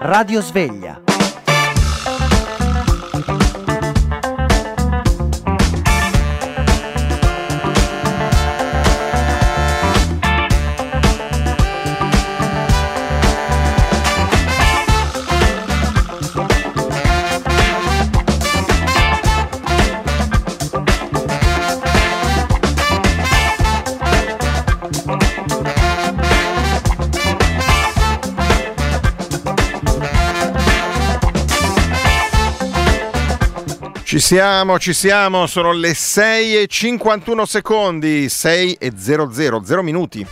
Radio Sveglia. Ci siamo, ci siamo, sono le 6 e 51 secondi, 6 e 00, 0 minuti.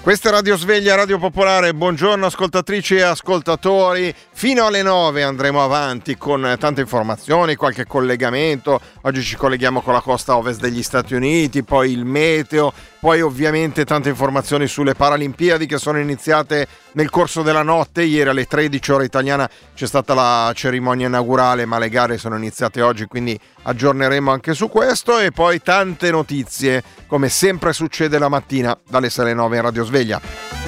Questa è Radio Sveglia, Radio Popolare, buongiorno ascoltatrici e ascoltatori, fino alle 9 andremo avanti con tante informazioni, qualche collegamento, oggi ci colleghiamo con la costa ovest degli Stati Uniti, poi il meteo, poi ovviamente tante informazioni sulle Paralimpiadi che sono iniziate nel corso della notte, ieri alle 13 ore italiana c'è stata la cerimonia inaugurale, ma le gare sono iniziate oggi, quindi aggiorneremo anche su questo. E poi tante notizie, come sempre succede la mattina dalle 6 alle 9 in Radio Sveglia.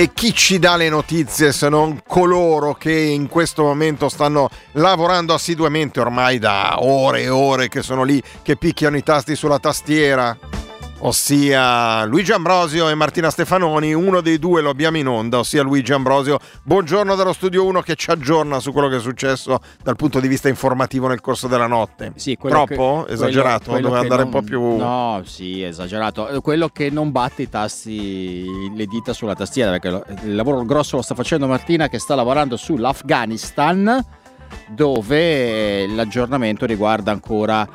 E chi ci dà le notizie se non coloro che in questo momento stanno lavorando assiduamente ormai da ore e ore che sono lì che picchiano i tasti sulla tastiera? Ossia Luigi Ambrosio e Martina Stefanoni, uno dei due lo abbiamo in onda, ossia Luigi Ambrosio. Buongiorno dallo studio 1 che ci aggiorna su quello che è successo dal punto di vista informativo nel corso della notte. Sì, Troppo? Che, esagerato? Quello, Doveva andare non, un po' più... No, sì, esagerato. Quello che non batte i tasti, le dita sulla tastiera, perché il lavoro grosso lo sta facendo Martina che sta lavorando sull'Afghanistan, dove l'aggiornamento riguarda ancora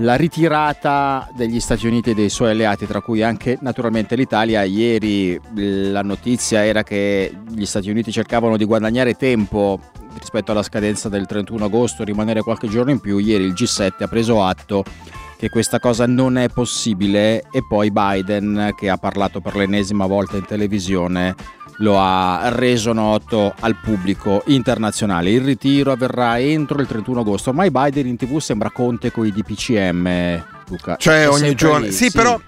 la ritirata degli Stati Uniti e dei suoi alleati, tra cui anche naturalmente l'Italia. Ieri la notizia era che gli Stati Uniti cercavano di guadagnare tempo rispetto alla scadenza del 31 agosto, rimanere qualche giorno in più. Ieri il G7 ha preso atto che questa cosa non è possibile e poi Biden, che ha parlato per l'ennesima volta in televisione, lo ha reso noto al pubblico internazionale. Il ritiro avverrà entro il 31 agosto. Ormai Biden in tv sembra Conte con i DPCM, Luca. Cioè ogni giorno. Lì, sì, sì, però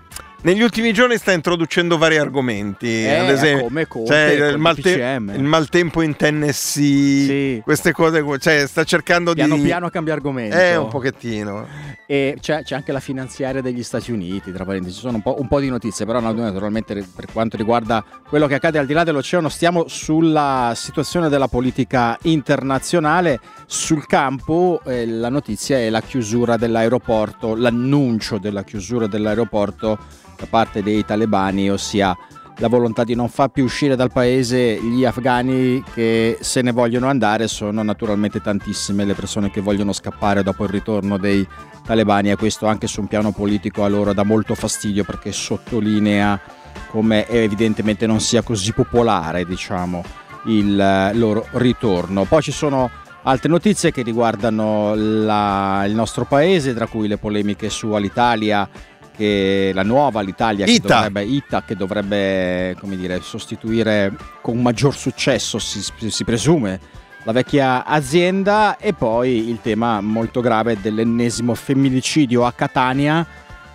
negli ultimi giorni sta introducendo vari argomenti, eh, ad esempio come Conte, cioè, il, malte- il, maltempo in Tennessee, sì. queste cose, cioè sta cercando piano di... Piano piano cambia argomento. Eh, un pochettino. E c'è, c'è, anche la finanziaria degli Stati Uniti, tra parentesi, ci sono un po', un po', di notizie, però naturalmente per quanto riguarda quello che accade al di là dell'oceano stiamo sulla situazione della politica internazionale. Sul campo eh, la notizia è la chiusura dell'aeroporto, l'annuncio della chiusura dell'aeroporto da parte dei talebani, ossia la volontà di non far più uscire dal paese gli afghani che se ne vogliono andare, sono naturalmente tantissime le persone che vogliono scappare dopo il ritorno dei talebani e questo anche su un piano politico a loro dà molto fastidio perché sottolinea come evidentemente non sia così popolare diciamo, il loro ritorno. Poi ci sono altre notizie che riguardano la, il nostro paese, tra cui le polemiche su Alitalia che la nuova l'Italia che Ita. dovrebbe, Ita, che dovrebbe dire, sostituire con maggior successo si, si presume la vecchia azienda. E poi il tema molto grave dell'ennesimo femminicidio a Catania.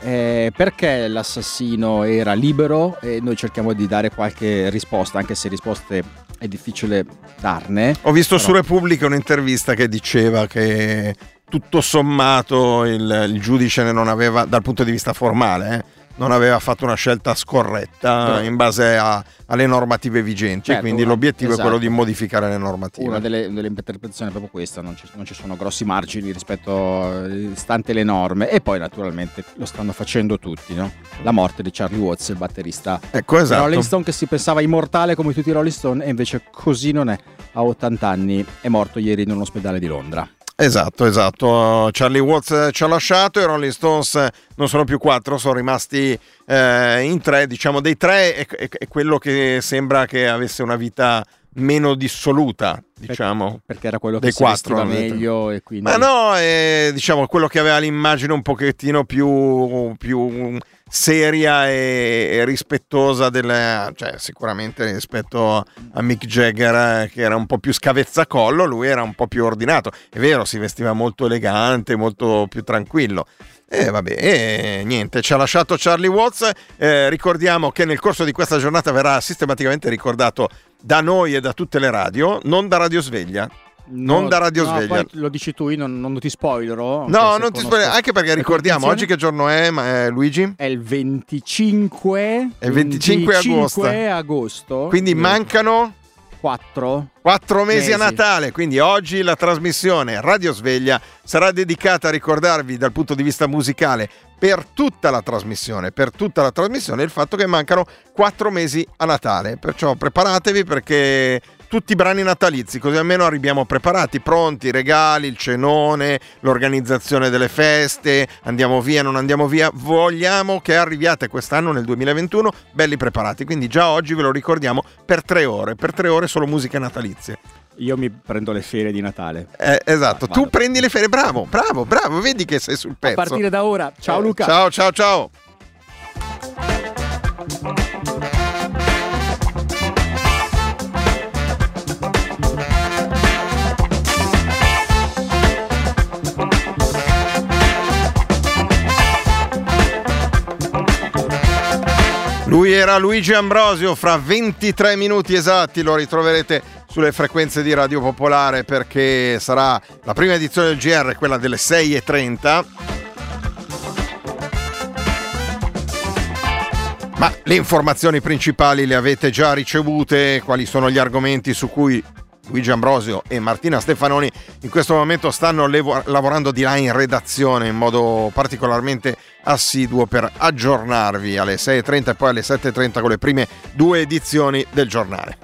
Eh, perché l'assassino era libero? E noi cerchiamo di dare qualche risposta anche se risposte è difficile darne. Ho visto però... su Repubblica un'intervista che diceva che tutto sommato il, il, giudice non aveva, dal punto di vista formale, eh, non aveva fatto una scelta scorretta in base a, alle normative vigenti certo, quindi l'obiettivo esatto. è quello di esatto. modificare le normative. Una delle, delle interpretazioni è proprio questa, non ci, non ci, sono grossi margini rispetto stante le norme e poi naturalmente lo stanno facendo tutti, no? la morte di Charlie Watts, il batterista ecco, esatto. Rolling Stone che si pensava immortale come tutti i Rolling Stone e invece così non è, a 80 anni è morto ieri in un ospedale di Londra. Esatto, esatto. Charlie Watts ci ha lasciato, i Rolling Stones non sono più quattro, sono rimasti eh, in tre. Diciamo, dei tre è, è, è, quello che sembra che avesse una vita meno dissoluta, diciamo. Perché era quello che si quattro, meglio e quindi... Ma no, è diciamo, quello che aveva l'immagine un pochettino più, più seria e, rispettosa delle, cioè sicuramente rispetto a Mick Jagger eh, che era un po' più scavezzacollo lui era un po' più ordinato è vero si vestiva molto elegante molto più tranquillo E vabbè, e niente, ci ha lasciato Charlie Watts. Eh, ricordiamo che nel corso di questa giornata verrà sistematicamente ricordato da noi e da tutte le radio, non da Radio Sveglia. Non No, da Radio no, Sveglia. lo dici tu, io non, non ti spoilerò. No, non ti conosco spoiler- anche perché ricordiamo oggi che giorno è, ma, eh, Luigi? È il 25, È il 25 agosto. agosto. Quindi mancano 4. Quattro mesi, a Mesi. Natale, quindi oggi la trasmissione Radio Sveglia sarà dedicata a ricordarvi dal punto di vista musicale per tutta la trasmissione, per tutta la trasmissione il fatto che mancano quattro mesi a Natale, perciò preparatevi perché tutti i brani natalizi, così almeno arriviamo preparati, pronti, i regali, il cenone, l'organizzazione delle feste, andiamo via, non andiamo via, vogliamo che arriviate quest'anno nel 2021 belli preparati, quindi già oggi ve lo ricordiamo per tre ore, per tre ore solo musiche natalizie. Io mi prendo le ferie di Natale. Eh, esatto, Vado. tu prendi le ferie, bravo, bravo, bravo, vedi che sei sul A pezzo. partire da ora. Ciao Eh, Luca. Ciao, ciao, ciao. Lui era Luigi Ambrosio, fra 23 minuti esatti lo ritroverete sulle frequenze di Radio Popolare perché sarà la prima edizione del GR, quella delle 6.30. Ma le informazioni principali le avete già ricevute, quali sono gli argomenti su cui Luigi Ambrosio e Martina Stefanoni in questo momento stanno lavorando di là in redazione in modo particolarmente assiduo per aggiornarvi alle 6.30 e poi alle 7.30 con le prime due edizioni del giornale.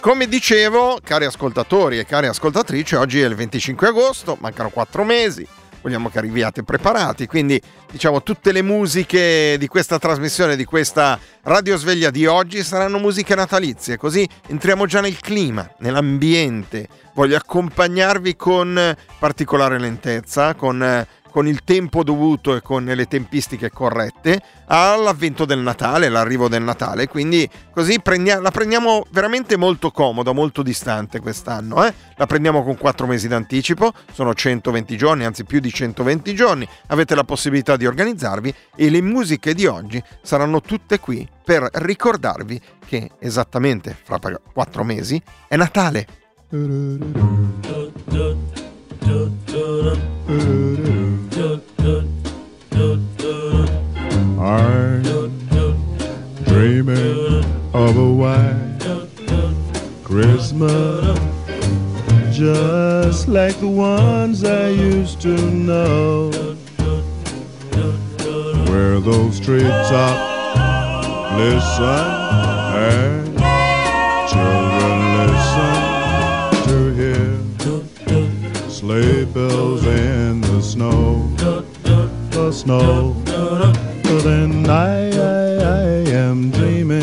Come dicevo, cari ascoltatori e cari ascoltatrici, oggi è il 25 agosto, mancano quattro mesi, vogliamo che arriviate preparati, quindi diciamo tutte le musiche di questa trasmissione, di questa radiosveglia di oggi saranno musiche natalizie, così entriamo già nel clima, nell'ambiente. Voglio accompagnarvi con particolare lentezza, con, con il tempo dovuto e con le tempistiche corrette all'avvento del Natale, l'arrivo del Natale, quindi così prendia- la prendiamo veramente molto comoda, molto distante quest'anno, eh? la prendiamo con 4 mesi d'anticipo, sono 120 giorni, anzi più di 120 giorni, avete la possibilità di organizzarvi e le musiche di oggi saranno tutte qui per ricordarvi che esattamente fra 4 mesi è Natale. I'm dreaming of a white Christmas, just like the ones I used to know, where those treetops listen and children listen to hear sleigh bells in the snow, the snow. But then I, I, I am dreaming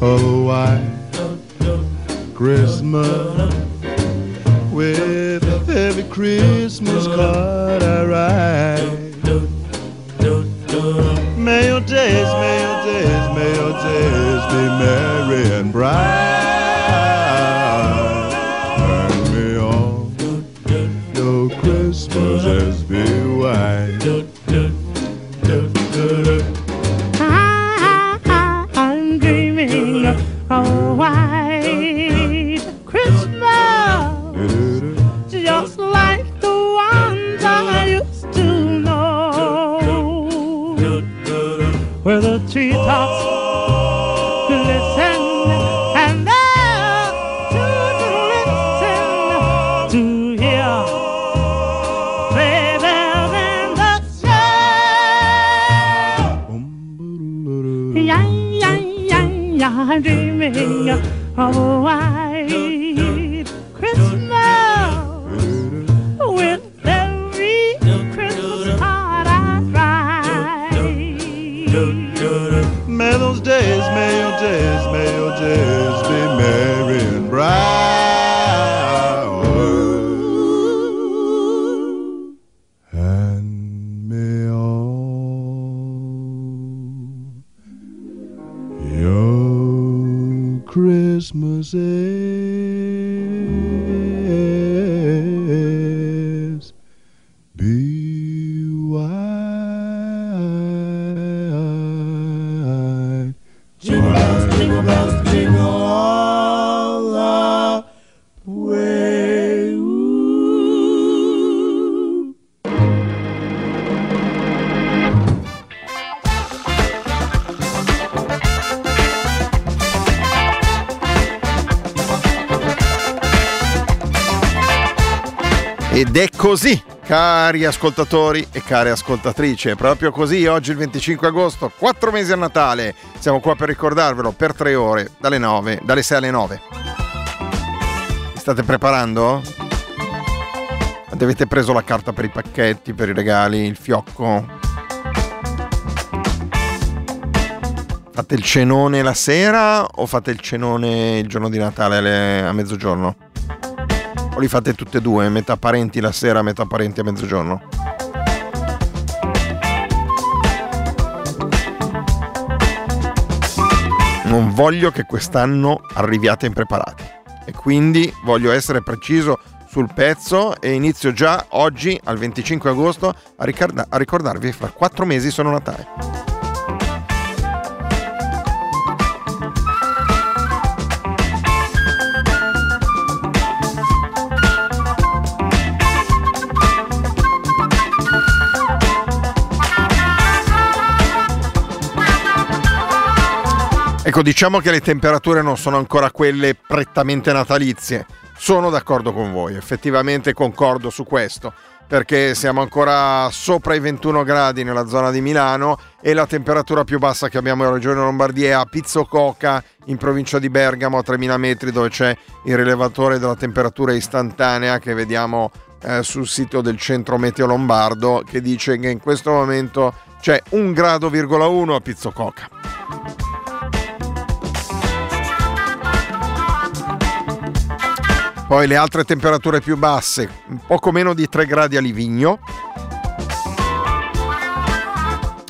oh, of a white Christmas with every Christmas card I write. May your days, may your days, may your days be merry and bright. Cari ascoltatori e care ascoltatrici, è proprio così, oggi il 25 agosto, quattro mesi a Natale, siamo qua per ricordarvelo per tre ore, dalle 9, dalle 6 alle 9. Vi state preparando? Avete preso la carta per i pacchetti, per i regali, il fiocco? Fate il cenone la sera o fate il cenone il giorno di Natale a mezzogiorno? O li fate tutte e due, metà parenti la sera, metà parenti a mezzogiorno? Non voglio che quest'anno arriviate impreparati e quindi voglio essere preciso sul pezzo e inizio già oggi al 25 agosto a, ricorda- a ricordarvi che fra quattro mesi sono Natale. Ecco, diciamo che le temperature non sono ancora quelle prettamente natalizie. Sono d'accordo con voi, effettivamente concordo su questo, perché siamo ancora sopra i 21 gradi nella zona di Milano e la temperatura più bassa che abbiamo in Regione Lombardia è a Pizzococa, in provincia di Bergamo, a 3000 metri, dove c'è il rilevatore della temperatura istantanea che vediamo eh, sul sito del centro meteo lombardo, che dice che in questo momento c'è 1 grado,1 a Pizzococa. Poi le altre temperature più basse, poco meno di 3 gradi a Livigno,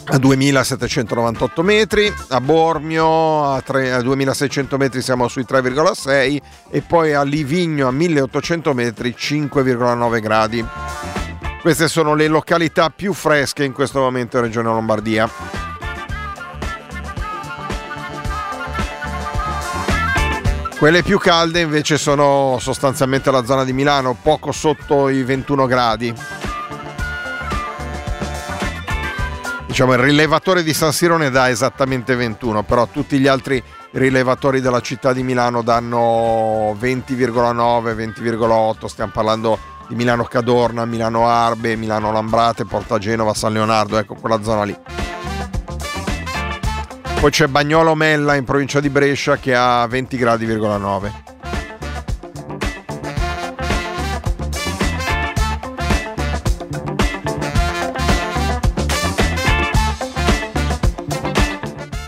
a 2798 metri, a Bormio a, tre- a 2600 metri siamo sui 3,6 e poi a Livigno a 1800 metri 5,9 gradi. Queste sono le località più fresche in questo momento in Regione Lombardia. Quelle più calde invece sono sostanzialmente la zona di Milano, poco sotto i 21 gradi. Diciamo il rilevatore di San Siro ne dà esattamente 21, però tutti gli altri rilevatori della città di Milano danno 20,9, 20,8, stiamo parlando di Milano Cadorna, Milano Arbe, Milano Lambrate, Porta Genova, San Leonardo, ecco quella zona lì. Poi c'è Bagnolo Mella in provincia di Brescia che ha 20 gradi,9.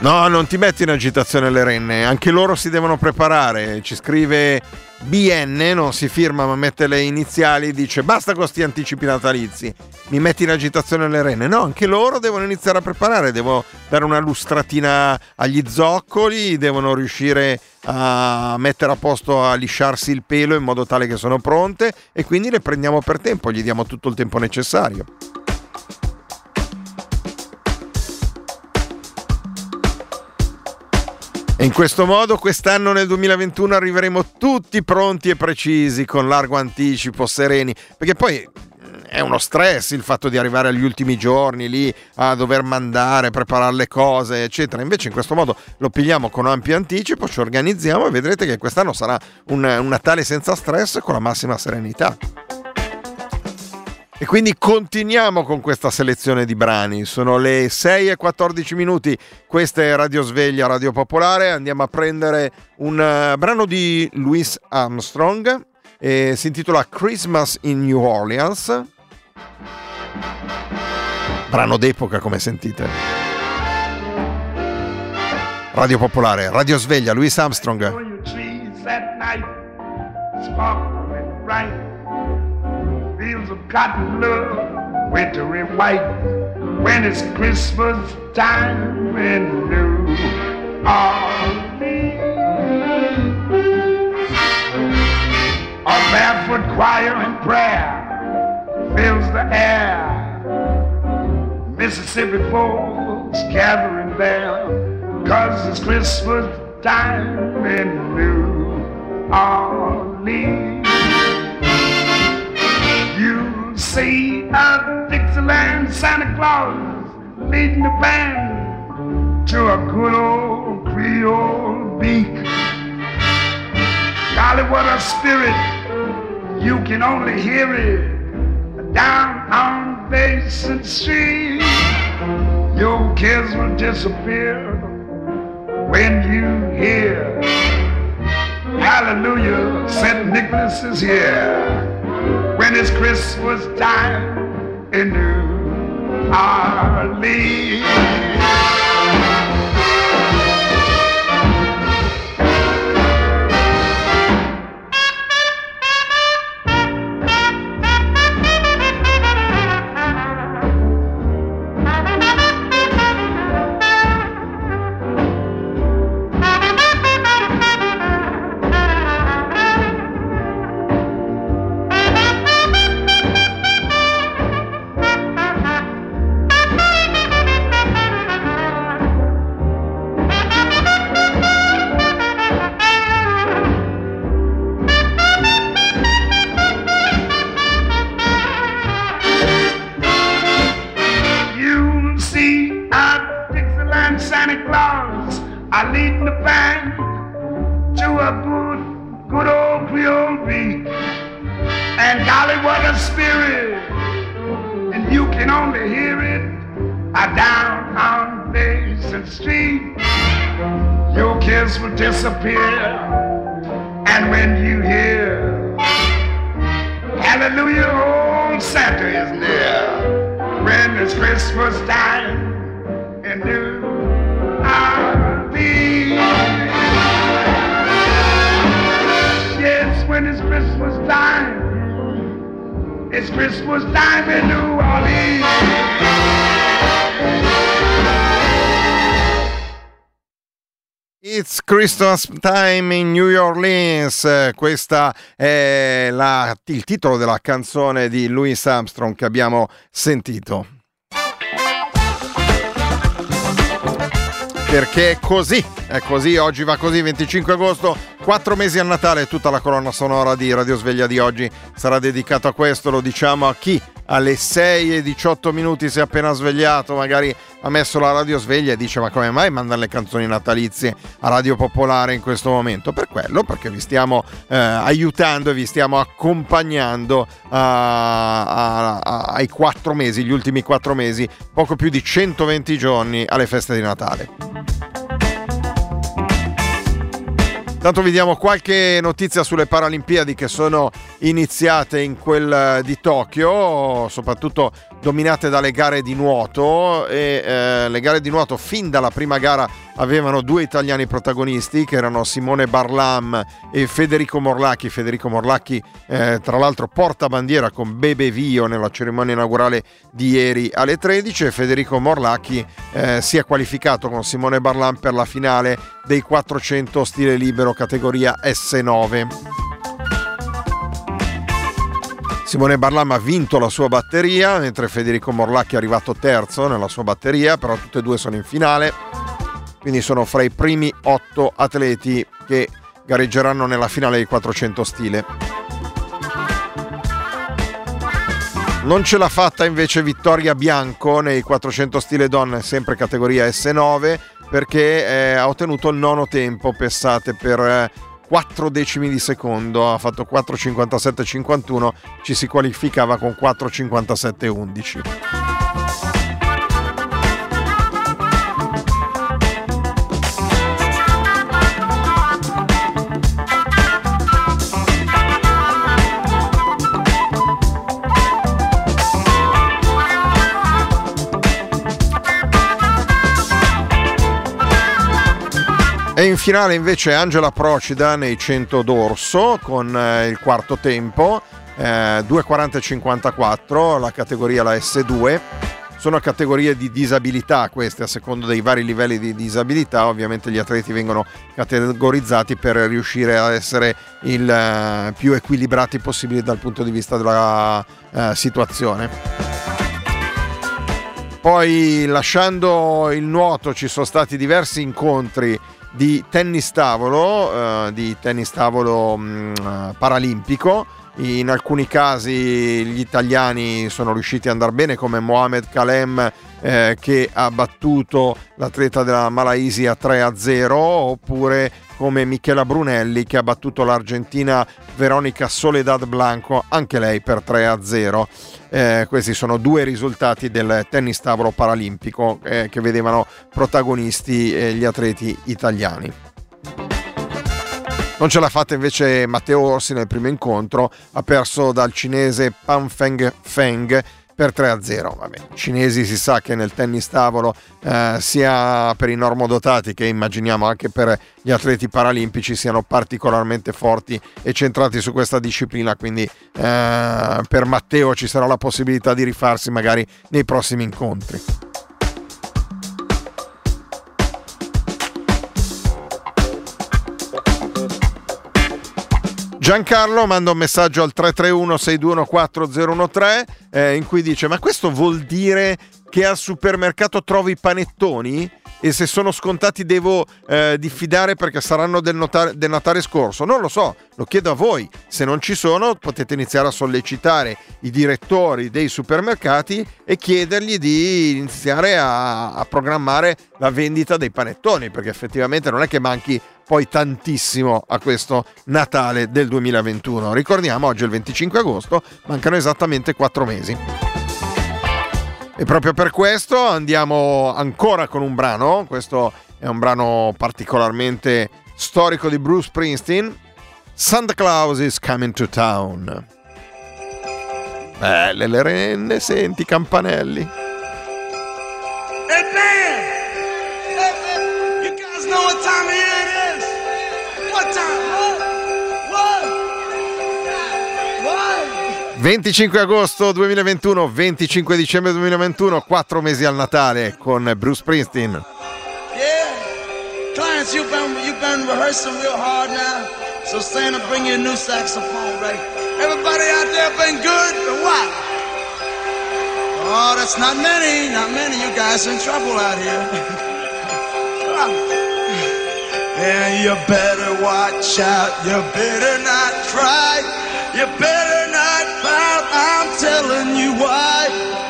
No, non ti metti in agitazione le renne, anche loro si devono preparare. Ci scrive BN, non si firma ma mette le iniziali, dice basta con questi anticipi natalizi, mi metti in agitazione le renne. No, anche loro devono iniziare a preparare, devo dare una lustratina agli zoccoli, devono riuscire a mettere a posto, a lisciarsi il pelo in modo tale che sono pronte e quindi le prendiamo per tempo, gli diamo tutto il tempo necessario. In questo modo quest'anno nel 2021 arriveremo tutti pronti e precisi, con largo anticipo, sereni, perché poi mm, è uno stress il fatto di arrivare agli ultimi giorni lì a dover mandare, preparare le cose, eccetera. Invece in questo modo lo pigliamo con ampio anticipo, ci organizziamo e vedrete che quest'anno sarà un, un Natale senza stress con la massima serenità. E quindi continuiamo con questa selezione di brani. Sono le 6 e 14 minuti. Questa è Radio Sveglia, Radio Popolare. Andiamo a prendere un eh, brano di Louis Armstrong. E si intitola Christmas in New Orleans. Brano d'epoca, come sentite. Radio Popolare, Radio Sveglia, Louis Armstrong. Fields of cotton love, wintry white. When it's Christmas time in New Orleans. A barefoot choir and prayer fills the air. Mississippi folks gathering there, cause it's Christmas time in New Orleans. You see a Dixieland Santa Claus leading the band to a good old Creole beat. Golly, what a spirit! You can only hear it down on Basin Street. Your kids will disappear when you hear Hallelujah, St. Nicholas is here. When it's Christmas time in New Orleans. Christmas Time in New Orleans, questo è la- il titolo della canzone di Louis Armstrong che abbiamo sentito. Perché è così, è così, oggi va così, 25 agosto, 4 mesi a Natale, tutta la colonna sonora di Radio Sveglia di oggi sarà dedicata a questo, lo diciamo a chi alle 6 e 18 minuti si è appena svegliato, magari ha messo la radio sveglia e dice ma come mai mandano le canzoni natalizie a Radio Popolare in questo momento? Per quello, perché vi stiamo eh, aiutando e vi stiamo accompagnando a- a- a- ai 4 mesi, gli ultimi 4 mesi, poco più di 120 giorni alle feste di Natale. Tanto vi diamo qualche notizia sulle Paralimpiadi che sono iniziate in quel eh, di Tokyo, soprattutto dominate dalle gare di nuoto e eh, le gare di nuoto fin dalla prima gara avevano due italiani protagonisti che erano Simone Barlam e Federico Morlacchi. Federico Morlacchi eh, tra l'altro porta bandiera con Bebe Vio nella cerimonia inaugurale di ieri alle 13 e Federico Morlacchi eh, si è qualificato con Simone Barlam per la finale dei 400 stile libero categoria S9. Simone Barlam ha vinto la sua batteria, mentre Federico Morlacchi è arrivato terzo nella sua batteria, però tutte e due sono in finale, quindi sono fra i primi otto atleti che gareggeranno nella finale dei 400 stile. Non ce l'ha fatta invece Vittoria Bianco nei 400 stile donne, sempre categoria S9, perché eh, ha ottenuto il nono tempo, pensate, per eh, 4 decimi di secondo, ha fatto 4,57,51, ci si qualificava con 4,57,11. In finale invece Angela Procida nei 100 d'orso con eh, il quarto tempo, eh, 2,40,54, la categoria la S2. Sono categorie di disabilità queste, a seconda dei vari livelli di disabilità, ovviamente gli atleti vengono categorizzati per riuscire a essere il eh, più equilibrati possibile dal punto di vista della eh, situazione. Poi lasciando il nuoto ci sono stati diversi incontri di tennis tavolo, eh, di tennis tavolo mh, paralimpico. In alcuni casi gli italiani sono riusciti ad andare bene come Mohamed Kalem eh, che ha battuto l'atleta della Malaysia 3-0 oppure come Michela Brunelli che ha battuto l'Argentina Veronica Soledad Blanco, anche lei per 3-0. Eh, questi sono due risultati del tennis tavolo paralimpico eh, che vedevano protagonisti eh, gli atleti italiani. Non ce l'ha fatta invece Matteo Orsi nel primo incontro, ha perso dal cinese Pan Feng Feng per 3-0. Vabbè, i cinesi si sa che nel tennis tavolo, eh, sia per i normodotati che immaginiamo anche per gli atleti paralimpici, siano particolarmente forti e centrati su questa disciplina. Quindi eh, per Matteo ci sarà la possibilità di rifarsi magari nei prossimi incontri. Giancarlo manda un messaggio al 331-6214013 eh, in cui dice ma questo vuol dire che al supermercato trovi panettoni e se sono scontati devo eh, diffidare perché saranno del, notare, del Natale scorso? Non lo so, lo chiedo a voi. Se non ci sono potete iniziare a sollecitare i direttori dei supermercati e chiedergli di iniziare a, a programmare la vendita dei panettoni perché effettivamente non è che manchi poi tantissimo a questo Natale del 2021. Ricordiamo, oggi è il 25 agosto, mancano esattamente 4 mesi. E proprio per questo andiamo ancora con un brano, questo è un brano particolarmente storico di Bruce Springsteen, Santa Claus is coming to town. Belle le renne, senti i campanelli. 25 agosto 2021, 25 dicembre 2021, 4 mesi al Natale con Bruce Springsteen. Yeah. Clients, you've been you've been rehearsing real hard now. So Santa, bring you a new saxophone, right? Everybody out there been good or what? Oh, that's not many, not many. You guys in trouble out here. And you better watch out. You better not try. You better telling you why.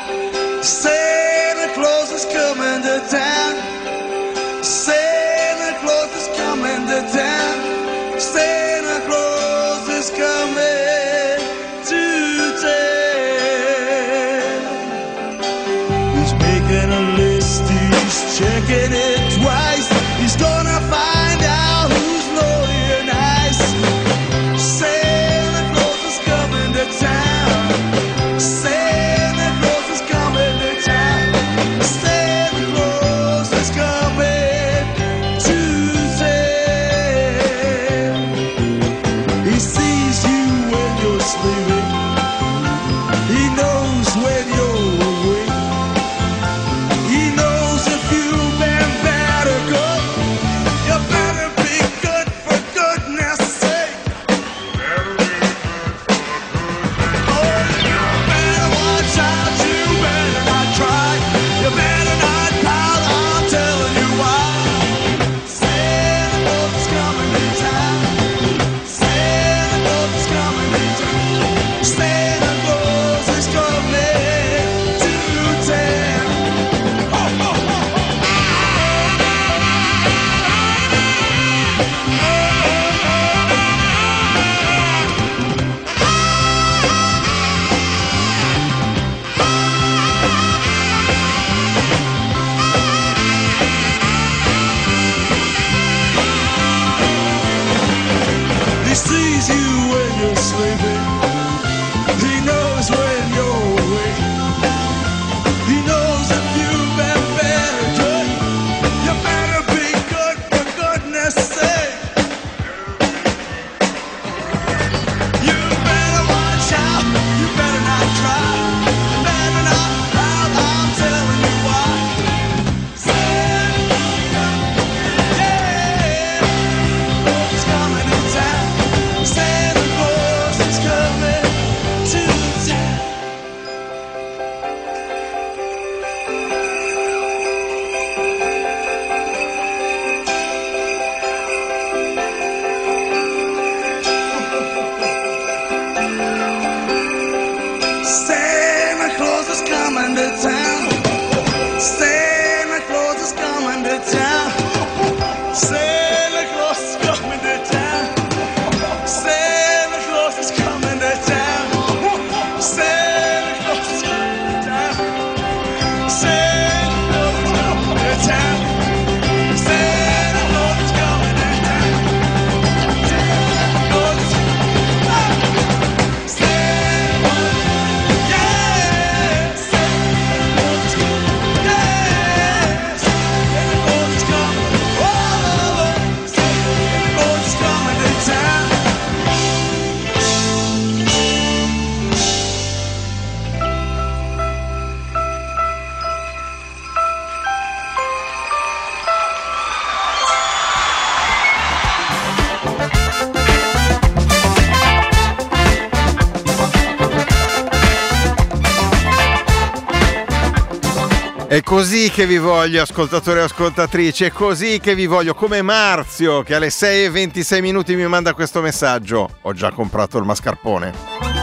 Così che vi voglio, ascoltatori e ascoltatrici, è così che vi voglio, come Marzio che alle 6 e 26 minuti mi manda questo messaggio. Ho già comprato il mascarpone.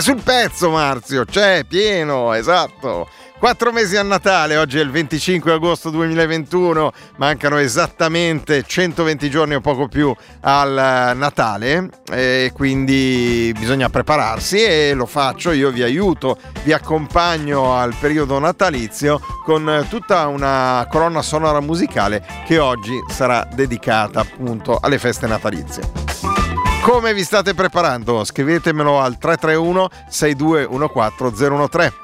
È sul pezzo Marzio, c'è, pieno, esatto. Quattro mesi a Natale, oggi è il 25 agosto 2021, mancano esattamente 120 giorni o poco più al eh, Natale e quindi bisogna prepararsi e lo faccio, io vi aiuto, vi accompagno al periodo natalizio con tutta una colonna sonora musicale che oggi sarà dedicata appunto alle feste natalizie. Come vi state preparando? Scrivetemelo al 331 6214 013.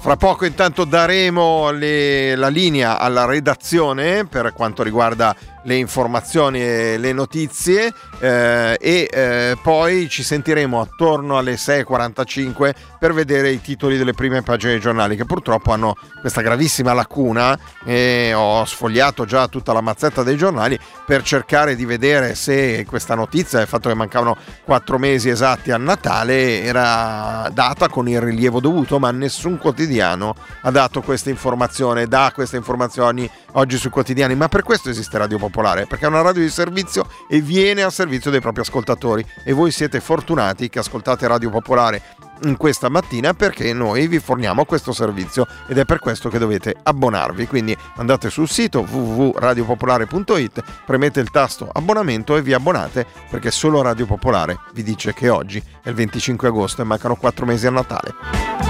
Fra poco intanto daremo le- la linea alla redazione per quanto riguarda le informazioni e le notizie eh, e eh, poi ci sentiremo attorno alle 6.45 per vedere i titoli delle prime pagine dei giornali che purtroppo hanno questa gravissima lacuna e ho sfogliato già tutta la mazzetta dei giornali per cercare di vedere se questa notizia, il fatto che mancavano quattro mesi esatti a Natale, era data con il rilievo dovuto, ma nessun quotidiano ha dato questa informazione, dà queste informazioni oggi sui quotidiani, ma per questo esiste Radio Popolare, perché è una radio di servizio e viene a servizio dei propri ascoltatori e voi siete fortunati che ascoltate Radio Popolare in questa mattina perché noi vi forniamo questo servizio ed è per questo che dovete abbonarvi. Quindi andate sul sito www.radiopopolare.it, premete il tasto abbonamento e vi abbonate perché solo Radio Popolare vi dice che oggi è il 25 agosto e mancano 4 mesi a Natale.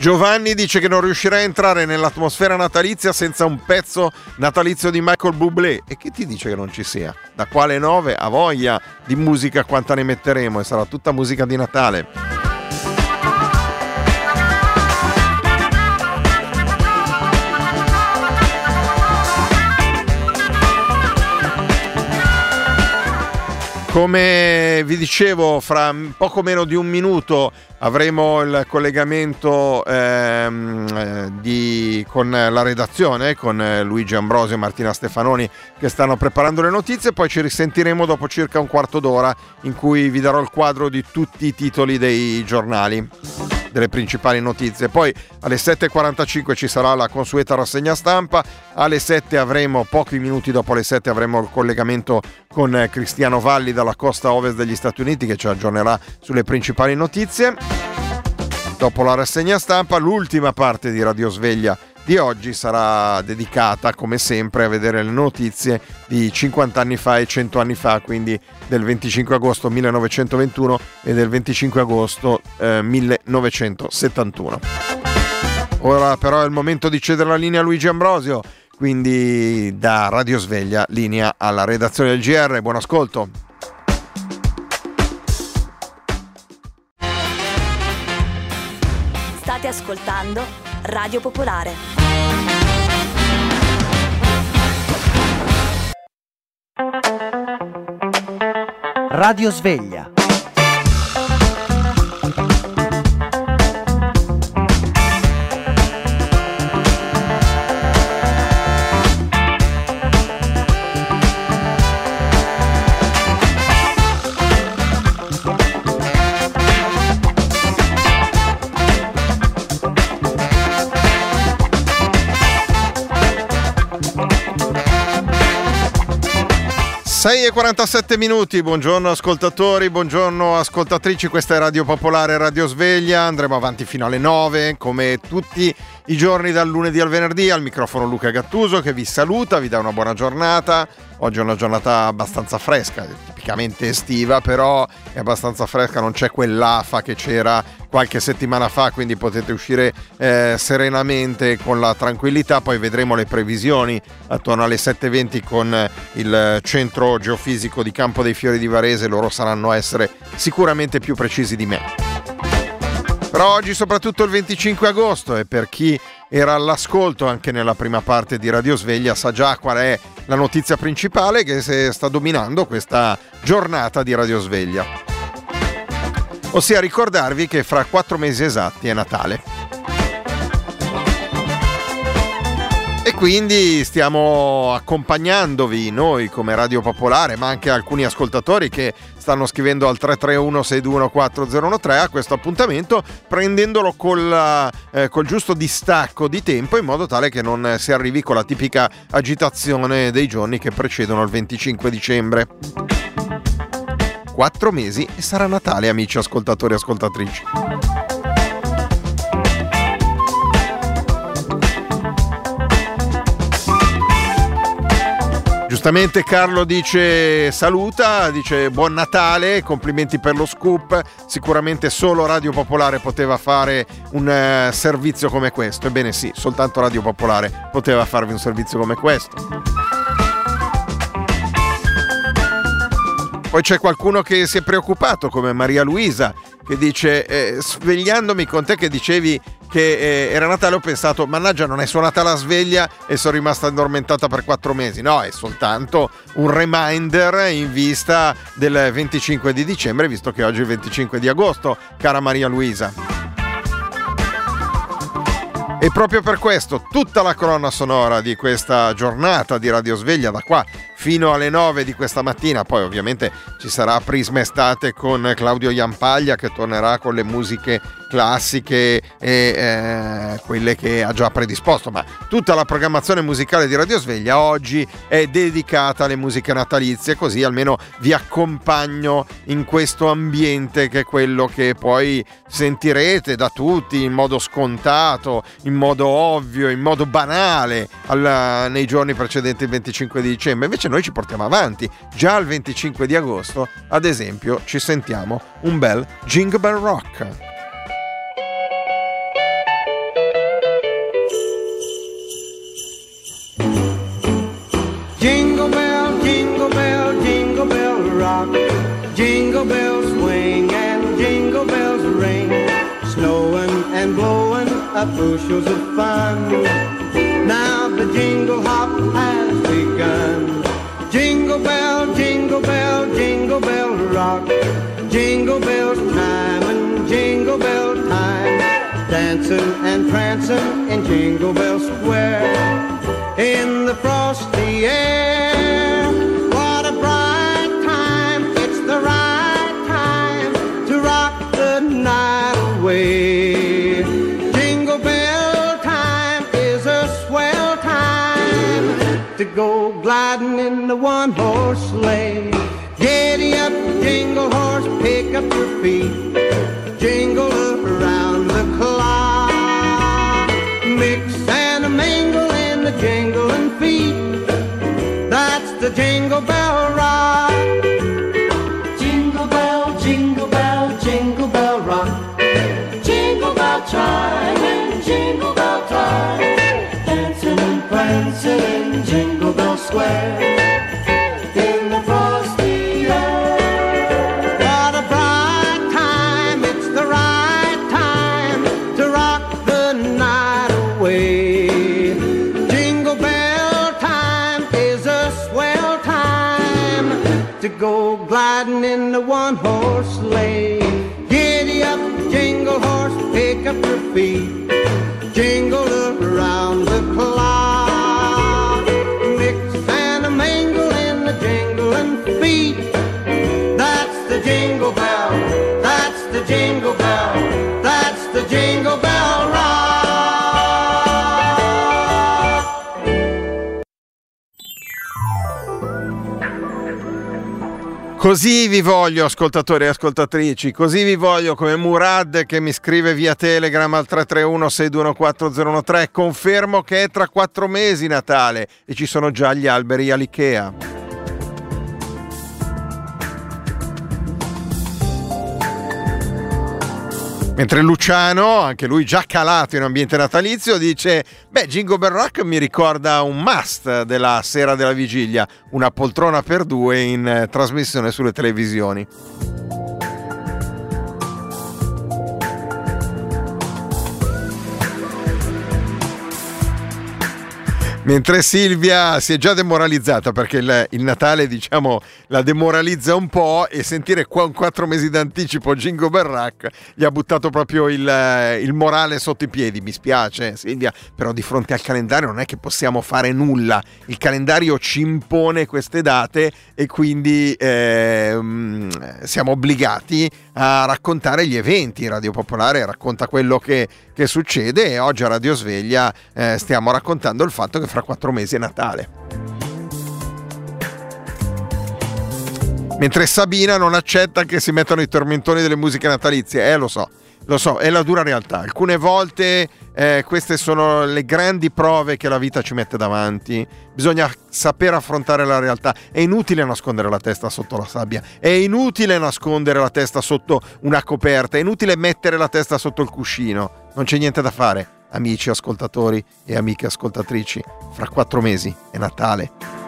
Giovanni dice che non riuscirà a entrare nell'atmosfera natalizia senza un pezzo natalizio di Michael Bublé. E chi ti dice che non ci sia? Da quale 9 ha voglia di musica quanta ne metteremo e sarà tutta musica di Natale. Come vi dicevo, fra poco meno di un minuto avremo il collegamento ehm, eh, di- con la redazione, con Luigi Ambrosio e Martina Stefanoni che stanno preparando le notizie, poi ci risentiremo dopo circa un quarto d'ora in cui vi darò il quadro di tutti i titoli dei giornali delle principali notizie. Poi alle 7.45 ci sarà la consueta rassegna stampa, alle 7 avremo, pochi minuti dopo le 7 avremo il collegamento con eh, Cristiano Valli dalla costa ovest degli Stati Uniti che ci aggiornerà sulle principali notizie. Dopo la rassegna stampa, l'ultima parte di Radio Sveglia di oggi sarà dedicata, come sempre, a vedere le notizie di 50 anni fa e 100 anni fa, quindi del 25 agosto 1921 e del 25 agosto eh, 1971. Ora però è il momento di cedere la linea a Luigi Ambrosio, quindi da Radio Sveglia, linea alla redazione del GR. Buon ascolto. State ascoltando Radio Popolare. Radio Sveglia. Sei e 47 minuti, buongiorno ascoltatori, buongiorno ascoltatrici, questa è Radio Popolare Radio Sveglia, andremo avanti fino alle 9 come tutti i giorni dal lunedì al venerdì, al microfono Luca Gattuso che vi saluta, vi dà una buona giornata, oggi è una giornata abbastanza fresca, tipicamente estiva però è abbastanza fresca, non c'è quell'afa che c'era qualche settimana fa, quindi potete uscire eh, serenamente con la tranquillità, poi vedremo le previsioni attorno alle 7.20 con il centro geofisico di Campo dei Fiori di Varese, loro saranno a essere sicuramente più precisi di me. Però oggi soprattutto il 25 agosto e per chi era all'ascolto anche nella prima parte di Radio Sveglia sa già qual è la notizia principale che sta dominando questa giornata di Radio Sveglia. Ossia ricordarvi che fra quattro mesi esatti è Natale. E quindi stiamo accompagnandovi noi come Radio Popolare, ma anche alcuni ascoltatori che stanno scrivendo al 331-621-4013 a questo appuntamento, prendendolo col, eh, col giusto distacco di tempo in modo tale che non si arrivi con la tipica agitazione dei giorni che precedono il 25 dicembre. Quattro mesi e sarà Natale, amici ascoltatori e ascoltatrici. Giustamente Carlo dice saluta, dice buon Natale, complimenti per lo scoop, sicuramente solo Radio Popolare poteva fare un eh, servizio come questo, ebbene sì, soltanto Radio Popolare poteva farvi un servizio come questo. Poi c'è qualcuno che si è preoccupato come Maria Luisa che dice eh, svegliandomi con te che dicevi che eh, era Natale ho pensato mannaggia non è suonata la sveglia e sono rimasta addormentata per quattro mesi. No è soltanto un reminder in vista del 25 di dicembre visto che oggi è il 25 di agosto cara Maria Luisa. E proprio per questo tutta la colonna sonora di questa giornata di Radio Sveglia da qua fino alle 9 di questa mattina, poi ovviamente ci sarà Prisma Estate con Claudio Iampaglia che tornerà con le musiche classiche e eh, quelle che ha già predisposto, ma tutta la programmazione musicale di Radio Sveglia oggi è dedicata alle musiche natalizie, così almeno vi accompagno in questo ambiente che è quello che poi sentirete da tutti in modo scontato, in modo ovvio, in modo banale alla, nei giorni precedenti il 25 di dicembre. Invece noi ci portiamo avanti. Già il 25 di agosto, ad esempio, ci sentiamo un bel Jingle Bell Rock. Jingle bell, jingle bell, jingle bell rock. Jingle bells swing and jingle bells ring. Snowing and blowing up bushels of fun. Now the jingle hop. Jingle bell, jingle bell, jingle bell rock. Jingle bell time and jingle bell time. Dancing and prancing in Jingle Bell Square. In the frosty air. What a bright time. It's the right time to rock the night away. Jingle bell time is a swell time to go gliding in the one horse sleigh. Giddy up, jingle horse, pick up your feet. Jingle around the clock. Mix and a mingle in the jingling feet. That's the jingle bell rock. Jingle bell, jingle bell, jingle bell rock. Jingle bell chime and jingle bell time. Dancing and prancing in Così vi voglio, ascoltatori e ascoltatrici, così vi voglio come Murad che mi scrive via Telegram al 331-6214013. Confermo che è tra quattro mesi Natale e ci sono già gli alberi all'Ikea. Mentre Luciano, anche lui già calato in ambiente natalizio, dice: Beh, Jingle Bell Rock mi ricorda un must della sera della vigilia, una poltrona per due in eh, trasmissione sulle televisioni. Mentre Silvia si è già demoralizzata perché il, il Natale, diciamo, la demoralizza un po' e sentire qua un quattro mesi d'anticipo Jingo Berrac gli ha buttato proprio il, il morale sotto i piedi. Mi spiace, Silvia, però di fronte al calendario non è che possiamo fare nulla. Il calendario ci impone queste date e quindi ehm, siamo obbligati a raccontare gli eventi. Radio Popolare racconta quello che, che succede e oggi a Radio Sveglia eh, stiamo raccontando il fatto che fra quattro mesi è Natale. Mentre Sabina non accetta che si mettano i tormentoni delle musiche natalizie, eh lo so, lo so, è la dura realtà. Alcune volte eh, queste sono le grandi prove che la vita ci mette davanti. Bisogna saper affrontare la realtà. È inutile nascondere la testa sotto la sabbia, è inutile nascondere la testa sotto una coperta, è inutile mettere la testa sotto il cuscino. Non c'è niente da fare, amici ascoltatori e amiche ascoltatrici. Fra quattro mesi è Natale.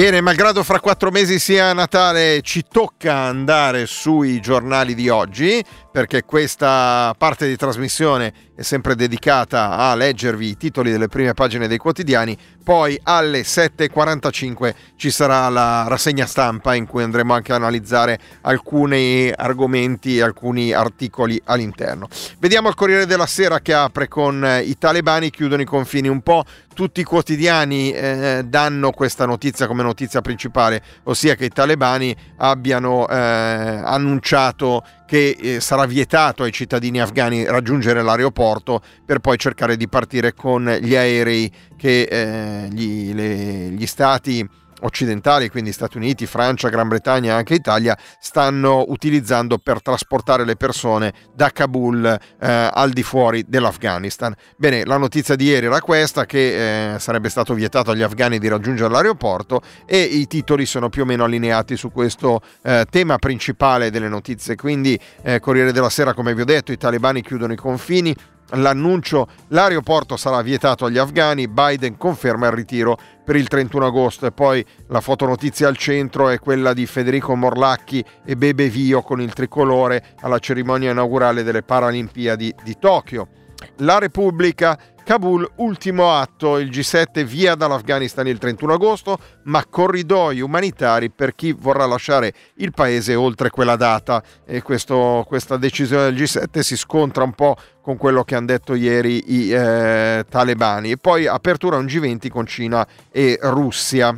Bene, malgrado fra quattro mesi sia Natale, ci tocca andare sui giornali di oggi perché questa parte di trasmissione è sempre dedicata a leggervi i titoli delle prime pagine dei quotidiani, poi alle 7.45 ci sarà la rassegna stampa in cui andremo anche a analizzare alcuni argomenti, alcuni articoli all'interno. Vediamo il Corriere della Sera che apre con i talebani chiudono i confini un po', tutti i quotidiani eh, danno questa notizia come notizia principale, ossia che i talebani abbiano eh, annunciato che eh, sarà vietato ai cittadini afghani raggiungere l'aeroporto per poi cercare di partire con gli aerei che eh, gli, le, gli stati occidentali, quindi Stati Uniti, Francia, Gran Bretagna e anche Italia, stanno utilizzando per trasportare le persone da Kabul eh, al di fuori dell'Afghanistan. Bene, la notizia di ieri era questa, che eh, sarebbe stato vietato agli afghani di raggiungere l'aeroporto e i titoli sono più o meno allineati su questo eh, tema principale delle notizie. Quindi eh, Corriere della Sera, come vi ho detto, i talebani chiudono i confini, l'annuncio l'aeroporto sarà vietato agli afghani, Biden conferma il ritiro per il 31 agosto e poi la fotonotizia al centro è quella di Federico Morlacchi e Bebe Vio con il tricolore alla cerimonia inaugurale delle Paralimpiadi di Tokyo. La Repubblica Kabul, ultimo atto, il G7 via dall'Afghanistan il 31 agosto, ma corridoi umanitari per chi vorrà lasciare il paese oltre quella data. E questo, questa decisione del G7 si scontra un po' con quello che hanno detto ieri i eh, talebani. E poi apertura un G20 con Cina e Russia.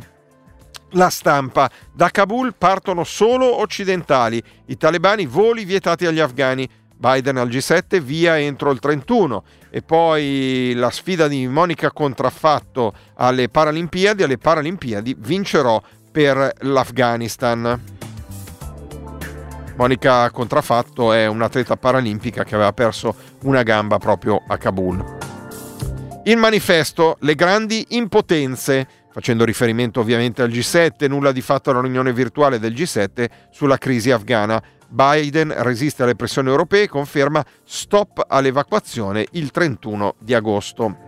La stampa. Da Kabul partono solo occidentali. I talebani voli vietati agli afghani. Biden al G7 via entro il 31 e poi la sfida di Monica Contraffatto alle Paralimpiadi, alle Paralimpiadi vincerò per l'Afghanistan. Monica Contraffatto è un'atleta paralimpica che aveva perso una gamba proprio a Kabul. Il manifesto Le grandi impotenze, facendo riferimento ovviamente al G7, nulla di fatto alla riunione virtuale del G7 sulla crisi afghana. Biden resiste alle pressioni europee e conferma stop all'evacuazione il 31 di agosto.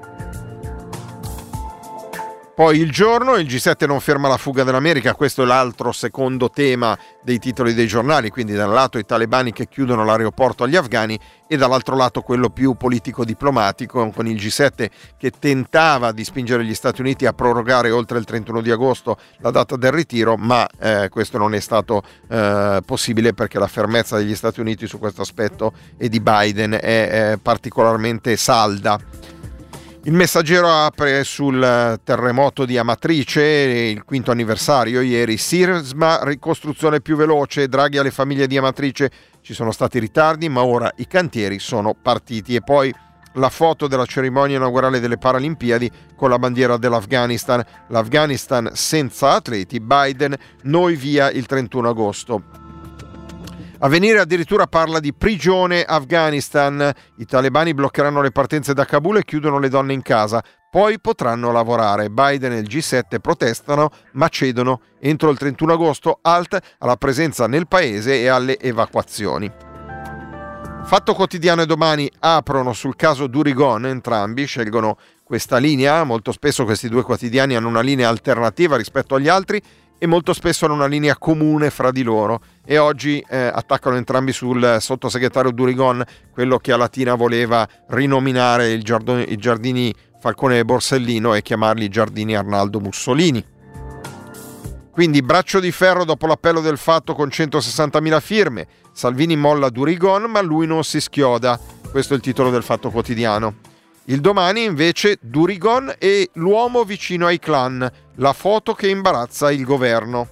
Poi il giorno, il G7 non ferma la fuga dell'America, questo è l'altro secondo tema dei titoli dei giornali, quindi da un lato i talebani che chiudono l'aeroporto agli afghani e dall'altro lato quello più politico-diplomatico con il G7 che tentava di spingere gli Stati Uniti a prorogare oltre il 31 di agosto la data del ritiro, ma eh, questo non è stato eh, possibile perché la fermezza degli Stati Uniti su questo aspetto e di Biden è, è particolarmente salda. Il messaggero apre sul terremoto di Amatrice, il quinto anniversario ieri, Sirsma, ricostruzione più veloce, Draghi alle famiglie di Amatrice, ci sono stati ritardi ma ora i cantieri sono partiti. E poi la foto della cerimonia inaugurale delle Paralimpiadi con la bandiera dell'Afghanistan, l'Afghanistan senza atleti, Biden, noi via il 31 agosto. Avvenire addirittura parla di prigione Afghanistan. I talebani bloccheranno le partenze da Kabul e chiudono le donne in casa. Poi potranno lavorare. Biden e il G7 protestano ma cedono. Entro il 31 agosto alt alla presenza nel paese e alle evacuazioni. Fatto quotidiano e domani aprono sul caso Durigon, entrambi scelgono questa linea, molto spesso questi due quotidiani hanno una linea alternativa rispetto agli altri e molto spesso hanno una linea comune fra di loro e oggi eh, attaccano entrambi sul sottosegretario Durigon, quello che a Latina voleva rinominare i giardini Falcone e Borsellino e chiamarli giardini Arnaldo Mussolini. Quindi braccio di ferro dopo l'appello del fatto con 160.000 firme. Salvini molla Durigon, ma lui non si schioda. Questo è il titolo del fatto quotidiano. Il domani invece Durigon e l'uomo vicino ai clan, la foto che imbarazza il governo.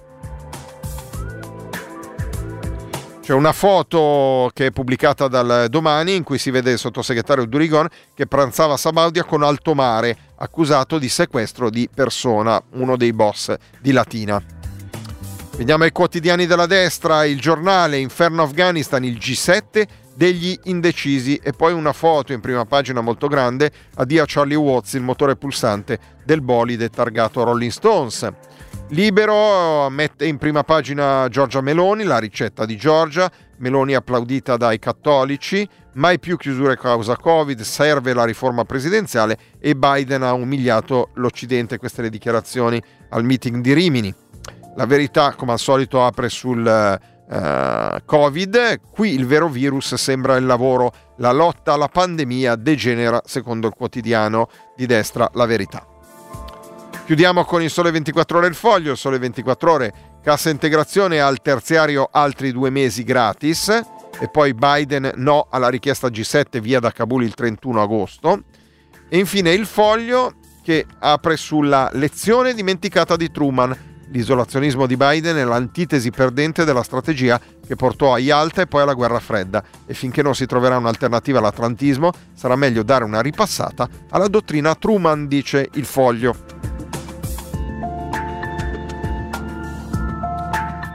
C'è una foto che è pubblicata dal domani in cui si vede il sottosegretario Durigon che pranzava a Sabaudia con Alto Mare, accusato di sequestro di persona, uno dei boss di Latina. Vediamo i quotidiani della destra, il giornale, Inferno Afghanistan, il G7 degli indecisi e poi una foto in prima pagina molto grande, addio a Charlie Watts, il motore pulsante del bolide targato Rolling Stones. Libero mette in prima pagina Giorgia Meloni, la ricetta di Giorgia, Meloni applaudita dai cattolici, mai più chiusure causa Covid, serve la riforma presidenziale e Biden ha umiliato l'Occidente, queste le dichiarazioni al meeting di Rimini. La verità, come al solito, apre sul uh, Covid. Qui il vero virus sembra il lavoro. La lotta alla pandemia degenera, secondo il quotidiano di destra, la verità. Chiudiamo con il Sole 24 Ore il foglio. Sole 24 Ore, cassa integrazione al terziario altri due mesi gratis. E poi Biden no alla richiesta G7 via da Kabul il 31 agosto. E infine il foglio che apre sulla lezione dimenticata di Truman L'isolazionismo di Biden è l'antitesi perdente della strategia che portò a Yalta e poi alla guerra fredda e finché non si troverà un'alternativa all'atlantismo sarà meglio dare una ripassata alla dottrina Truman, dice il foglio.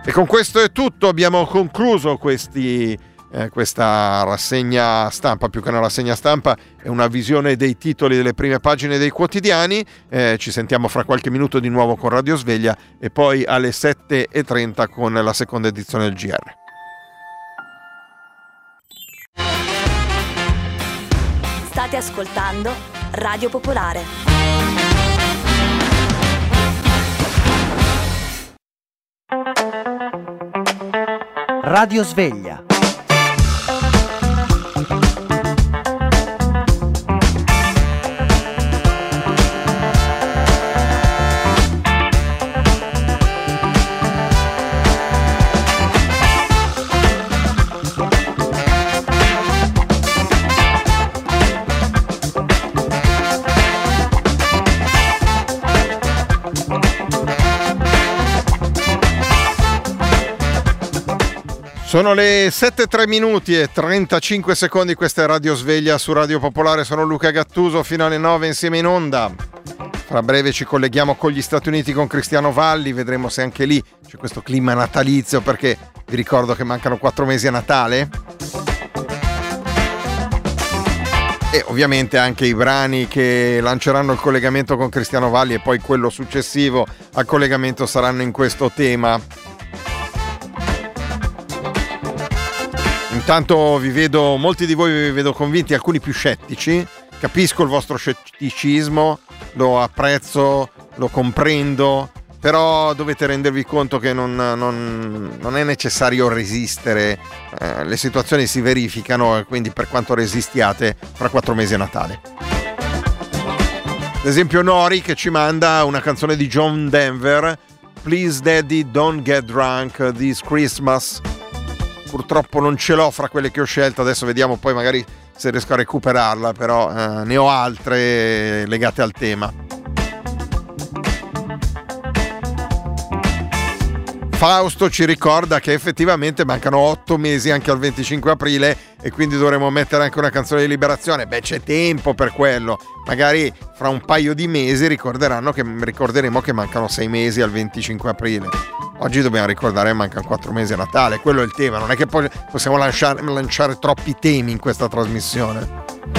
E con questo è tutto, abbiamo concluso questi eh, questa rassegna stampa, più che una rassegna stampa, è una visione dei titoli delle prime pagine dei quotidiani. Eh, ci sentiamo fra qualche minuto di nuovo con Radio Sveglia e poi alle 7.30 con la seconda edizione del GR. State ascoltando Radio Popolare. Radio Sveglia. Sono le 7.3 minuti e 35 secondi, questa è Radio Sveglia su Radio Popolare, sono Luca Gattuso fino alle 9 insieme in onda. Fra breve ci colleghiamo con gli Stati Uniti con Cristiano Valli, vedremo se anche lì c'è questo clima natalizio perché vi ricordo che mancano 4 mesi a Natale. E ovviamente anche i brani che lanceranno il collegamento con Cristiano Valli e poi quello successivo al collegamento saranno in questo tema. Intanto vi vedo, molti di voi vi vedo convinti, alcuni più scettici. Capisco il vostro scetticismo, lo apprezzo, lo comprendo, però dovete rendervi conto che non, non, non è necessario resistere, eh, le situazioni si verificano e quindi per quanto resistiate fra quattro mesi a Natale. Ad esempio Nori che ci manda una canzone di John Denver, Please Daddy Don't Get Drunk This Christmas purtroppo non ce l'ho fra quelle che ho scelto, adesso vediamo poi magari se riesco a recuperarla, però eh, ne ho altre legate al tema. Fausto ci ricorda che effettivamente mancano otto mesi anche al 25 aprile e quindi dovremo mettere anche una canzone di liberazione. Beh, c'è tempo per quello. Magari fra un paio di mesi ricorderanno che, ricorderemo che mancano sei mesi al 25 aprile. Oggi dobbiamo ricordare che mancano quattro mesi a Natale, quello è il tema, non è che possiamo lanciare, lanciare troppi temi in questa trasmissione.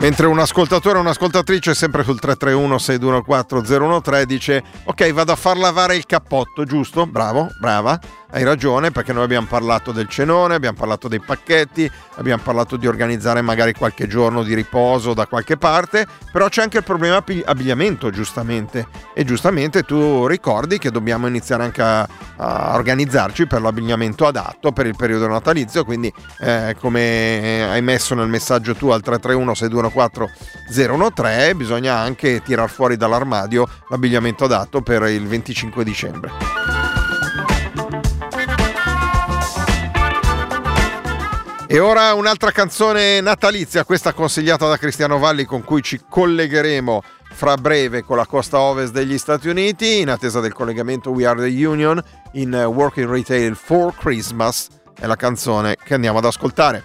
Mentre un ascoltatore o un'ascoltatrice sempre sul 331 614 0113 dice ok vado a far lavare il cappotto, giusto? Bravo, brava. Hai ragione perché noi abbiamo parlato del cenone, abbiamo parlato dei pacchetti, abbiamo parlato di organizzare magari qualche giorno di riposo da qualche parte, però c'è anche il problema abbigliamento giustamente e giustamente tu ricordi che dobbiamo iniziare anche a, a organizzarci per l'abbigliamento adatto per il periodo natalizio, quindi eh, come hai messo nel messaggio tu al 331 6214 013 bisogna anche tirar fuori dall'armadio l'abbigliamento adatto per il 25 dicembre. E ora un'altra canzone natalizia, questa consigliata da Cristiano Valli con cui ci collegheremo fra breve con la costa ovest degli Stati Uniti in attesa del collegamento We Are the Union in Working Retail for Christmas è la canzone che andiamo ad ascoltare.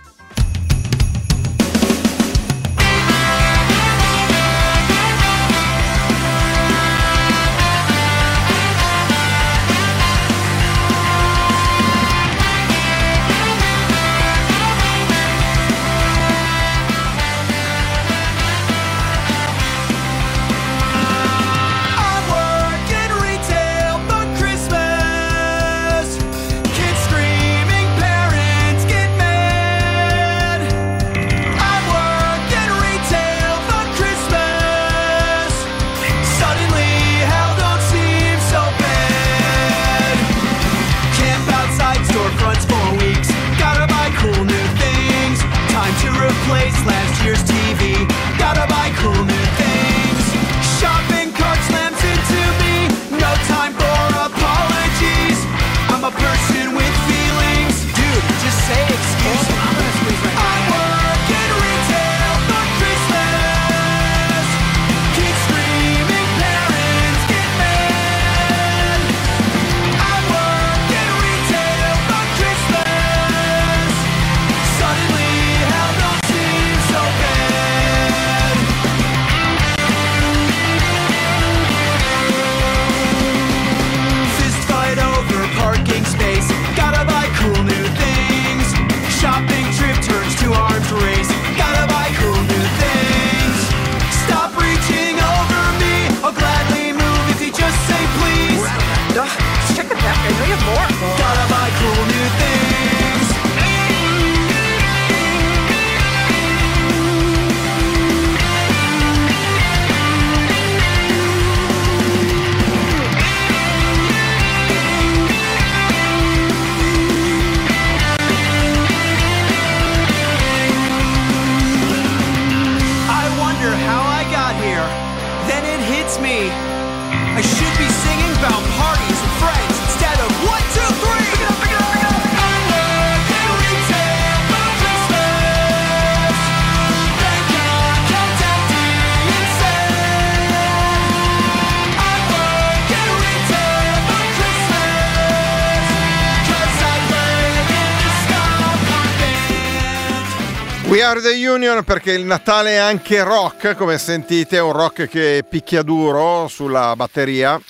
Are the Union perché il Natale è anche rock, come sentite, è un rock che picchia duro sulla batteria.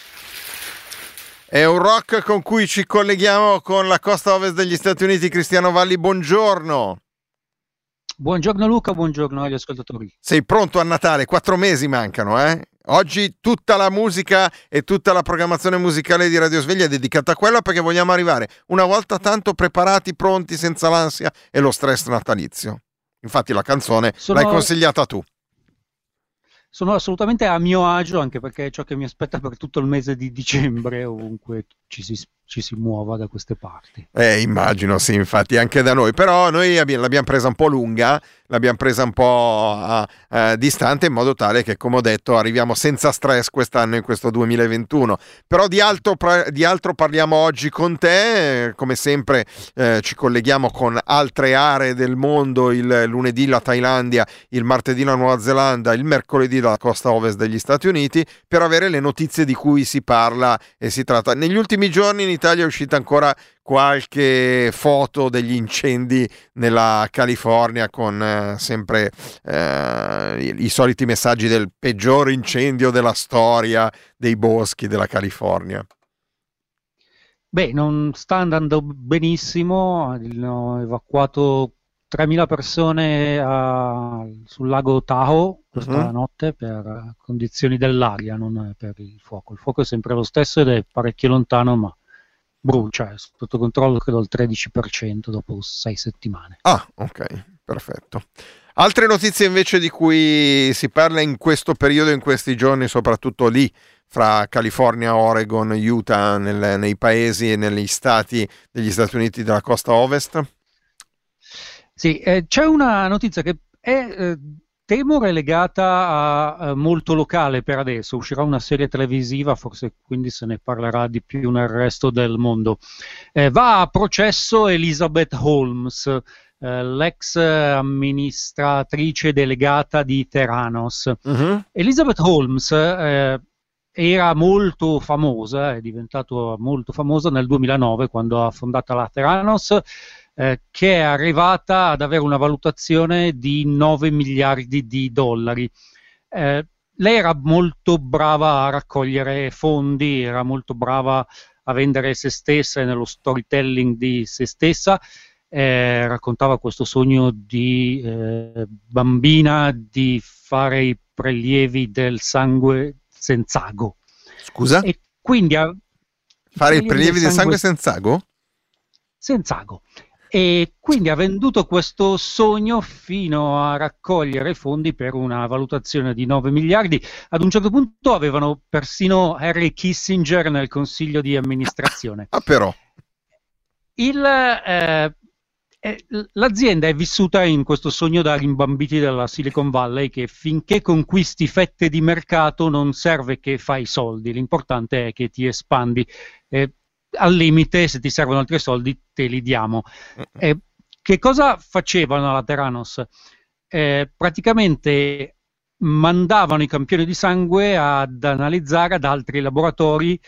È un rock con cui ci colleghiamo con la costa ovest degli Stati Uniti. Cristiano Valli, buongiorno. Buongiorno Luca, buongiorno agli ascoltatori. Sei pronto a Natale? Quattro mesi mancano, eh? Oggi tutta la musica e tutta la programmazione musicale di Radio Sveglia è dedicata a quello perché vogliamo arrivare una volta tanto preparati, pronti, senza l'ansia e lo stress natalizio. Infatti la canzone Sono- l'hai consigliata tu. Sono assolutamente a mio agio anche perché è ciò che mi aspetta per tutto il mese di dicembre ovunque ci si, ci si muova da queste parti. Eh, immagino, sì, infatti anche da noi, però noi abbi- l'abbiamo presa un po' lunga, l'abbiamo presa un po' a- a distante in modo tale che, come ho detto, arriviamo senza stress quest'anno in questo 2021. Però di altro, di altro parliamo oggi con te, come sempre eh, ci colleghiamo con altre aree del mondo, il lunedì la Thailandia, il martedì la Nuova Zelanda, il mercoledì la costa ovest degli Stati Uniti, per avere le notizie di cui si parla e si tratta. Negli ultimi giorni in Italia è uscita ancora qualche foto degli incendi nella California con eh, sempre eh, i, i soliti messaggi del peggior incendio della storia dei boschi della California. Beh, non sta andando benissimo, hanno evacuato 3.000 persone a- sul lago Tahoe questa Mhm. notte per eh, condizioni dell'aria, non per il fuoco. Il fuoco è sempre lo stesso ed è parecchio lontano, ma brucia, è sotto controllo credo al 13% dopo sei settimane. Ah, ok, perfetto. Altre notizie invece di cui si parla in questo periodo, in questi giorni, soprattutto lì, fra California, Oregon, Utah, nel- nei paesi e negli stati degli Stati Uniti della costa ovest? Sì, eh, c'è una notizia che è, eh, temo, relegata a, a molto locale per adesso. Uscirà una serie televisiva, forse quindi se ne parlerà di più nel resto del mondo. Eh, va a processo Elizabeth Holmes, eh, l'ex amministratrice delegata di Theranos. Mhm. Elizabeth Holmes eh, era molto famosa, è diventata molto famosa nel 2009 quando ha fondato la Theranos, eh, che è arrivata ad avere una valutazione di 9 miliardi di dollari. Eh, lei era molto brava a raccogliere fondi, era molto brava a vendere se stessa e nello storytelling di se stessa. Eh, raccontava questo sogno di eh, bambina di fare i prelievi del sangue senz'ago. Scusa? E quindi ha- Fare i prelievi del sangue senza ago? senz'ago. E quindi ha venduto questo sogno fino a raccogliere fondi per una valutazione di 9 miliardi. Ad un certo punto avevano persino Harry Kissinger nel consiglio di amministrazione. Ah, però. Il, eh, eh, l'azienda è vissuta in questo sogno da rimbambiti della Silicon Valley che finché conquisti fette di mercato non serve che fai soldi, l'importante è che ti espandi. Eh, al limite, se ti servono altri soldi, te li diamo. Eh, che cosa facevano alla Theranos? Eh, praticamente mandavano i campioni di sangue ad analizzare ad altri laboratori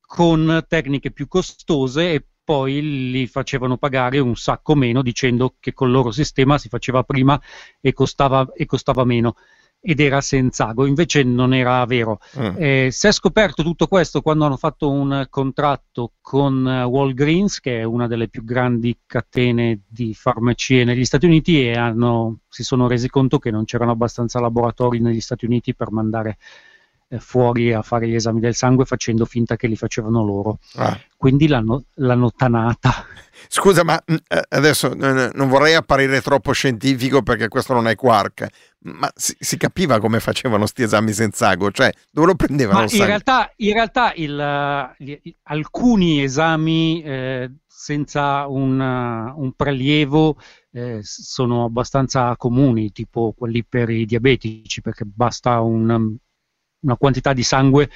con tecniche più costose e poi li facevano pagare un sacco meno dicendo che col loro sistema si faceva prima e costava, e costava meno ed era senz'ago, invece non era vero. Mm. Eh, si è scoperto tutto questo quando hanno fatto un contratto con eh, Walgreens, che è una delle più grandi catene di farmacie negli Stati Uniti, e hanno- si sono resi conto che non c'erano abbastanza laboratori negli Stati Uniti per mandare fuori a fare gli esami del sangue facendo finta che li facevano loro. Ah. Quindi l'hanno, l'hanno tanata. Scusa, ma mm, eh, adesso eh, non vorrei apparire troppo scientifico perché questo non è Quark, ma si, si capiva come facevano sti esami senza ago? Cioè, dove lo prendevano Ma il in realtà, in realtà il, eh, gli- i- alcuni esami eh, senza un, eh, un prelievo eh, sono abbastanza comuni, tipo quelli per i diabetici, perché basta un- una quantità di sangue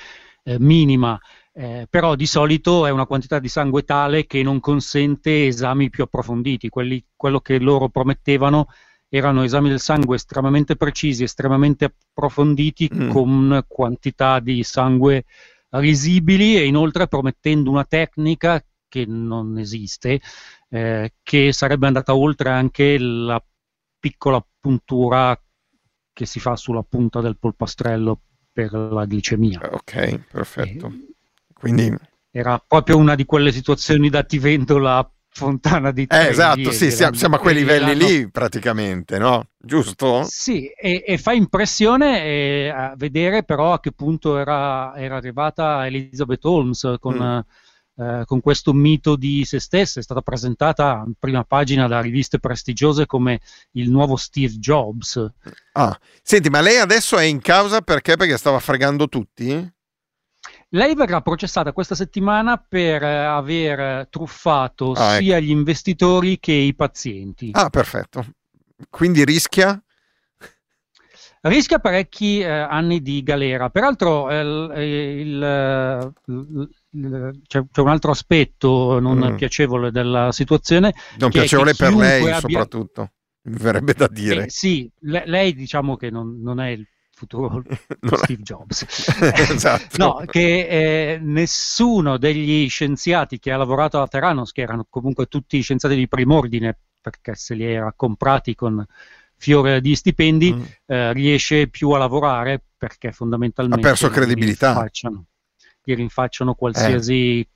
eh, minima. eh, però di solito è una quantità di sangue tale che non consente esami più approfonditi. Quelli- quello che loro promettevano erano esami del sangue estremamente precisi, estremamente approfonditi, Mm. con quantità di sangue risibili e inoltre promettendo una tecnica che non esiste, eh, che sarebbe andata oltre anche la piccola puntura che si fa sulla punta del polpastrello per la glicemia. Ok, perfetto. Quindi, Era proprio una di quelle situazioni da ti vendo la fontana di eh, Trevi esatto, e sì, siamo, siamo a quei e livelli lì praticamente, no? Giusto? Sì, e, e fa impressione eh, a vedere però a che punto era, era arrivata Elizabeth Holmes con, Mm. Eh, con questo mito di se stessa. È stata presentata in prima pagina da riviste prestigiose come il nuovo Steve Jobs. Ah, senti, ma lei adesso è in causa perché? Perché stava fregando tutti? Lei verrà processata questa settimana per eh, aver truffato Ah, ecco. sia gli investitori che i pazienti. Ah, perfetto. Quindi rischia? Rischia parecchi eh, anni di galera. Peraltro, eh, il- il- eh, il- c'è, c'è un altro aspetto non Mm. piacevole della situazione. Non piacevole per lei, abbia- soprattutto. Mi verrebbe da dire. Eh, sì, le- lei diciamo che non, non è il futuro Steve Jobs. esatto. No, che eh, nessuno degli scienziati che ha lavorato alla Terranos, che erano comunque tutti scienziati di prim'ordine, perché se li era comprati con fiore di stipendi, Mm. eh, riesce più a lavorare perché fondamentalmente Ha perso gli credibilità. rinfacciano, gli rinfacciano qualsiasi,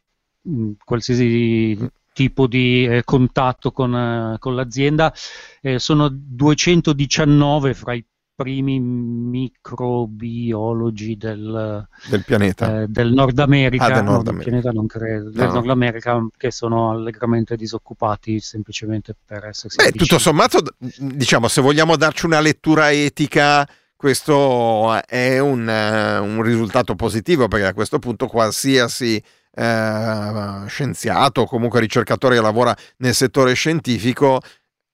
mh, qualsiasi tipo di eh, contatto con, eh, con l'azienda. Eh, sono 219 fra i primi microbiologi del, del pianeta. eh, del Nord America, Ah, del no, Nord del America. pianeta non credo, del No. Nord America che sono allegramente disoccupati semplicemente per essersi Beh, tutto sommato, diciamo, se vogliamo darci una lettura etica, questo è un, eh, un risultato positivo perché a questo punto qualsiasi eh, scienziato o comunque ricercatore che lavora nel settore scientifico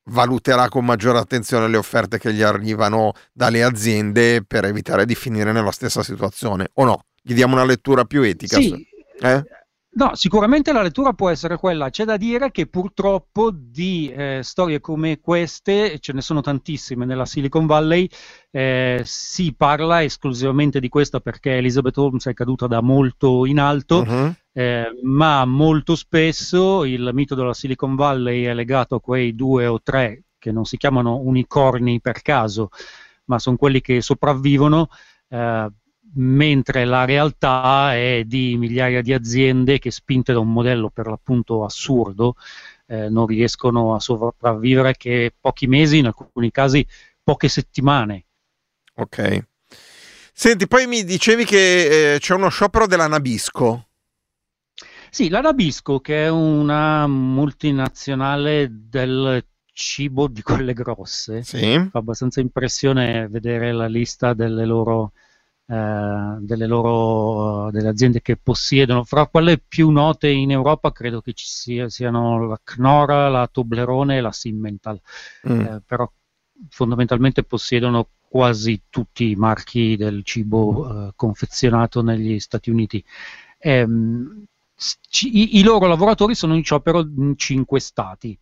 valuterà con maggiore attenzione le offerte che gli arrivano dalle aziende per evitare di finire nella stessa situazione o no? Gli diamo una lettura più etica? Sì, Eh? No, sicuramente la lettura può essere quella. C'è da dire che purtroppo di eh, storie come queste, ce ne sono tantissime nella Silicon Valley, eh, si parla esclusivamente di questa perché Elizabeth Holmes è caduta da molto in alto, Mhm. eh, ma molto spesso il mito della Silicon Valley è legato a quei due o tre che non si chiamano unicorni per caso, ma sono quelli che sopravvivono. Mentre la realtà è di migliaia di aziende che spinte da un modello per l'appunto assurdo eh, non riescono a sopravvivere che pochi mesi, in alcuni casi poche settimane. Ok. Senti, poi mi dicevi che eh, c'è uno sciopero della Nabisco. Sì, la Nabisco, che è una multinazionale del cibo di quelle grosse, Sì. fa abbastanza impressione vedere la lista delle loro, delle loro delle aziende che possiedono. Fra quelle più note in Europa credo che ci sia- siano la Knorr, la Toblerone e la Simmental, Mm. eh, però fondamentalmente possiedono quasi tutti i marchi del cibo eh, confezionato negli Stati Uniti. S- ci- i, I loro lavoratori sono in sciopero in cinque stati.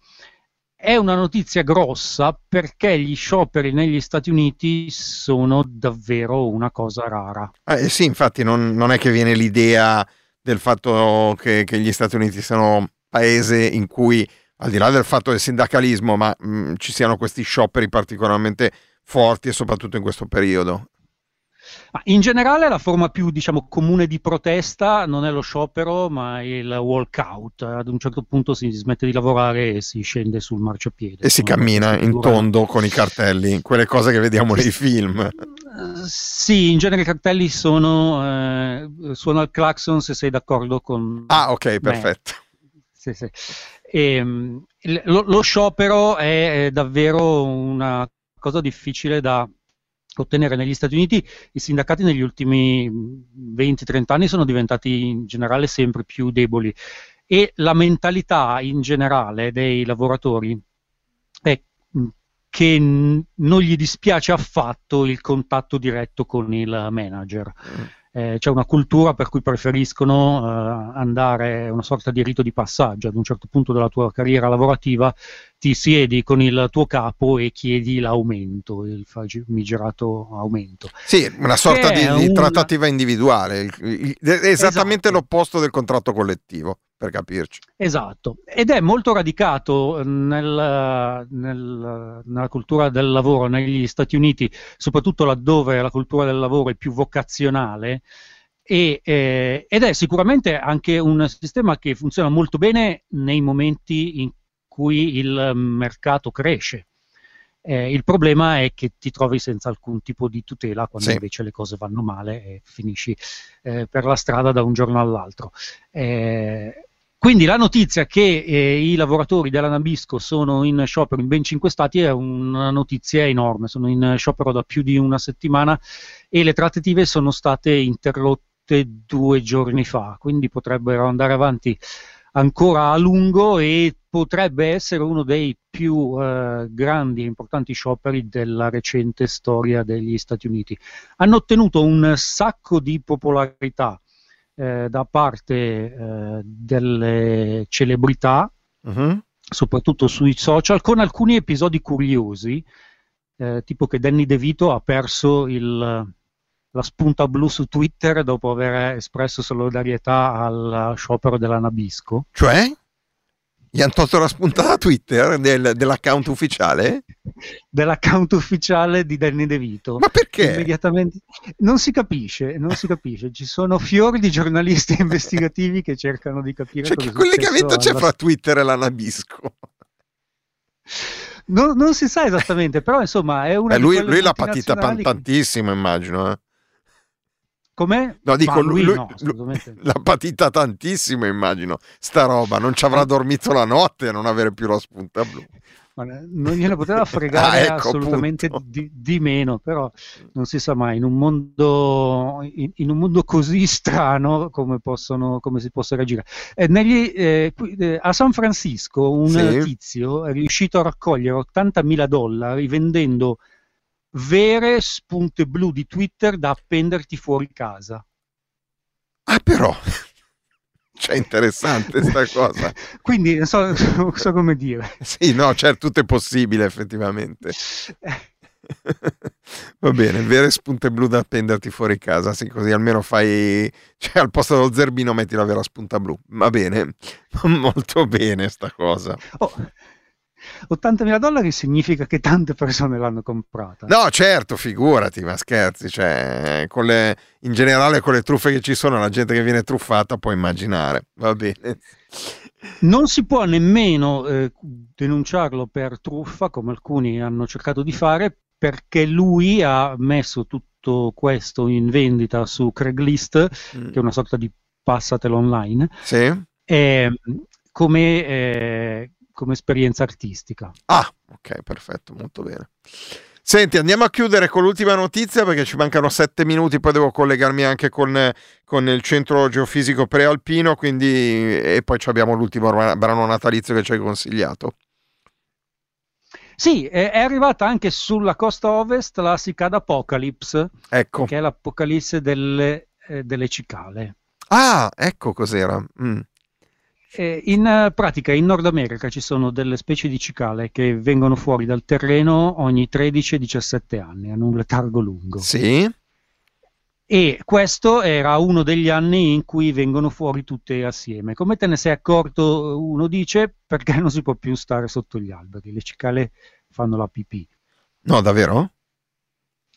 È una notizia grossa perché gli scioperi negli Stati Uniti sono davvero una cosa rara. Eh, sì, infatti non, non è che viene l'idea del fatto che, che gli Stati Uniti siano un paese in cui, al di là del fatto del sindacalismo, ma mh, ci siano questi scioperi particolarmente forti e soprattutto in questo periodo. Ma in generale la forma più diciamo, comune di protesta non è lo sciopero, ma il walkout. Ad un certo punto si smette di lavorare e si scende sul marciapiede. E si cammina in tondo con i cartelli, quelle cose che vediamo nei film. Eh, Sì, in genere i cartelli sono eh, suona il clacson se sei d'accordo con Ah, ok, me. perfetto. Sì, sì. Ehm, il- lo, lo sciopero è davvero una cosa difficile da ottenere negli Stati Uniti. I sindacati negli ultimi 20-30 anni sono diventati in generale sempre più deboli e la mentalità in generale dei lavoratori è che non gli dispiace affatto il contatto diretto con il manager. Eh, c'è una cultura per cui preferiscono eh, andare, è una sorta di rito di passaggio, ad un certo punto della tua carriera lavorativa ti siedi con il tuo capo e chiedi l'aumento, il famigerato aumento. Sì, una sorta di, di trattativa individuale, il- il- è esattamente Esatto. l'opposto del contratto collettivo, per capirci. Esatto, ed è molto radicato nel- nel- nella cultura del lavoro negli Stati Uniti, soprattutto laddove la cultura del lavoro è più vocazionale, e, eh, ed è sicuramente anche un sistema che funziona molto bene nei momenti in cui il mercato cresce. Eh, il problema è che ti trovi senza alcun tipo di tutela quando Sì. invece le cose vanno male e finisci eh, per la strada da un giorno all'altro. Eh, quindi la notizia che eh, i lavoratori della Nabisco sono in sciopero in ben cinque stati è una notizia enorme, sono in sciopero da più di una settimana e le trattative sono state interrotte due giorni fa, quindi potrebbero andare avanti ancora a lungo e potrebbe essere uno dei più eh, grandi e importanti scioperi della recente storia degli Stati Uniti. Hanno ottenuto un sacco di popolarità eh, da parte eh, delle celebrità, Mhm. soprattutto sui social, con alcuni episodi curiosi, eh, tipo che Danny DeVito ha perso il- la spunta blu su Twitter dopo aver espresso solidarietà al sciopero della Nabisco. Cioè? Gli hanno tolto la spuntata Twitter del- dell'account ufficiale? dell'account ufficiale di Danny DeVito. Ma perché? Immediatamente non si capisce, non si capisce. Ci sono fiori di giornalisti investigativi che cercano di capire Cioè, cosa che collegamento c'è alla fra Twitter e la Nabisco? Non, non si sa esattamente, però insomma è una Eh, di lui, lui l'ha patita pan- tantissimo, immagino. eh. Com'è? No, dico, lui, lui no, l'ha patita tantissimo, immagino. Sta roba, non ci avrà dormito la notte a non avere più la spunta blu. Ma non gliene poteva fregare Ah, ecco, assolutamente di, di meno, però non si sa mai, in un mondo, in, in un mondo così strano come, possono, come si possa reagire. Eh, negli, eh, eh, a San Francisco un Sì. tizio è riuscito a raccogliere 80.000 dollari vendendo vere spunte blu di Twitter da appenderti fuori casa. Ah, però, cioè, interessante sta cosa. Quindi non so, so come dire. Sì, no, certo, tutto è possibile, effettivamente. Va bene, vere spunte blu da appenderti fuori casa, sì, così almeno fai, cioè al posto dello zerbino metti la vera spunta blu. Va bene, molto bene sta cosa. Oh, 80.000 dollari significa che tante persone l'hanno comprata. No, certo, figurati, ma scherzi, cioè, con le- in generale con le truffe che ci sono, la gente che viene truffata può immaginare. Va bene. Non si può nemmeno eh, denunciarlo per truffa, come alcuni hanno cercato di fare, perché lui ha messo tutto questo in vendita su Craigslist, Mm. che è una sorta di passatelo online, Sì? eh, come, eh, come esperienza artistica. Ah, ok, perfetto, molto bene. Senti, andiamo a chiudere con l'ultima notizia perché ci mancano sette minuti, poi devo collegarmi anche con, con il centro geofisico prealpino, quindi e poi abbiamo l'ultimo bra- brano natalizio che ci hai consigliato. Sì, è, è arrivata anche sulla costa ovest la cicada Apocalypse, Ecco. che è l'apocalisse delle, eh, delle cicale. Ah, ecco cos'era. Mm. Eh, in eh, pratica in Nord America ci sono delle specie di cicale che vengono fuori dal terreno ogni 13-17 anni, hanno un letargo lungo. Sì? E questo era uno degli anni in cui vengono fuori tutte assieme. Come te ne sei accorto, uno dice, perché non si può più stare sotto gli alberi, le cicale fanno la pipì. No, davvero?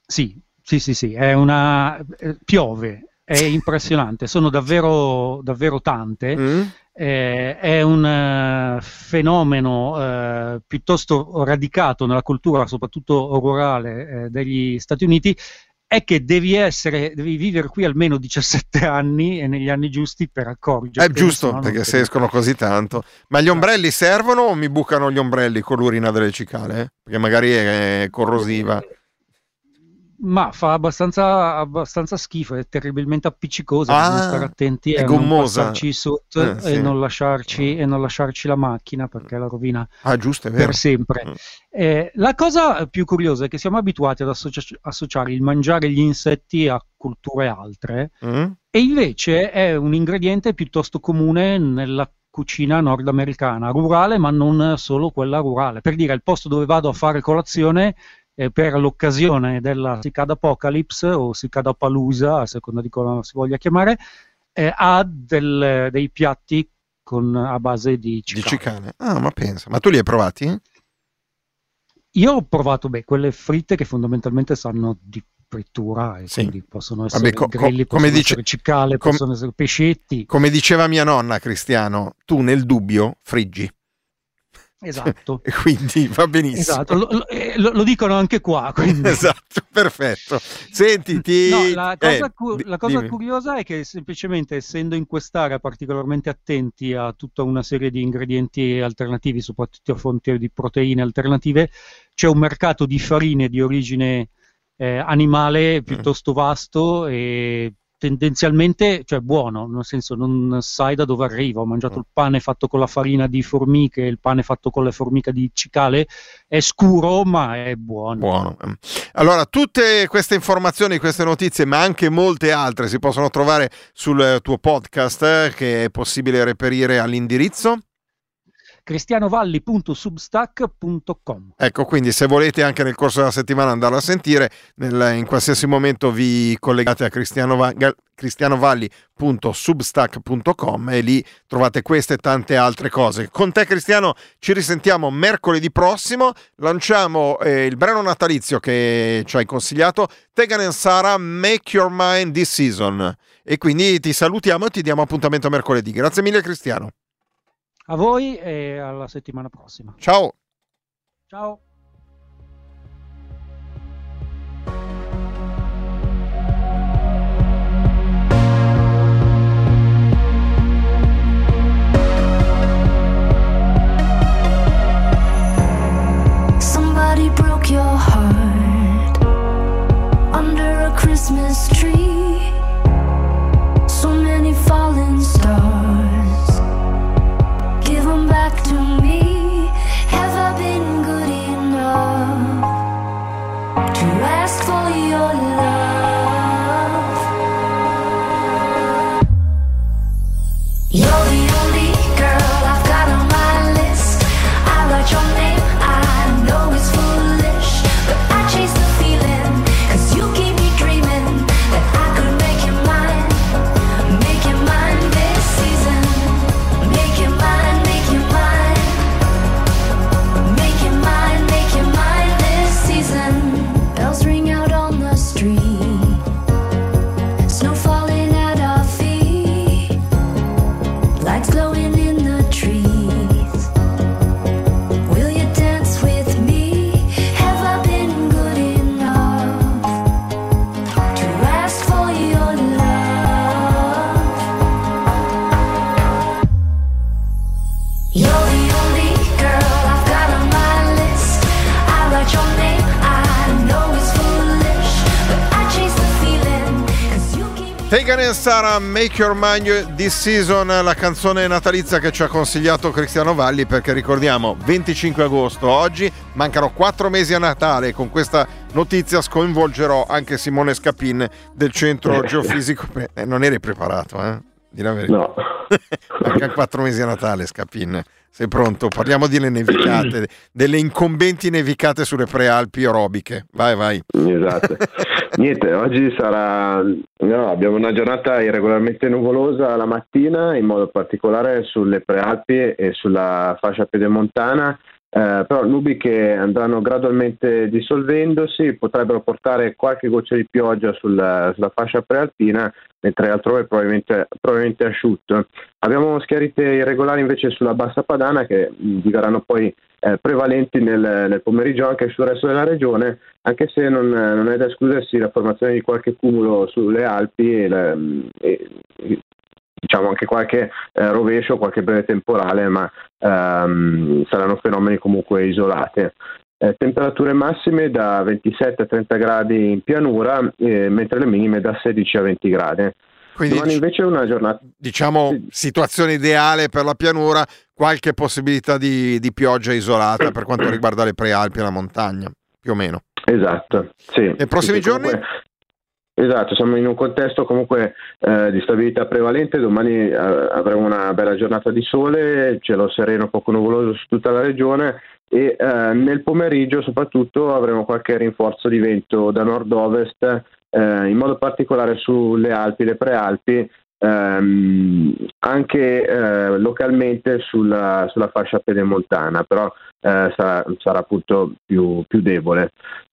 Sì, sì, sì, sì, è una... eh, piove, è impressionante, sono davvero, davvero tante. Mm? Eh, è un eh, fenomeno eh, piuttosto radicato nella cultura, soprattutto rurale, eh, degli Stati Uniti, è che devi essere, devi vivere qui almeno 17 anni e negli anni giusti per accorgerti. È giusto, se no perché se ne- escono così tanto. Ma gli ombrelli servono o mi bucano gli ombrelli con l'urina delle cicale? Perché magari è corrosiva. Ma fa abbastanza, abbastanza schifo, è terribilmente appiccicosa, Ah, bisogna stare attenti a non passarci sotto Eh, e, sì. non lasciarci, e non lasciarci la macchina perché la rovina Ah, giusto, è vero. per sempre. Mm. Eh, la cosa più curiosa è che siamo abituati ad associa- associare il mangiare gli insetti a culture altre Mm? e invece è un ingrediente piuttosto comune nella cucina nordamericana, rurale ma non solo quella rurale. Per dire, il posto dove vado a fare colazione eh, per l'occasione della Cicada Apocalypse o Cicada Palusa, a seconda di come si voglia chiamare, eh, ha del- dei piatti con- a base di Di cicale. cicale. Ah, ma pensa. Ma tu li hai provati? Io ho provato beh, quelle fritte che fondamentalmente sanno di frittura e Sì. quindi possono essere Vabbè, co- grilli, come possono dice- essere cicale, com- possono essere pescetti. Come diceva mia nonna, Cristiano, tu nel dubbio friggi. Esatto. E quindi va benissimo. Esatto, lo, lo- eh, lo- dicono anche qua. quindi. Esatto, perfetto. Senti, ti... No, la cosa, eh, cu- la cosa curiosa è che semplicemente essendo in quest'area particolarmente attenti a tutta una serie di ingredienti alternativi, soprattutto a fonti di proteine alternative, c'è un mercato di farine di origine eh, Mm. animale piuttosto vasto e tendenzialmente cioè buono, nel senso non sai da dove arriva. Ho mangiato il pane fatto con la farina di formiche, il pane fatto con le formiche di cicale, è scuro ma è buono. Buono. Allora, tutte queste informazioni, queste notizie, ma anche molte altre si possono trovare sul tuo podcast eh, che è possibile reperire all'indirizzo. cristianovalli.substack.com Ecco, quindi se volete anche nel corso della settimana andarlo a sentire, nel- in qualsiasi momento vi collegate a Cristiano cristianovalli.substack.com e lì trovate queste e tante altre cose. Con te Cristiano ci risentiamo mercoledì prossimo, lanciamo eh, il brano natalizio che ci hai consigliato, Tegan and Sara, Make Your Mind This Season. E quindi ti salutiamo e ti diamo appuntamento mercoledì. Grazie mille Cristiano. A voi e alla settimana prossima. Ciao. Ciao. Somebody broke your heart under a Christmas tree. You're Sara Make Your Mind This Season, la canzone natalizia che ci ha consigliato Cristiano Valli perché ricordiamo 25 agosto oggi, mancano 4 mesi a Natale con questa notizia sconvolgerò anche Simone Scapin del centro geofisico. Eh, non eri preparato, eh? Di la verità. No. Mancano 4 mesi a Natale, Scapin. Sei pronto? Parliamo delle nevicate, delle incombenti nevicate sulle prealpi orobiche. Vai, vai. Esatto. Niente, oggi sarà. no, abbiamo una giornata irregolarmente nuvolosa la mattina, in modo particolare sulle prealpi e sulla fascia pedemontana. Eh, però nubi che andranno gradualmente dissolvendosi potrebbero portare qualche goccia di pioggia sulla, sulla fascia prealpina, mentre altrove probabilmente, probabilmente asciutto. Abbiamo schiarite irregolari invece sulla bassa padana che diverranno poi eh, prevalenti nel, nel pomeriggio anche sul resto della regione, anche se non, non è da escludersi la formazione di qualche cumulo sulle Alpi e, la- e, diciamo anche qualche eh, rovescio, qualche breve temporale, ma ehm, saranno fenomeni comunque isolati. Eh, temperature massime da 27 a 30 gradi in pianura, eh, mentre le minime da 16 a 20 gradi. Quindi Domani invece è una giornata. diciamo situazione ideale per la pianura, qualche possibilità di, di pioggia isolata per quanto riguarda le prealpi e la montagna, più o meno. Esatto, sì. Nei prossimi Sì, comunque- Esatto, siamo in un contesto comunque eh, di stabilità prevalente, domani eh, avremo una bella giornata di sole, cielo sereno, poco nuvoloso su tutta la regione e eh, nel pomeriggio soprattutto avremo qualche rinforzo di vento da nord-ovest, eh, in modo particolare sulle Alpi, le prealpi, ehm, anche eh, localmente sulla, sulla fascia pedemontana, però eh, sarà, sarà appunto più, più debole.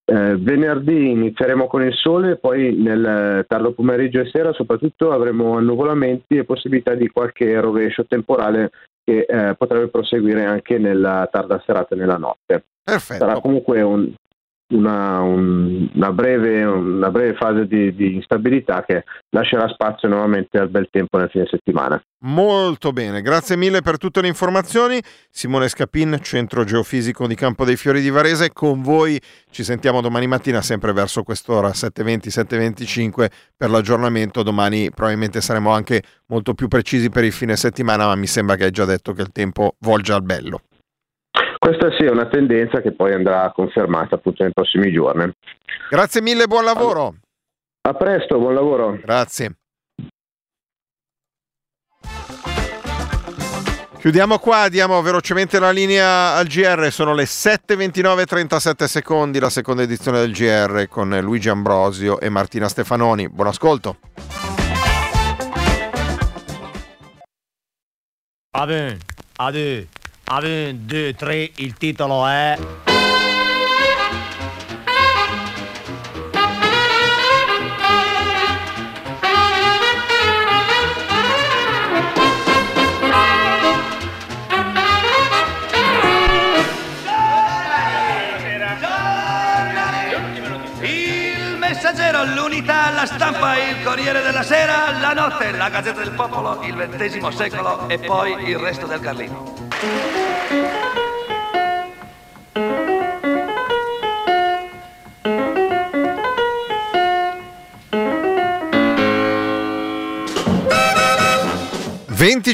Eh, venerdì inizieremo con il sole, e poi nel tardo pomeriggio e sera soprattutto avremo annuvolamenti e possibilità di qualche rovescio temporale che eh, potrebbe proseguire anche nella tarda serata e nella notte. Perfetto. Sarà comunque un- una, un- una breve, una breve fase di, di instabilità che lascerà spazio nuovamente al bel tempo nel fine settimana. Molto bene, grazie mille per tutte le informazioni. Simone Scapin, Centro Geofisico di Campo dei Fiori di Varese, con voi ci sentiamo domani mattina sempre verso quest'ora 7.20, 7.25 per l'aggiornamento. Domani probabilmente saremo anche molto più precisi per il fine settimana, ma mi sembra che hai già detto che il tempo volge al bello. Questa sì è una tendenza che poi andrà confermata appunto nei prossimi giorni. Grazie mille, buon lavoro. A presto, buon lavoro. Grazie. Chiudiamo qua, diamo velocemente la linea al GR, sono le 7.29 37 secondi, la seconda edizione del GR con Luigi Ambrosio e Martina Stefanoni. Buon ascolto. Aven, a 1, 2, 3, il titolo è... l'unità, la stampa, il Corriere della Sera, la notte, la Gazzetta del Popolo, il XX secolo e poi il resto del Carlino.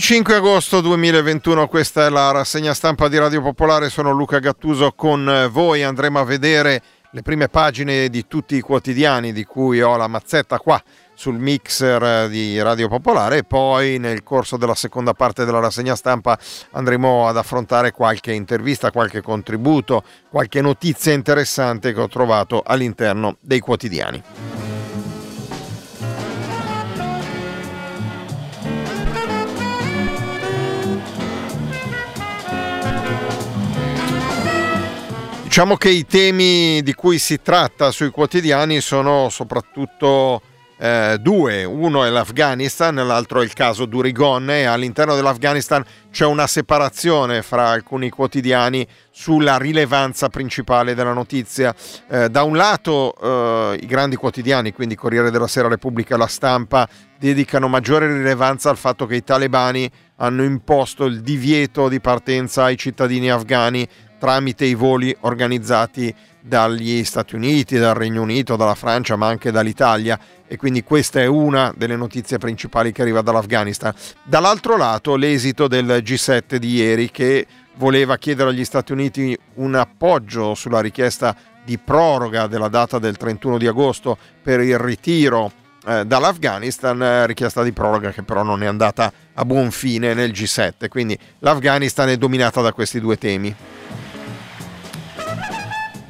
25 agosto 2021, questa è la rassegna stampa di Radio Popolare, sono Luca Gattuso con voi, andremo a vedere le prime pagine di tutti i quotidiani di cui ho la mazzetta qua sul mixer di Radio Popolare e poi nel corso della seconda parte della rassegna stampa andremo ad affrontare qualche intervista, qualche contributo, qualche notizia interessante che ho trovato all'interno dei quotidiani. Diciamo che i temi di cui si tratta sui quotidiani sono soprattutto eh, due, uno è l'Afghanistan, l'altro è il caso Durigon e all'interno dell'Afghanistan c'è una separazione fra alcuni quotidiani sulla rilevanza principale della notizia. Eh, da un lato eh, i grandi quotidiani, quindi Corriere della Sera, Repubblica, La Stampa, dedicano maggiore rilevanza al fatto che i talebani hanno imposto il divieto di partenza ai cittadini afghani tramite i voli organizzati dagli Stati Uniti, dal Regno Unito, dalla Francia, ma anche dall'Italia e quindi questa è una delle notizie principali che arriva dall'Afghanistan. Dall'altro lato l'esito del G7 di ieri che voleva chiedere agli Stati Uniti un appoggio sulla richiesta di proroga della data del 31 di agosto per il ritiro eh, dall'Afghanistan, eh, richiesta di proroga che però non è andata a buon fine nel G7, quindi l'Afghanistan è dominata da questi due temi.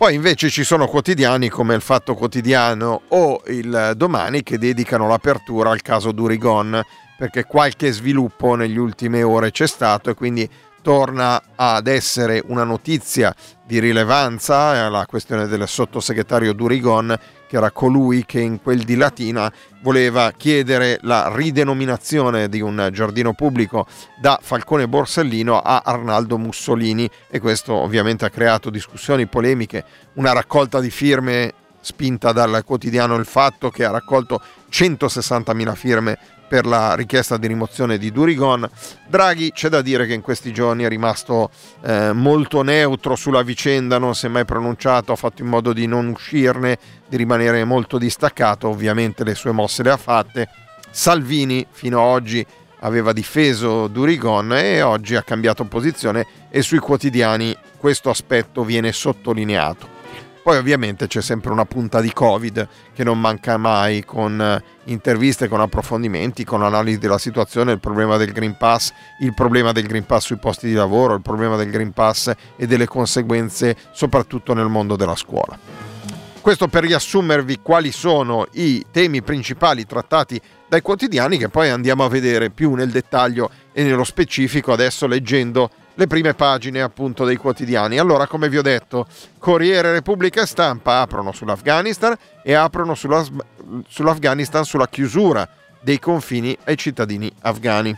Poi invece ci sono quotidiani come il Fatto Quotidiano o il Domani che dedicano l'apertura al caso Durigon perché qualche sviluppo negli ultime ore c'è stato e quindi torna ad essere una notizia di rilevanza la questione del sottosegretario Durigon che era colui che in quel di Latina voleva chiedere la ridenominazione di un giardino pubblico da Falcone Borsellino a Arnaldo Mussolini. E questo ovviamente ha creato discussioni, polemiche, una raccolta di firme spinta dal quotidiano Il Fatto che ha raccolto 160.000 firme per la richiesta di rimozione di Durigon. Draghi c'è da dire che in questi giorni è rimasto eh, molto neutro sulla vicenda, non si è mai pronunciato, ha fatto in modo di non uscirne, di rimanere molto distaccato, ovviamente le sue mosse le ha fatte. Salvini fino ad oggi aveva difeso Durigon e oggi ha cambiato posizione e sui quotidiani questo aspetto viene sottolineato. Poi ovviamente c'è sempre una punta di Covid che non manca mai con eh, interviste, con approfondimenti, con analisi della situazione, il problema del Green Pass, il problema del Green Pass sui posti di lavoro, il problema del Green Pass e delle conseguenze soprattutto nel mondo della scuola. Questo per riassumervi quali sono i temi principali trattati dai quotidiani che poi andiamo a vedere più nel dettaglio e nello specifico adesso leggendo le prime pagine appunto dei quotidiani. Allora, come vi ho detto, Corriere Repubblica e Stampa aprono sull'Afghanistan e aprono sulla, sull'Afghanistan sulla chiusura dei confini ai cittadini afghani.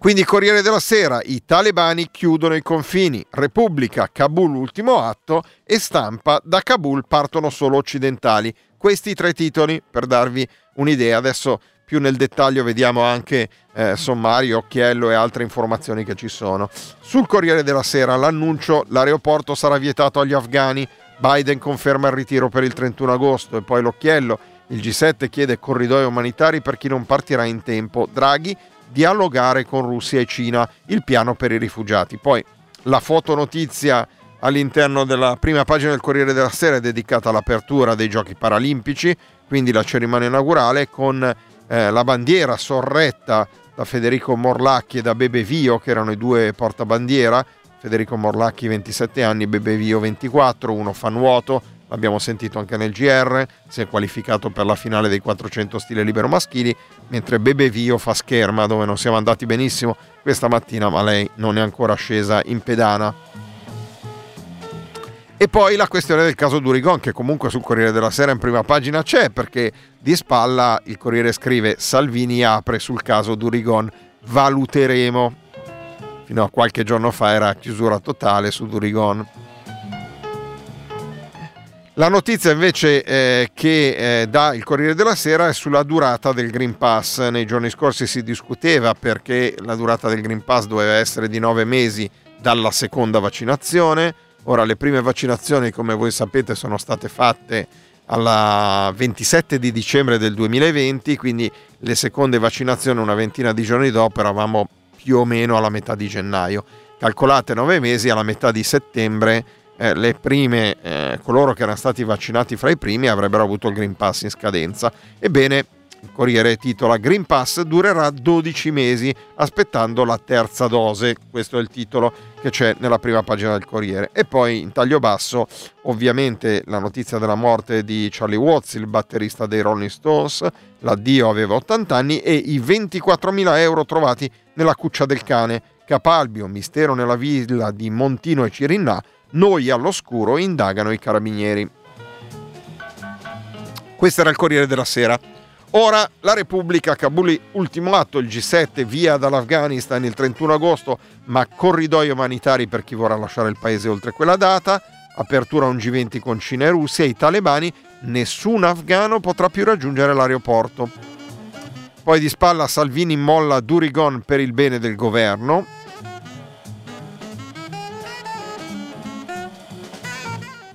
Quindi Corriere della Sera, i talebani chiudono i confini, Repubblica, Kabul ultimo atto e Stampa, da Kabul partono solo occidentali. Questi tre titoli per darvi un'idea. Adesso più nel dettaglio vediamo anche eh, sommario, occhiello e altre informazioni che ci sono. Sul Corriere della Sera l'annuncio l'aeroporto sarà vietato agli afghani, Biden conferma il ritiro per il 31 agosto e poi l'occhiello, il G7 chiede corridoi umanitari per chi non partirà in tempo, Draghi dialogare con Russia e Cina, il piano per i rifugiati. Poi la fotonotizia all'interno della prima pagina del Corriere della Sera è dedicata all'apertura dei Giochi Paralimpici, quindi la cerimonia inaugurale con eh, la bandiera sorretta da Federico Morlacchi e da Bebe Vio, che erano i due portabandiera. Federico Morlacchi 27 anni, Bebe Vio 24, uno fa nuoto, l'abbiamo sentito anche nel GR, si è qualificato per la finale dei 400 stile libero maschili, mentre Bebe Vio fa scherma dove non siamo andati benissimo questa mattina, ma lei non è ancora scesa in pedana. E poi la questione del caso Durigon, che comunque sul Corriere della Sera in prima pagina c'è, perché di spalla il Corriere scrive Salvini apre sul caso Durigon, valuteremo. Fino a qualche giorno fa era chiusura totale su Durigon. La notizia invece eh, che eh, dà il Corriere della Sera è sulla durata del Green Pass. Nei giorni scorsi si discuteva perché la durata del Green Pass doveva essere di nove mesi dalla seconda vaccinazione. Ora le prime vaccinazioni, come voi sapete, sono state fatte alla 27 di dicembre del 2020, quindi le seconde vaccinazioni una ventina di giorni dopo eravamo più o meno alla metà di gennaio. Calcolate nove mesi, alla metà di settembre eh, le prime, eh, coloro che erano stati vaccinati fra i primi avrebbero avuto il Green Pass in scadenza. Ebbene, il Corriere titola Green Pass durerà 12 mesi aspettando la terza dose. Questo è il titolo che c'è nella prima pagina del Corriere. E poi in taglio basso, ovviamente, la notizia della morte di Charlie Watts, il batterista dei Rolling Stones. L'addio aveva 80 anni e i 24.000 euro trovati nella cuccia del cane. Capalbio, mistero nella villa di Montino e Cirinnà. Noi all'oscuro indagano i carabinieri. Questo era il Corriere della Sera. Ora la Repubblica, Kabul, ultimo atto, il G7 via dall'Afghanistan il 31 agosto, ma corridoi umanitari per chi vorrà lasciare il paese oltre quella data, apertura un G20 con Cina e Russia, i talebani, nessun afgano potrà più raggiungere l'aeroporto. Poi di spalla Salvini molla Durigon per il bene del governo.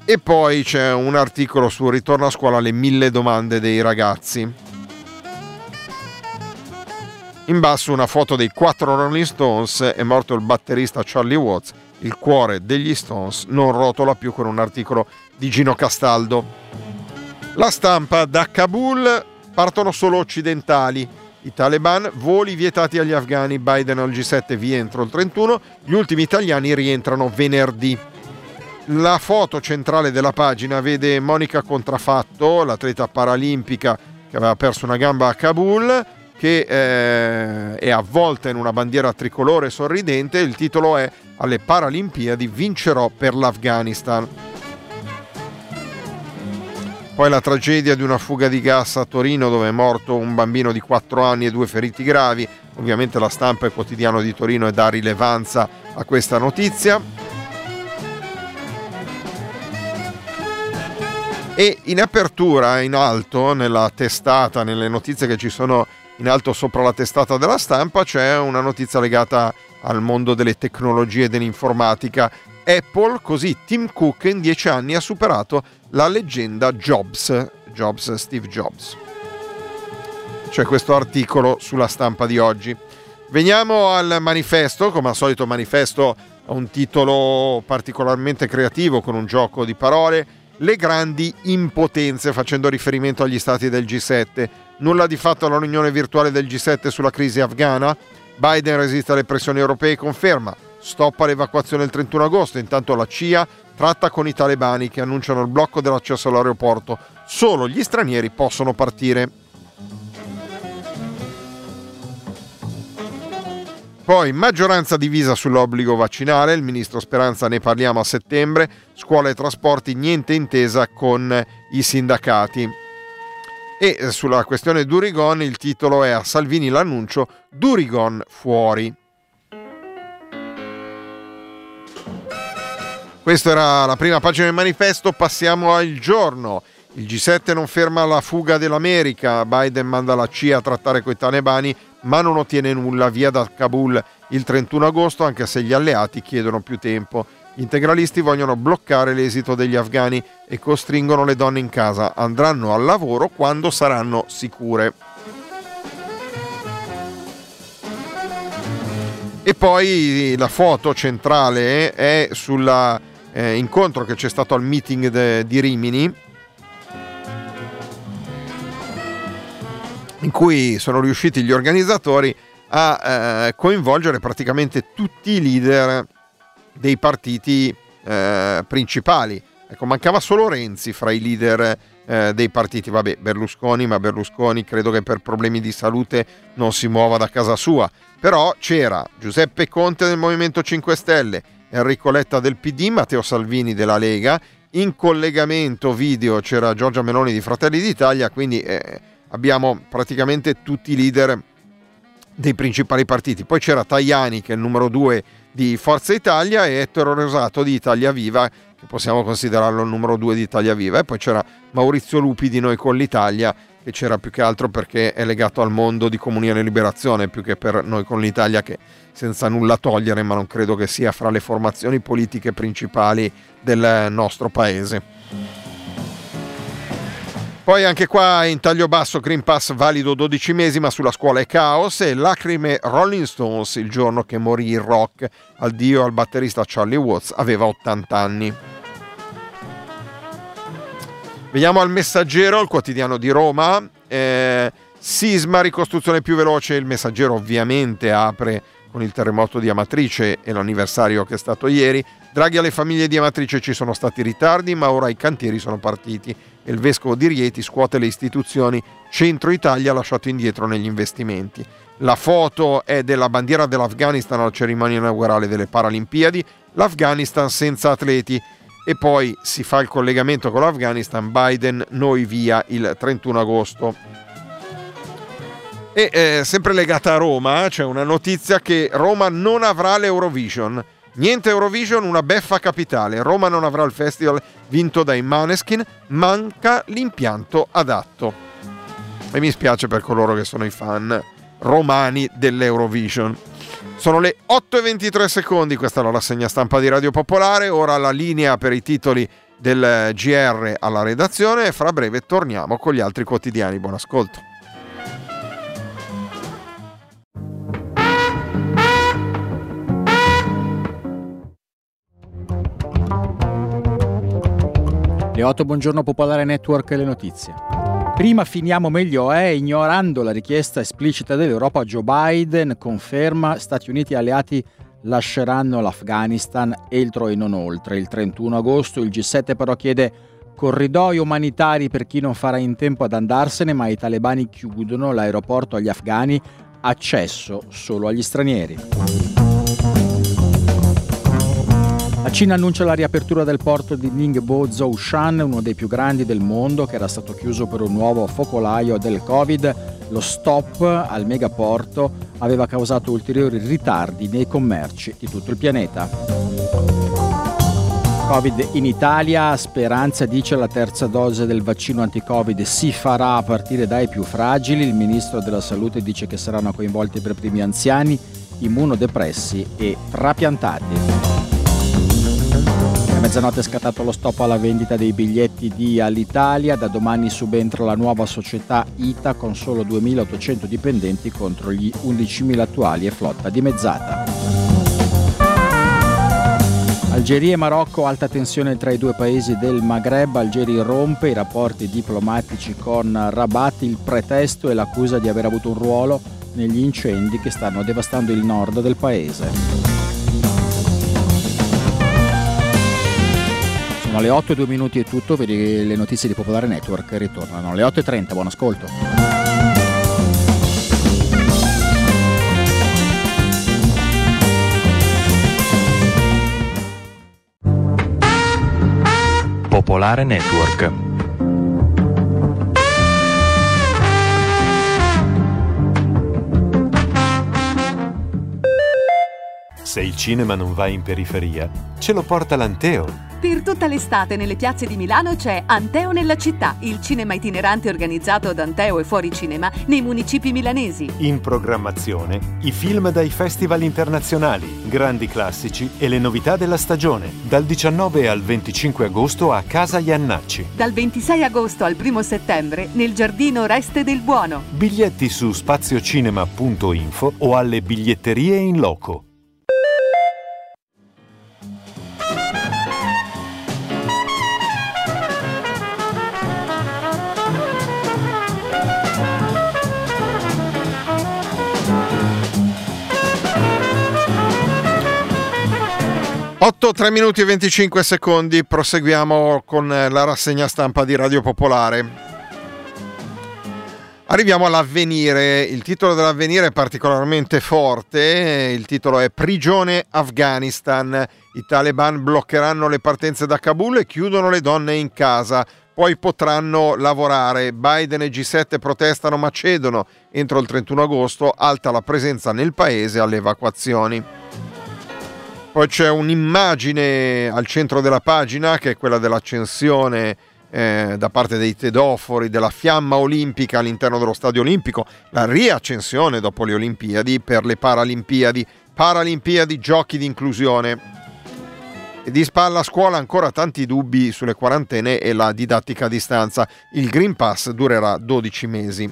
E poi c'è un articolo su Ritorno a scuola, le mille domande dei ragazzi. In basso una foto dei quattro Rolling Stones, è morto il batterista Charlie Watts, il cuore degli Stones non rotola più con un articolo di Gino Castaldo. La stampa da Kabul partono solo occidentali. I Taliban, voli vietati agli afghani, Biden al G7 via entro il 31, gli ultimi italiani rientrano venerdì. La foto centrale della pagina vede Monica Contrafatto, l'atleta paralimpica che aveva perso una gamba a Kabul, che eh, è avvolta in una bandiera tricolore sorridente. Il titolo è Alle Paralimpiadi vincerò per l'Afghanistan. Poi la tragedia di una fuga di gas a Torino dove è morto un bambino di 4 anni e due feriti gravi. Ovviamente la stampa e il quotidiano di Torino dà rilevanza a questa notizia. E in apertura, in alto, nella testata, nelle notizie che ci sono in alto sopra la testata della stampa, c'è una notizia legata al mondo delle tecnologie e dell'informatica. Apple, così Tim Cook in dieci anni ha superato la leggenda Jobs, Jobs Steve Jobs. C'è questo articolo sulla stampa di oggi. Veniamo al manifesto, come al solito manifesto ha un titolo particolarmente creativo con un gioco di parole le grandi impotenze, facendo riferimento agli stati del G7. Nulla di fatto alla riunione virtuale del G7 sulla crisi afghana. Biden resiste alle pressioni europee e conferma stop all'evacuazione il 31 agosto. Intanto la CIA tratta con i talebani che annunciano il blocco dell'accesso all'aeroporto. Solo gli stranieri possono partire. Poi maggioranza divisa sull'obbligo vaccinale, il ministro Speranza ne parliamo a settembre, scuola e trasporti niente intesa con i sindacati. E sulla questione Durigon il titolo è a Salvini l'annuncio Durigon fuori. Questa era la prima pagina del manifesto, passiamo al giorno. Il G7 non ferma la fuga dell'America, Biden manda la CIA a trattare coi talebani ma non ottiene nulla via da Kabul il 31 agosto anche se gli alleati chiedono più tempo. Gli integralisti vogliono bloccare l'esito degli afghani e costringono le donne in casa. Andranno al lavoro quando saranno sicure. E poi la foto centrale è sull'incontro eh, che c'è stato al meeting de, di Rimini, in cui sono riusciti gli organizzatori a eh, coinvolgere praticamente tutti i leader dei partiti eh, principali. Ecco, mancava solo Renzi fra i leader eh, dei partiti. Vabbè, Berlusconi, ma Berlusconi credo che per problemi di salute non si muova da casa sua. Però c'era Giuseppe Conte del Movimento 5 Stelle, Enrico Letta del PD, Matteo Salvini della Lega. In collegamento video c'era Giorgia Meloni di Fratelli d'Italia, quindi eh, abbiamo praticamente tutti i leader dei principali partiti. Poi c'era Tajani che è il numero due di Forza Italia e Ettore Rosato di Italia Viva che possiamo considerarlo il numero due di Italia Viva. E poi c'era Maurizio Lupi di Noi con l'Italia, che c'era più che altro perché è legato al mondo di Comunione e Liberazione, più che per Noi con l'Italia, che senza nulla togliere, ma non credo che sia fra le formazioni politiche principali del nostro paese. Poi anche qua in taglio basso Green Pass valido 12 mesi ma sulla scuola è caos e lacrime Rolling Stones il giorno che morì il rock al dio al batterista Charlie Watts aveva 80 anni. Veniamo al messaggero, il quotidiano di Roma. Eh, sisma, ricostruzione più veloce. Il messaggero ovviamente apre con il terremoto di Amatrice e l'anniversario che è stato ieri. Draghi alle famiglie di Amatrice ci sono stati ritardi, ma ora i cantieri sono partiti il vescovo di Rieti scuote le istituzioni Centro Italia lasciato indietro negli investimenti. La foto è della bandiera dell'Afghanistan alla cerimonia inaugurale delle Paralimpiadi, l'Afghanistan senza atleti e poi si fa il collegamento con l'Afghanistan, Biden noi via il 31 agosto. E eh, sempre legata a Roma c'è una notizia che Roma non avrà l'Eurovision. Niente Eurovision, una beffa capitale. Roma non avrà il festival vinto dai Maneskin, manca l'impianto adatto. E mi spiace per coloro che sono i fan romani dell'Eurovision. Sono le 8.23 secondi, questa è la rassegna stampa di Radio Popolare, ora la linea per i titoli del GR alla redazione e fra breve torniamo con gli altri quotidiani. Buon ascolto. Le 8 Buongiorno Popolare Network e le notizie. Prima finiamo meglio è, ignorando la richiesta esplicita dell'Europa, Joe Biden conferma Stati Uniti e alleati lasceranno l'Afghanistan entro e non oltre. Il 31 agosto il G7 però chiede corridoi umanitari per chi non farà in tempo ad andarsene, ma i talebani chiudono l'aeroporto agli afghani, accesso solo agli stranieri. Cina annuncia la riapertura del porto di Ningbo Zhoushan, uno dei più grandi del mondo, che era stato chiuso per un nuovo focolaio del Covid. Lo stop al megaporto aveva causato ulteriori ritardi nei commerci di tutto il pianeta. Covid in Italia, Speranza dice la terza dose del vaccino anti-Covid si farà a partire dai più fragili, il ministro della salute dice che saranno coinvolti per primi anziani, immunodepressi e trapiantati. Mezzanotte è scattato lo stop alla vendita dei biglietti di Alitalia, da domani subentra la nuova società ITA con solo 2.800 dipendenti contro gli 11.000 attuali e flotta dimezzata. Algeria e Marocco, alta tensione tra i due paesi del Maghreb, Algeria rompe i rapporti diplomatici con Rabat, il pretesto e l'accusa di aver avuto un ruolo negli incendi che stanno devastando il nord del paese. Sono le 8 e 2 minuti e tutto, vedi le notizie di Popolare Network ritornano alle 8 e 30, buon ascolto. Popolare Network. Se il cinema non va in periferia, ce lo porta l'Anteo. Per tutta l'estate nelle piazze di Milano c'è Anteo nella città, il cinema itinerante organizzato da Anteo e Fuori Cinema nei municipi milanesi. In programmazione i film dai festival internazionali, grandi classici e le novità della stagione, dal 19 al 25 agosto a Casa Iannacci. Dal 26 agosto al 1 settembre nel giardino Reste del Buono. Biglietti su spaziocinema.info o alle biglietterie in loco. Otto, 3 minuti e 25 secondi, proseguiamo con eh, la rassegna stampa di Radio Popolare. Arriviamo all'avvenire, il titolo dell'avvenire è particolarmente forte, il titolo è Prigione Afghanistan, i taliban bloccheranno le partenze da Kabul e chiudono le donne in casa, poi potranno lavorare, Biden e G7 protestano ma cedono, entro il 31 agosto alta la presenza nel paese alle evacuazioni. Poi c'è un'immagine al centro della pagina che è quella dell'accensione eh, da parte dei tedofori della fiamma olimpica all'interno dello stadio olimpico, la riaccensione dopo le Olimpiadi per le Paralimpiadi, Paralimpiadi giochi di inclusione. E di spalla a scuola ancora tanti dubbi sulle quarantene e la didattica a distanza. Il Green Pass durerà 12 mesi.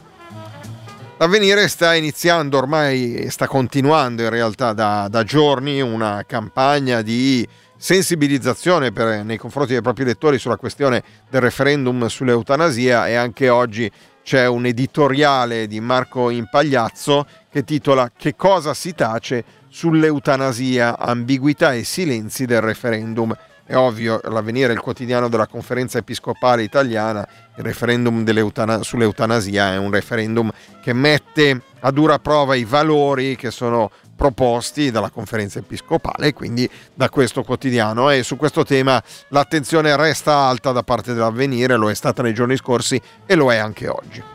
L'avvenire sta iniziando ormai, sta continuando in realtà da, da giorni una campagna di sensibilizzazione per- nei confronti dei propri lettori sulla questione del referendum sull'eutanasia e anche oggi c'è un editoriale di Marco Impagliazzo che titola Che cosa si tace sull'eutanasia, ambiguità e silenzi del referendum. È ovvio, l'avvenire il quotidiano della conferenza episcopale italiana, il referendum sull'eutanasia è un referendum che mette a dura prova i valori che sono proposti dalla conferenza episcopale e quindi da questo quotidiano e su questo tema l'attenzione resta alta da parte dell'avvenire, lo è stata nei giorni scorsi e lo è anche oggi.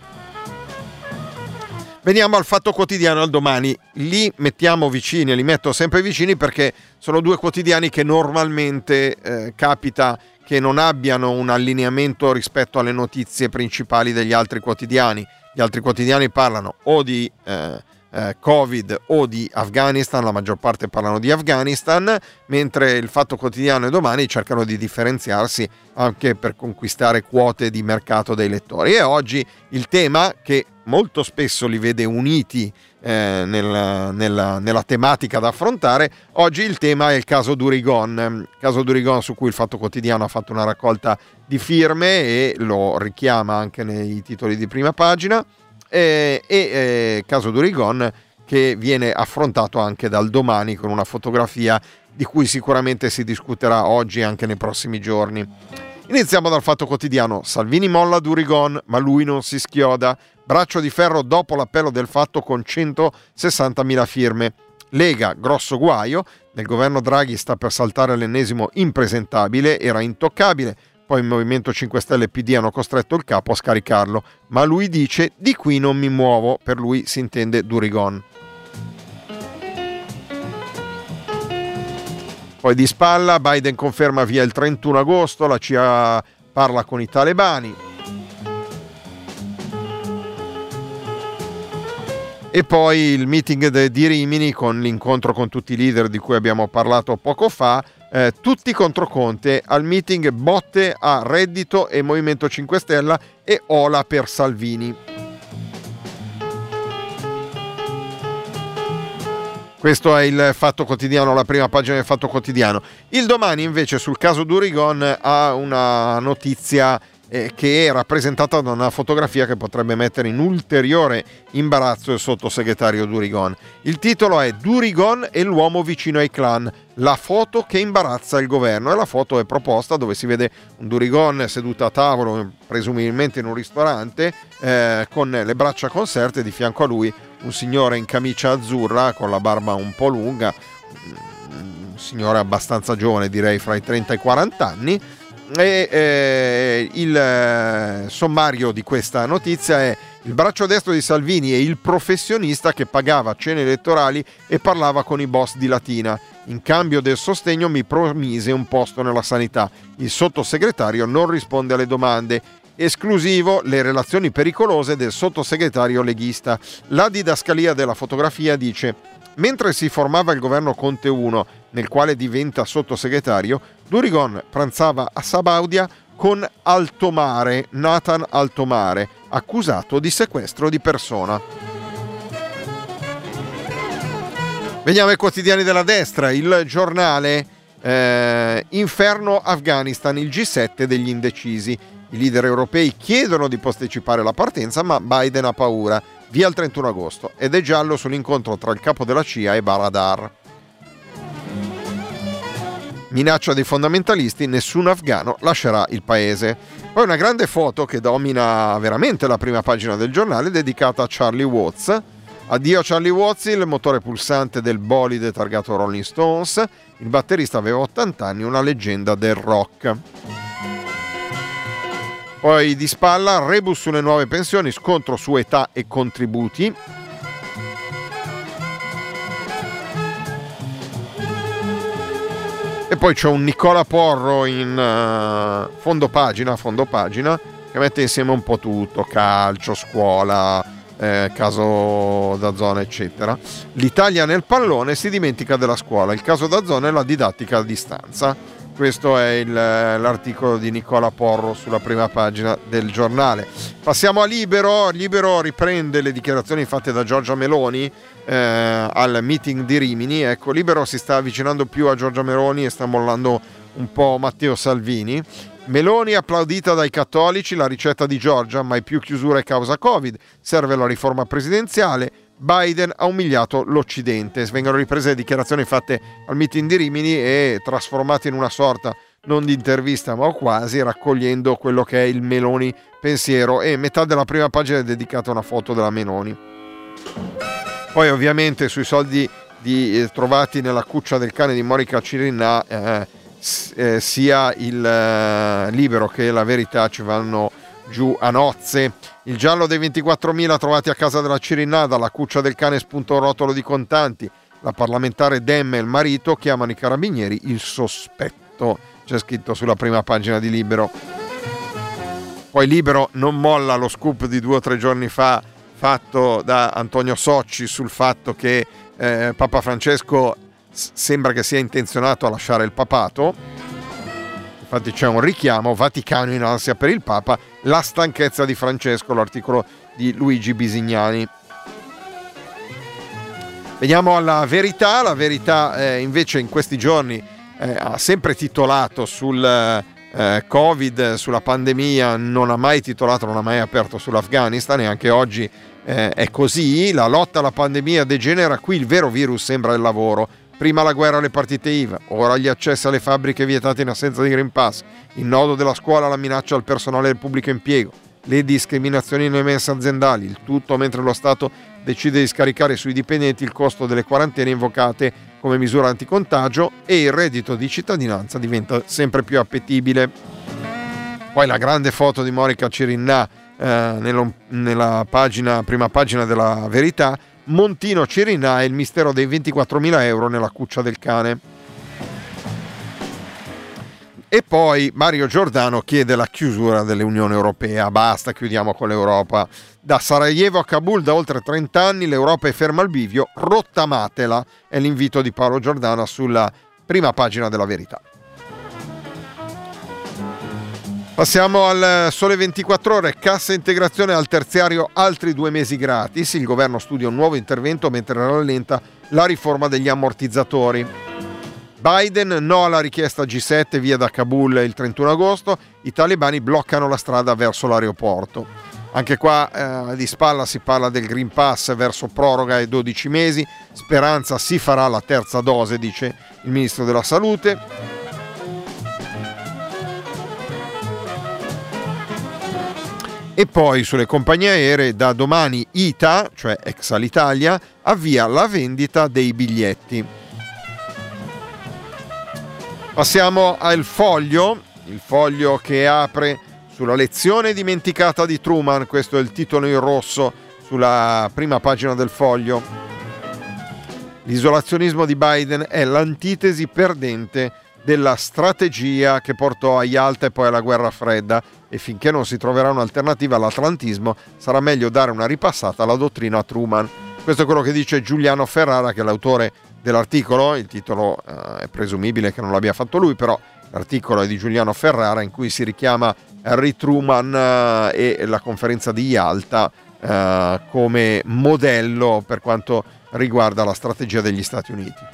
Veniamo al fatto quotidiano al domani, li mettiamo vicini, li metto sempre vicini perché sono due quotidiani che normalmente eh, capita che non abbiano un allineamento rispetto alle notizie principali degli altri quotidiani. Gli altri quotidiani parlano o di eh, eh, Covid o di Afghanistan, la maggior parte parlano di Afghanistan, mentre il Fatto Quotidiano e domani cercano di differenziarsi anche per conquistare quote di mercato dei lettori. E oggi il tema che molto spesso li vede uniti eh, nella, nella- nella tematica da affrontare. Oggi il tema è il caso Durigon, il caso Durigon su cui il Fatto Quotidiano ha fatto una raccolta di firme e lo richiama anche nei titoli di prima pagina. Eh, e eh, caso Durigon che viene affrontato anche dal domani con una fotografia di cui sicuramente si discuterà oggi e anche nei prossimi giorni. Iniziamo dal fatto quotidiano. Salvini molla Durigon, ma lui non si schioda. Braccio di ferro dopo l'appello del fatto con 160.000 firme. Lega, grosso guaio. Nel governo Draghi sta per saltare l'ennesimo impresentabile, era intoccabile. Poi il Movimento 5 Stelle e PD hanno costretto il capo a scaricarlo. Ma lui dice: Di qui non mi muovo. Per lui si intende Durigon. Poi di spalla, Biden conferma via il 31 agosto, la CIA parla con i talebani. E poi il meeting di Rimini con l'incontro con tutti i leader di cui abbiamo parlato poco fa, eh, tutti contro Conte, al meeting botte a Reddito e Movimento 5 Stelle e Ola per Salvini. Questo è il Fatto Quotidiano, la prima pagina del Fatto Quotidiano. Il domani invece sul caso Durigon ha una notizia eh, che è rappresentata da una fotografia che potrebbe mettere in ulteriore imbarazzo il sottosegretario Durigon. Il titolo è Durigon e l'uomo vicino ai clan, la foto che imbarazza il governo e la foto è proposta dove si vede un Durigon seduto a tavolo, presumibilmente in un ristorante, eh, con le braccia conserte, di fianco a lui un signore in camicia azzurra con la barba un po' lunga, un signore abbastanza giovane, direi fra i 30 e i 40 anni. E eh, il eh, sommario di questa notizia è il braccio destro di Salvini e il professionista che pagava cene elettorali e parlava con i boss di Latina. In cambio del sostegno mi promise un posto nella sanità. Il sottosegretario non risponde alle domande esclusivo le relazioni pericolose del sottosegretario leghista. La didascalia della fotografia dice Mentre si formava il governo Conte 1, nel quale diventa sottosegretario, Durigon pranzava a Sabaudia con Altomare, Nathan Altomare, accusato di sequestro di persona. Veniamo ai quotidiani della destra, il giornale eh, Inferno Afghanistan, il G7 degli indecisi. I leader europei chiedono di postecipare la partenza, ma Biden ha paura. Via il 31 agosto ed è giallo sull'incontro tra il capo della CIA e Baradar. Minaccia dei fondamentalisti, nessun afgano lascerà il paese. Poi una grande foto che domina veramente la prima pagina del giornale dedicata a Charlie Watts. Addio a Charlie Watts, il motore pulsante del bolide targato Rolling Stones. Il batterista aveva 80 anni, una leggenda del rock. Poi di spalla, rebus sulle nuove pensioni, scontro su età e contributi. Poi c'è un Nicola Porro in eh, fondo pagina, fondo pagina, che mette insieme un po' tutto, calcio, scuola, eh, caso da zona, eccetera. L'Italia nel pallone si dimentica della scuola, il caso da zona è la didattica a distanza. Questo è il- l'articolo di Nicola Porro sulla prima pagina del giornale. Passiamo a Libero. Libero riprende le dichiarazioni fatte da Giorgia Meloni eh, al meeting di Rimini. Ecco, Libero si sta avvicinando più a Giorgia Meloni e sta mollando un po' Matteo Salvini. Meloni applaudita dai cattolici, la ricetta di Giorgia, mai più chiusure causa Covid, serve la riforma presidenziale, Biden ha umiliato l'Occidente. Vengono riprese le dichiarazioni fatte al meeting di Rimini e trasformate in una sorta non di intervista ma quasi, raccogliendo quello che è il Meloni pensiero e metà della prima pagina è dedicata a una foto della Meloni. Poi ovviamente sui soldi di- eh, trovati nella cuccia del cane di Morica Cirinà eh, eh, sia il eh, libero che la verità ci vanno giù a nozze. Il giallo dei 24.000 trovati a casa della Cirinà, dalla cuccia del cane spunta un rotolo di contanti. La parlamentare Dem e il marito chiamano i carabinieri il sospetto. C'è scritto sulla prima pagina di Libero. Poi Libero non molla lo scoop di due o tre giorni fa fatto da Antonio Socci sul fatto che eh, Papa Francesco sembra che sia intenzionato a lasciare il papato. Infatti c'è un richiamo, Vaticano in ansia per il Papa, la stanchezza di Francesco, l'articolo di Luigi Bisignani. Veniamo alla verità, la verità eh, invece in questi giorni eh, ha sempre titolato sul eh, Covid, sulla pandemia, non ha mai titolato, non ha mai aperto sull'Afghanistan e anche oggi eh, è così, la lotta alla pandemia degenera, qui il vero virus sembra il lavoro. Prima la guerra alle partite IVA, ora gli accessi alle fabbriche vietate in assenza di Green Pass, il nodo della scuola, la minaccia al personale del pubblico impiego, le discriminazioni nelle mense aziendali, il tutto mentre lo Stato decide di scaricare sui dipendenti il costo delle quarantene invocate come misura anticontagio e il reddito di cittadinanza diventa sempre più appetibile. Poi la grande foto di Morica Cirinà eh, nello- nella pagina, prima pagina della verità, Montino Cirinà e il mistero dei 24.000 euro nella cuccia del cane. E poi Mario Giordano chiede la chiusura dell'Unione Europea. Basta, chiudiamo con l'Europa. Da Sarajevo a Kabul da oltre 30 anni l'Europa è ferma al bivio, rottamatela. È l'invito di Paolo Giordano sulla prima pagina della verità. Passiamo al Sole 24 Ore, cassa integrazione al terziario altri due mesi gratis. Il governo studia un nuovo intervento mentre rallenta la riforma degli ammortizzatori. Biden no alla richiesta G7 via da Kabul il 31 agosto, i talebani bloccano la strada verso l'aeroporto. Anche qua eh, di spalla si parla del Green Pass verso proroga ai 12 mesi, speranza si farà la terza dose, dice il ministro della Salute. E poi sulle compagnie aeree da domani ITA, cioè ex Alitalia, avvia la vendita dei biglietti. Passiamo al foglio, il foglio che apre sulla lezione dimenticata di Truman, questo è il titolo in rosso sulla prima pagina del foglio. L'isolazionismo di Biden è l'antitesi perdente della strategia che portò a Yalta e poi alla guerra fredda e finché non si troverà un'alternativa all'atlantismo sarà meglio dare una ripassata alla dottrina Truman. Questo è quello che dice Giuliano Ferrara che è l'autore dell'articolo, il titolo eh, è presumibile che non l'abbia fatto lui, però l'articolo è di Giuliano Ferrara in cui si richiama Harry Truman eh, e la conferenza di Yalta eh, come modello per quanto riguarda la strategia degli Stati Uniti.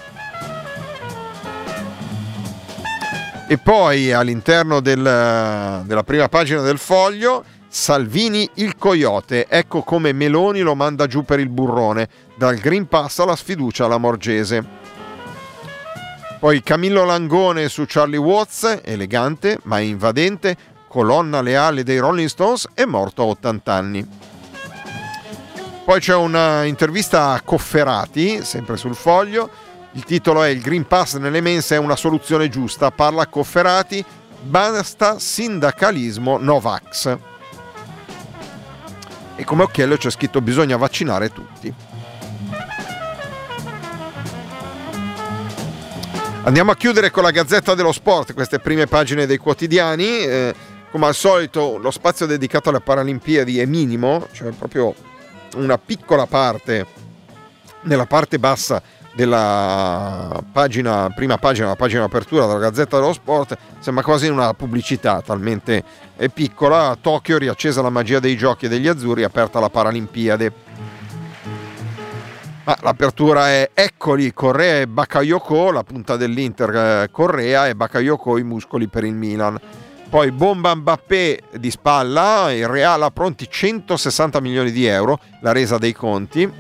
E poi all'interno del- della prima pagina del foglio, Salvini il coyote, ecco come Meloni lo manda giù per il burrone, dal Green Pass alla sfiducia alla Morgese. Poi Camillo Langone su Charlie Watts, elegante ma invadente, colonna leale dei Rolling Stones, è morto a 80 anni. Poi c'è un'intervista a Cofferati, sempre sul foglio. Il titolo è Il Green Pass nelle mense è una soluzione giusta. Parla Cofferati, basta sindacalismo Novax. E come occhiello c'è scritto bisogna vaccinare tutti. Andiamo a chiudere con la Gazzetta dello Sport, queste prime pagine dei quotidiani. Eh, come al solito lo spazio dedicato alle Paralimpiadi è minimo, cioè proprio una piccola parte nella parte bassa della pagina, prima pagina, la pagina apertura della Gazzetta dello Sport, sembra quasi una pubblicità, talmente è piccola. A Tokyo riaccesa la magia dei giochi e degli azzurri, aperta la Paralimpiade. Ma l'apertura è Eccoli, Correa e Bakayoko, la punta dell'Inter eh, Correa e Bakayoko i muscoli per il Milan. Poi bomba Mbappé di spalla, il Real ha pronti 160 milioni di euro, la resa dei conti.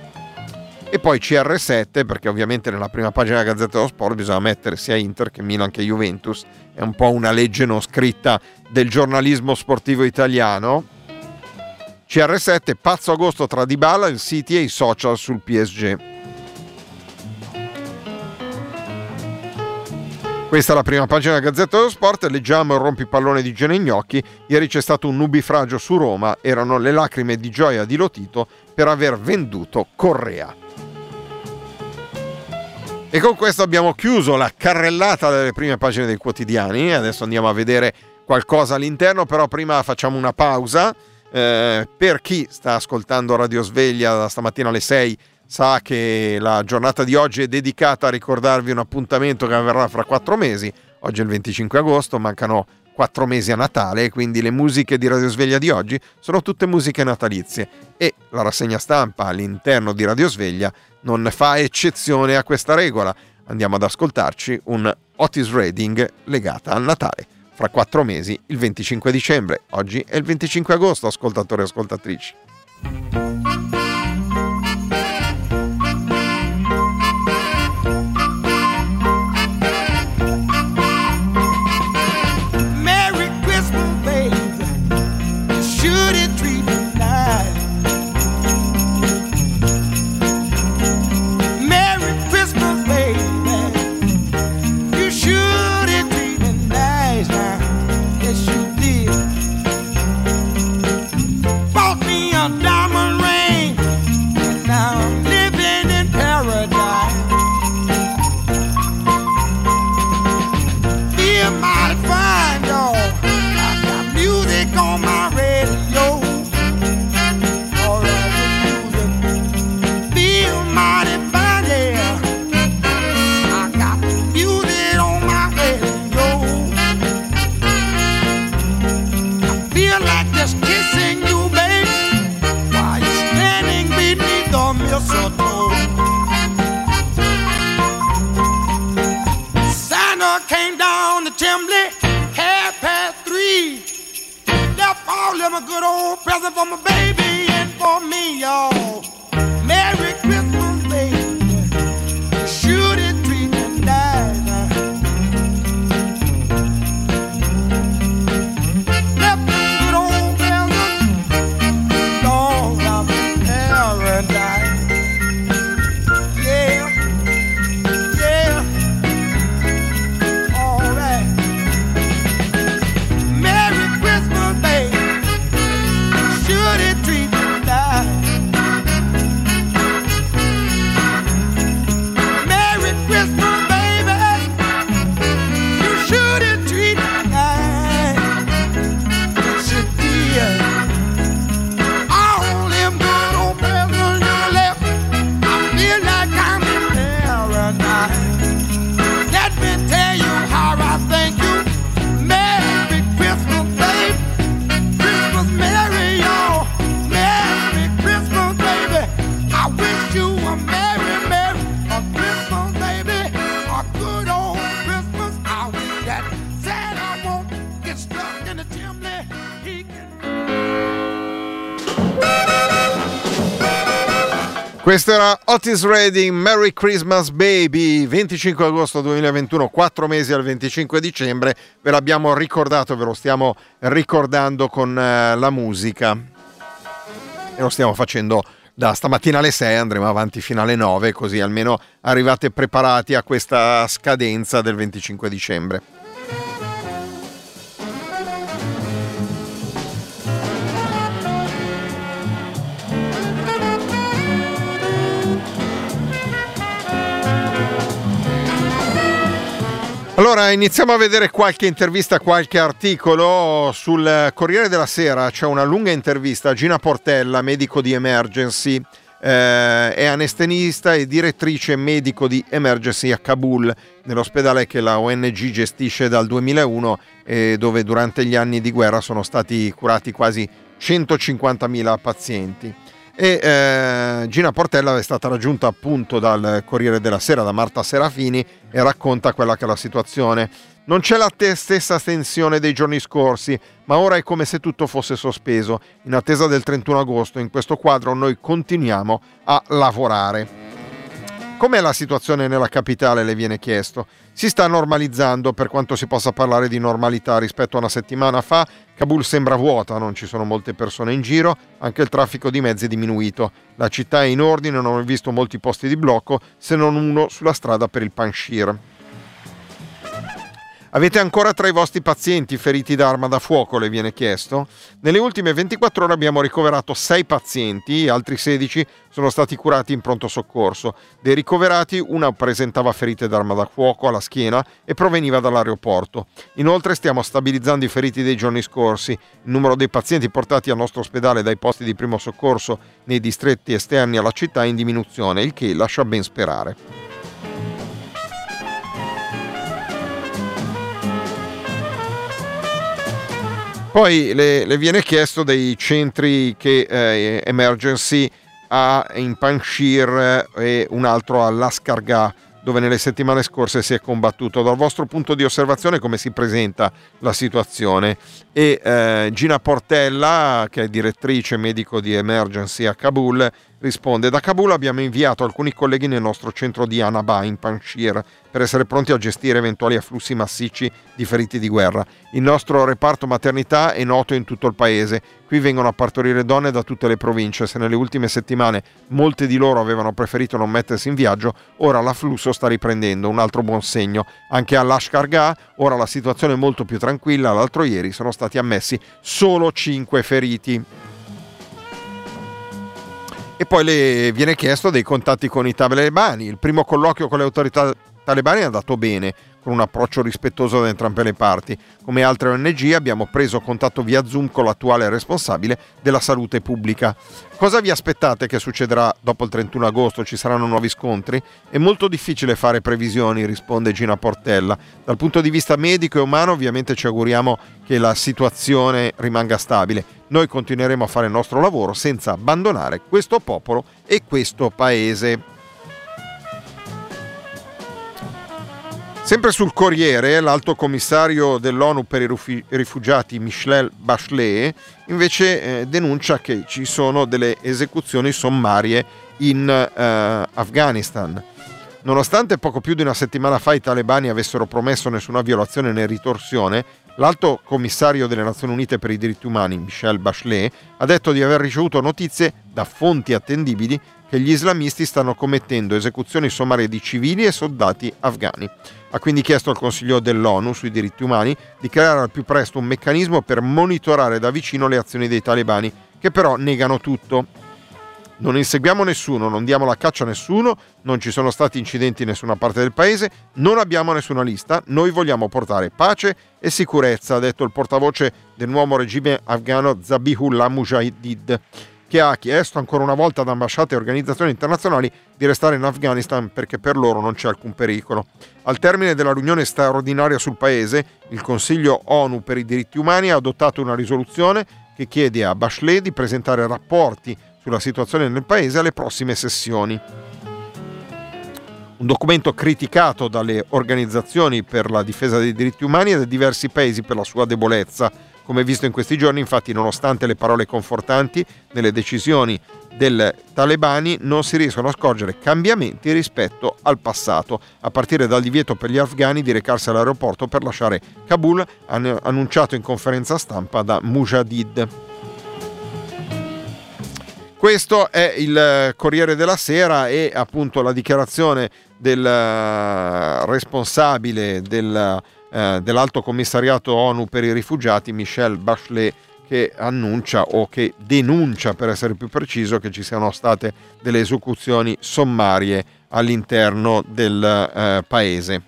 E poi CR7, perché ovviamente nella prima pagina della Gazzetta dello Sport bisogna mettere sia Inter che Milan che Juventus. È un po' una legge non scritta del giornalismo sportivo italiano. CR7, pazzo agosto tra Dybala, il City e i social sul PSG. Questa è la prima pagina della Gazzetta dello Sport, leggiamo il rompipallone di Genegnocchi, ieri c'è stato un nubifragio su Roma, erano le lacrime di gioia di Lotito per aver venduto Correa. E con questo abbiamo chiuso la carrellata delle prime pagine dei quotidiani, adesso andiamo a vedere qualcosa all'interno, però prima facciamo una pausa. Eh, per chi sta ascoltando Radio Sveglia stamattina alle 6 sa che la giornata di oggi è dedicata a ricordarvi un appuntamento che avverrà fra quattro mesi. Oggi è il 25 agosto, mancano quattro mesi a Natale, quindi le musiche di Radio Sveglia di oggi sono tutte musiche natalizie e la rassegna stampa all'interno di Radio Sveglia non fa eccezione a questa regola. Andiamo ad ascoltarci un Otis Reading legata al Natale. Fra quattro mesi, il 25 dicembre. Oggi è il 25 agosto, ascoltatori e ascoltatrici. Old present for my baby Questo era Otis Redding, Merry Christmas Baby, 25 agosto 2021, 4 mesi al 25 dicembre, ve l'abbiamo ricordato, ve lo stiamo ricordando con eh, la musica e lo stiamo facendo da stamattina alle 6, andremo avanti fino alle 9, così almeno arrivate preparati a questa scadenza del 25 dicembre. Allora, iniziamo a vedere qualche intervista, qualche articolo. Sul Corriere della Sera c'è una lunga intervista a Gina Portella, medico di emergency, eh, è anestenista e direttrice medico di emergency a Kabul, nell'ospedale che la ONG gestisce dal 2001 e dove durante gli anni di guerra sono stati curati quasi 150.000 pazienti. E eh, Gina Portella è stata raggiunta appunto dal Corriere della Sera da Marta Serafini e racconta quella che è la situazione. Non c'è la te- stessa tensione dei giorni scorsi, ma ora è come se tutto fosse sospeso. In attesa del 31 agosto, in questo quadro noi continuiamo a lavorare. Com'è la situazione nella capitale, le viene chiesto? Si sta normalizzando per quanto si possa parlare di normalità rispetto a una settimana fa. Kabul sembra vuota, non ci sono molte persone in giro, anche il traffico di mezzi è diminuito. La città è in ordine, non ho visto molti posti di blocco, se non uno sulla strada per il Panshir. Avete ancora tra i vostri pazienti feriti da arma da fuoco? Le viene chiesto. Nelle ultime 24 ore abbiamo ricoverato 6 pazienti, altri 16 sono stati curati in pronto soccorso. Dei ricoverati, una presentava ferite d'arma da fuoco alla schiena e proveniva dall'aeroporto. Inoltre stiamo stabilizzando i feriti dei giorni scorsi. Il numero dei pazienti portati al nostro ospedale dai posti di primo soccorso nei distretti esterni alla città è in diminuzione, il che lascia ben sperare. Poi le, le viene chiesto dei centri che eh, Emergency ha in Panshir e un altro a Lascargah dove nelle settimane scorse si è combattuto. Dal vostro punto di osservazione come si presenta la situazione? E eh, Gina Portella, che è direttrice medico di emergency a Kabul, risponde da Kabul abbiamo inviato alcuni colleghi nel nostro centro di Anaba in Panshir per essere pronti a gestire eventuali afflussi massicci di feriti di guerra. Il nostro reparto maternità è noto in tutto il paese. Qui vengono a partorire donne da tutte le province. Se nelle ultime settimane molte di loro avevano preferito non mettersi in viaggio, ora l'afflusso sta riprendendo, un altro buon segno. Anche all'Ashkargah ora la situazione è molto più tranquilla. L'altro ieri sono stati ammessi solo 5 feriti. E poi le viene chiesto dei contatti con i talebani. Il primo colloquio con le autorità talebane è andato bene, con un approccio rispettoso da entrambe le parti. Come altre ONG abbiamo preso contatto via Zoom con l'attuale responsabile della salute pubblica. Cosa vi aspettate che succederà dopo il 31 agosto? Ci saranno nuovi scontri? È molto difficile fare previsioni, risponde Gina Portella. Dal punto di vista medico e umano ovviamente ci auguriamo che la situazione rimanga stabile. Noi continueremo a fare il nostro lavoro senza abbandonare questo popolo e questo paese. Sempre sul Corriere, l'alto commissario dell'ONU per i rifugiati Michel Bachelet invece eh, denuncia che ci sono delle esecuzioni sommarie in eh, Afghanistan. Nonostante poco più di una settimana fa i talebani avessero promesso nessuna violazione né ritorsione, l'alto commissario delle Nazioni Unite per i diritti umani, Michel Bachelet, ha detto di aver ricevuto notizie da fonti attendibili che gli islamisti stanno commettendo esecuzioni sommarie di civili e soldati afghani. Ha quindi chiesto al Consiglio dell'ONU sui diritti umani di creare al più presto un meccanismo per monitorare da vicino le azioni dei talebani, che però negano tutto. Non inseguiamo nessuno, non diamo la caccia a nessuno, non ci sono stati incidenti in nessuna parte del paese, non abbiamo nessuna lista, noi vogliamo portare pace e sicurezza, ha detto il portavoce del nuovo regime afghano Zabihullah Mujahidid che ha chiesto ancora una volta ad ambasciate e organizzazioni internazionali di restare in Afghanistan perché per loro non c'è alcun pericolo. Al termine della riunione straordinaria sul paese, il Consiglio ONU per i diritti umani ha adottato una risoluzione che chiede a Bachelet di presentare rapporti sulla situazione nel paese alle prossime sessioni. Un documento criticato dalle organizzazioni per la difesa dei diritti umani e da diversi paesi per la sua debolezza. Come visto in questi giorni, infatti, nonostante le parole confortanti, nelle decisioni del talebani non si riescono a scorgere cambiamenti rispetto al passato, a partire dal divieto per gli afghani di recarsi all'aeroporto per lasciare Kabul, an- annunciato in conferenza stampa da Mujahideen. Questo è il Corriere della Sera e appunto la dichiarazione del eh, responsabile del, eh, dell'Alto Commissariato ONU per i rifugiati, Michel Bachelet, che annuncia o che denuncia, per essere più preciso, che ci siano state delle esecuzioni sommarie all'interno del eh, paese.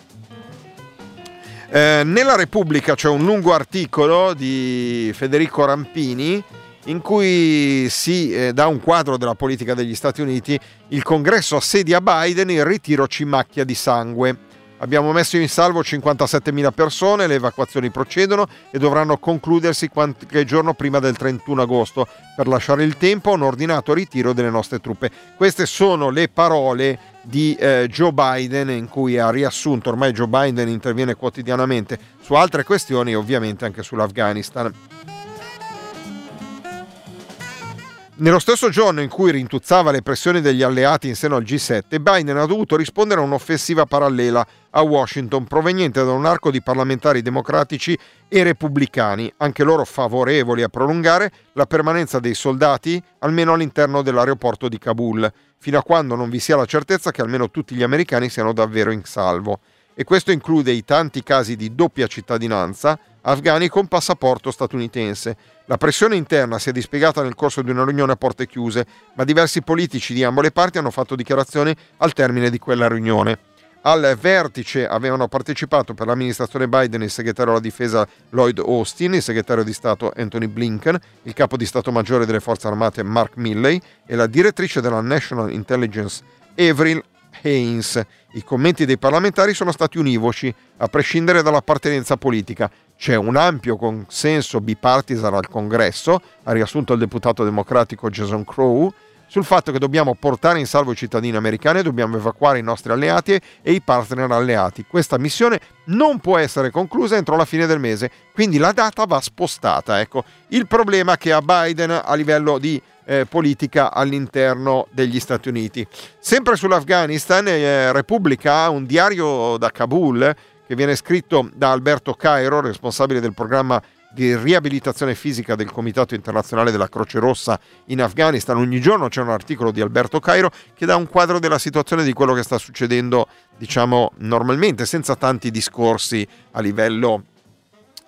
Eh, nella Repubblica c'è un lungo articolo di Federico Rampini in cui si eh, dà un quadro della politica degli Stati Uniti. Il congresso assedia Biden, il ritiro ci macchia di sangue. Abbiamo messo in salvo 57.000 persone, le evacuazioni procedono e dovranno concludersi qualche giorno prima del 31 agosto per lasciare il tempo a un ordinato ritiro delle nostre truppe. Queste sono le parole di eh, Joe Biden in cui ha riassunto, ormai Joe Biden interviene quotidianamente su altre questioni e ovviamente anche sull'Afghanistan. Nello stesso giorno in cui rintuzzava le pressioni degli alleati in seno al G7, Biden ha dovuto rispondere a un'offensiva parallela a Washington proveniente da un arco di parlamentari democratici e repubblicani, anche loro favorevoli a prolungare la permanenza dei soldati almeno all'interno dell'aeroporto di Kabul, fino a quando non vi sia la certezza che almeno tutti gli americani siano davvero in salvo. E questo include i tanti casi di doppia cittadinanza afghani con passaporto statunitense. La pressione interna si è dispiegata nel corso di una riunione a porte chiuse, ma diversi politici di ambo le parti hanno fatto dichiarazioni al termine di quella riunione. Al vertice avevano partecipato per l'amministrazione Biden il segretario alla difesa Lloyd Austin, il segretario di Stato Anthony Blinken, il capo di Stato Maggiore delle Forze Armate Mark Milley e la direttrice della National Intelligence Avril Haines. I commenti dei parlamentari sono stati univoci, a prescindere dall'appartenenza politica. C'è un ampio consenso bipartisan al Congresso, ha riassunto il deputato democratico Jason Crow, sul fatto che dobbiamo portare in salvo i cittadini americani dobbiamo evacuare i nostri alleati e i partner alleati. Questa missione non può essere conclusa entro la fine del mese, quindi la data va spostata. Ecco, il problema che ha Biden a livello di eh, politica all'interno degli Stati Uniti. Sempre sull'Afghanistan, eh, Repubblica ha un diario da Kabul che viene scritto da Alberto Cairo, responsabile del programma di riabilitazione fisica del Comitato Internazionale della Croce Rossa in Afghanistan. Ogni giorno c'è un articolo di Alberto Cairo che dà un quadro della situazione di quello che sta succedendo, diciamo, normalmente, senza tanti discorsi a livello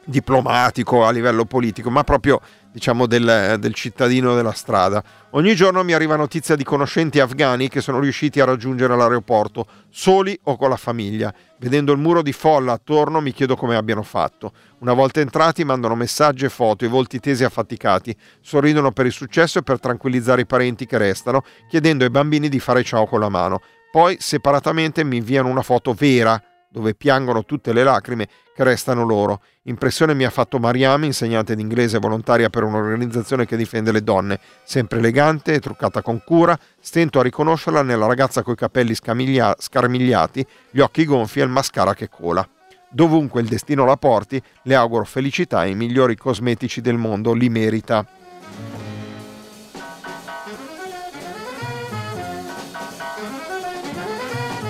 diplomatico, a livello politico, ma proprio diciamo del, del, cittadino della strada. Ogni giorno mi arriva notizia di conoscenti afghani che sono riusciti a raggiungere l'aeroporto, soli o con la famiglia. Vedendo il muro di folla attorno mi chiedo come abbiano fatto. Una volta entrati mandano messaggi e foto, i volti tesi e affaticati, sorridono per il successo e per tranquillizzare i parenti che restano, chiedendo ai bambini di fare ciao con la mano. Poi separatamente mi inviano una foto vera dove piangono tutte le lacrime che restano loro. Impressione mi ha fatto Mariam, insegnante d'inglese volontaria per un'organizzazione che difende le donne, sempre elegante e truccata con cura, stento a riconoscerla nella ragazza coi capelli scamiglia- scarmigliati, gli occhi gonfi e il mascara che cola. Dovunque il destino la porti, le auguro felicità e i migliori cosmetici del mondo li merita.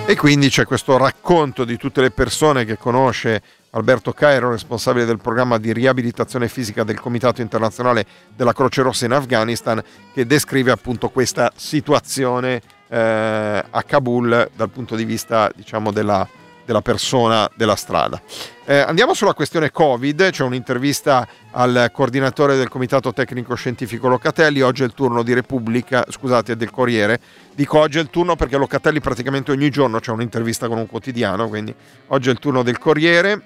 E quindi c'è questo racconto di tutte le persone che conosce Alberto Cairo, responsabile del programma di riabilitazione fisica del Comitato Internazionale della Croce Rossa in Afghanistan, che descrive appunto questa situazione eh, a Kabul dal punto di vista diciamo della, della persona della strada. Eh, andiamo sulla questione Covid, c'è un'intervista al coordinatore del Comitato Tecnico Scientifico Locatelli, oggi è il turno di Repubblica, scusate, del Corriere. Dico oggi è il turno perché Locatelli praticamente ogni giorno c'è un'intervista con un quotidiano, quindi oggi è il turno del Corriere.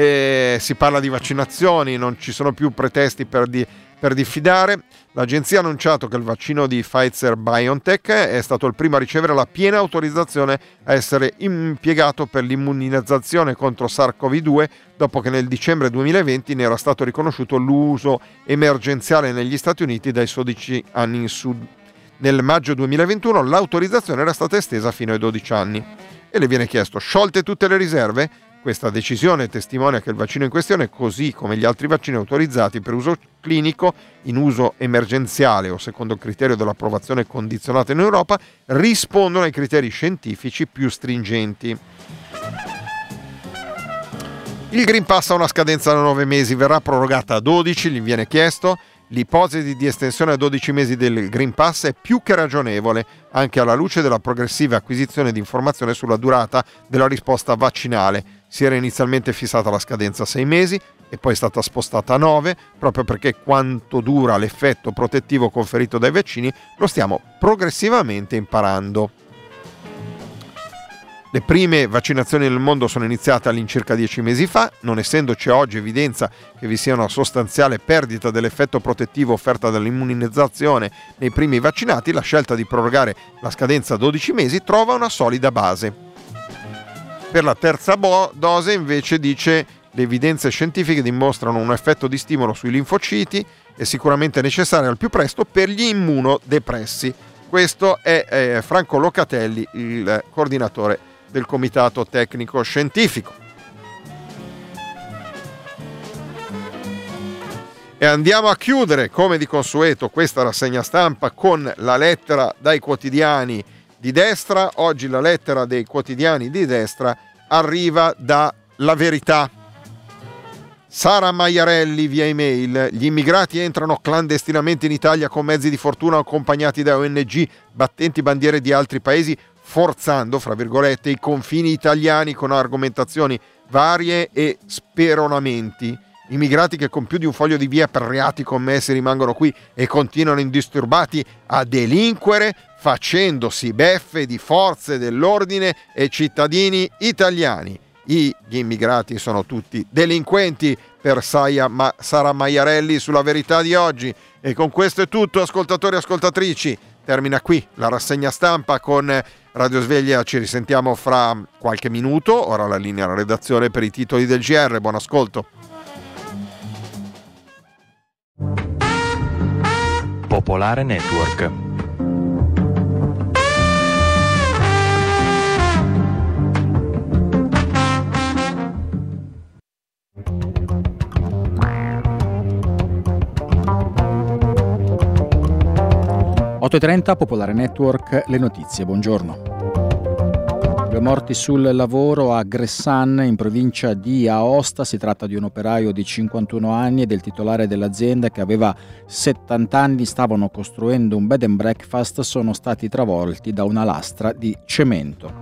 Eh, si parla di vaccinazioni, non ci sono più pretesti per, di, per diffidare. L'agenzia ha annunciato che il vaccino di Pfizer BioNTech è stato il primo a ricevere la piena autorizzazione a essere impiegato per l'immunizzazione contro SARS-CoV-2 dopo che nel dicembre 2020 ne era stato riconosciuto l'uso emergenziale negli Stati Uniti dai 16 anni in su. Nel maggio 2021 l'autorizzazione era stata estesa fino ai 12 anni e le viene chiesto sciolte tutte le riserve? Questa decisione testimonia che il vaccino in questione, così come gli altri vaccini autorizzati per uso clinico, in uso emergenziale o secondo il criterio dell'approvazione condizionata in Europa, rispondono ai criteri scientifici più stringenti. Il Green Pass ha una scadenza da 9 mesi, verrà prorogata a 12, gli viene chiesto. L'ipotesi di estensione a 12 mesi del Green Pass è più che ragionevole, anche alla luce della progressiva acquisizione di informazione sulla durata della risposta vaccinale. Si era inizialmente fissata la scadenza a 6 mesi e poi è stata spostata a 9, proprio perché quanto dura l'effetto protettivo conferito dai vaccini lo stiamo progressivamente imparando. Le prime vaccinazioni nel mondo sono iniziate all'incirca dieci mesi fa, non essendoci oggi evidenza che vi sia una sostanziale perdita dell'effetto protettivo offerta dall'immunizzazione nei primi vaccinati, la scelta di prorogare la scadenza a 12 mesi trova una solida base. Per la terza bo- dose invece dice le evidenze scientifiche dimostrano un effetto di stimolo sui linfociti e sicuramente necessario al più presto per gli immunodepressi. Questo è eh, Franco Locatelli, il coordinatore del Comitato Tecnico Scientifico. E andiamo a chiudere, come di consueto, questa rassegna stampa con la lettera dai quotidiani di destra. Oggi la lettera dei quotidiani di destra arriva da La Verità. Sara Maiarelli via email. Gli immigrati entrano clandestinamente in Italia con mezzi di fortuna accompagnati da ONG battenti bandiere di altri paesi, forzando, fra virgolette, i confini italiani con argomentazioni varie e speronamenti. Immigrati che con più di un foglio di via per reati commessi rimangono qui e continuano indisturbati a delinquere facendosi beffe di forze dell'ordine e cittadini italiani. Gli immigrati sono tutti delinquenti per Saia Ma- Sara Maiarelli sulla verità di oggi. E con questo è tutto, ascoltatori e ascoltatrici. Termina qui la rassegna stampa con Radio Sveglia. Ci risentiamo fra qualche minuto. Ora la linea alla redazione per i titoli del GR. Buon ascolto. Popolare Network. Network. 8.30 Popolare Network, le notizie, buongiorno. Due morti sul lavoro a Gressan in provincia di Aosta. Si tratta di un operaio di 51 anni e del titolare dell'azienda che aveva 70 anni. Stavano costruendo un bed and breakfast. Sono stati travolti da una lastra di cemento.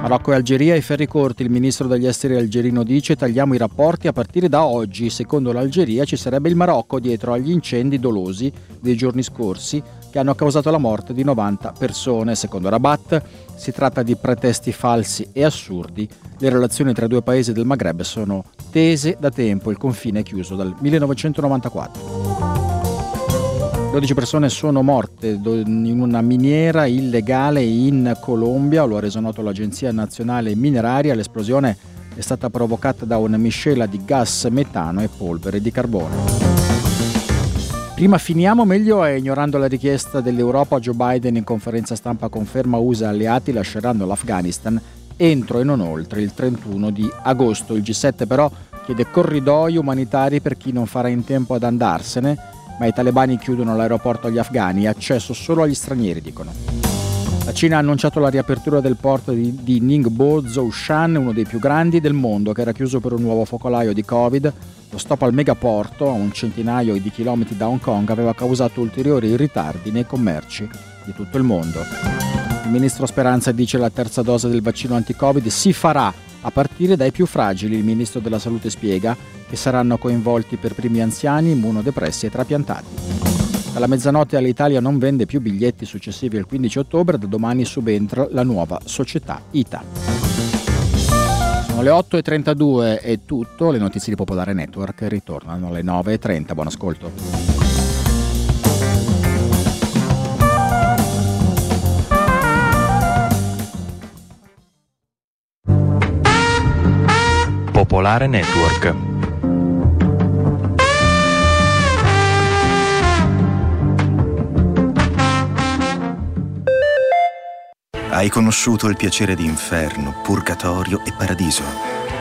Marocco e Algeria ai ferri corti. Il ministro degli esteri algerino dice tagliamo i rapporti a partire da oggi. Secondo l'Algeria ci sarebbe il Marocco dietro agli incendi dolosi dei giorni scorsi che hanno causato la morte di 90 persone. Secondo Rabat si tratta di pretesti falsi e assurdi. Le relazioni tra i due paesi del Maghreb sono tese da tempo. Il confine è chiuso dal 1994. 12 persone sono morte in una miniera illegale in Colombia, lo ha reso noto l'Agenzia Nazionale Mineraria. L'esplosione è stata provocata da una miscela di gas metano e polvere di carbone. Prima finiamo, meglio è ignorando la richiesta dell'Europa, Joe Biden in conferenza stampa conferma USA alleati lasceranno l'Afghanistan entro e non oltre il 31 di agosto. Il G7 però chiede corridoi umanitari per chi non farà in tempo ad andarsene ma i talebani chiudono l'aeroporto agli afghani, accesso solo agli stranieri, dicono. La Cina ha annunciato la riapertura del porto di, di Ningbo Zhoushan, uno dei più grandi del mondo, che era chiuso per un nuovo focolaio di Covid. Lo stop al megaporto, a un centinaio di chilometri da Hong Kong, aveva causato ulteriori ritardi nei commerci di tutto il mondo. Il ministro Speranza dice che la terza dose del vaccino anti-Covid si farà a partire dai più fragili. Il ministro della Salute spiega che saranno coinvolti per primi anziani, immunodepressi e trapiantati. Dalla mezzanotte all'Italia non vende più biglietti successivi al 15 ottobre, da domani subentra la nuova società ITA. Sono le 8.32 e tutto, le notizie di Popolare Network ritornano alle 9.30. Buon ascolto. Popolare Network. Hai conosciuto il piacere di inferno, purgatorio e paradiso.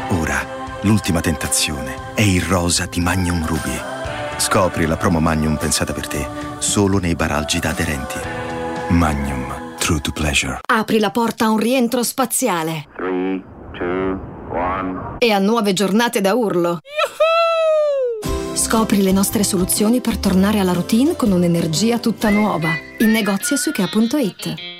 Ora, l'ultima tentazione è il rosa di Magnum Ruby. Scopri la promo Magnum pensata per te solo nei baralgi da aderenti. Magnum, True to Pleasure. Apri la porta a un rientro spaziale. 3, 2, 1. E a nuove giornate da urlo. Scopri le nostre soluzioni per tornare alla routine con un'energia tutta nuova. In negozio su Ikea.it.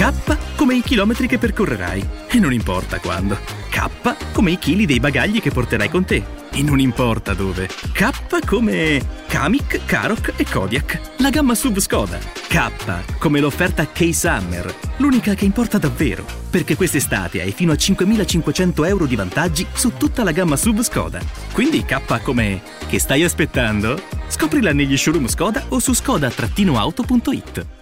K come i chilometri che percorrerai. E non importa quando. K come i chili dei bagagli che porterai con te. E non importa dove. K come Kamik, Karok e Kodiak. La gamma SUV Skoda. K come l'offerta K-Summer. L'unica che importa davvero. Perché quest'estate hai fino a 5.500 euro di vantaggi su tutta la gamma SUV Skoda. Quindi K come... Che stai aspettando? Scoprila negli showroom Skoda o su skoda-auto.it.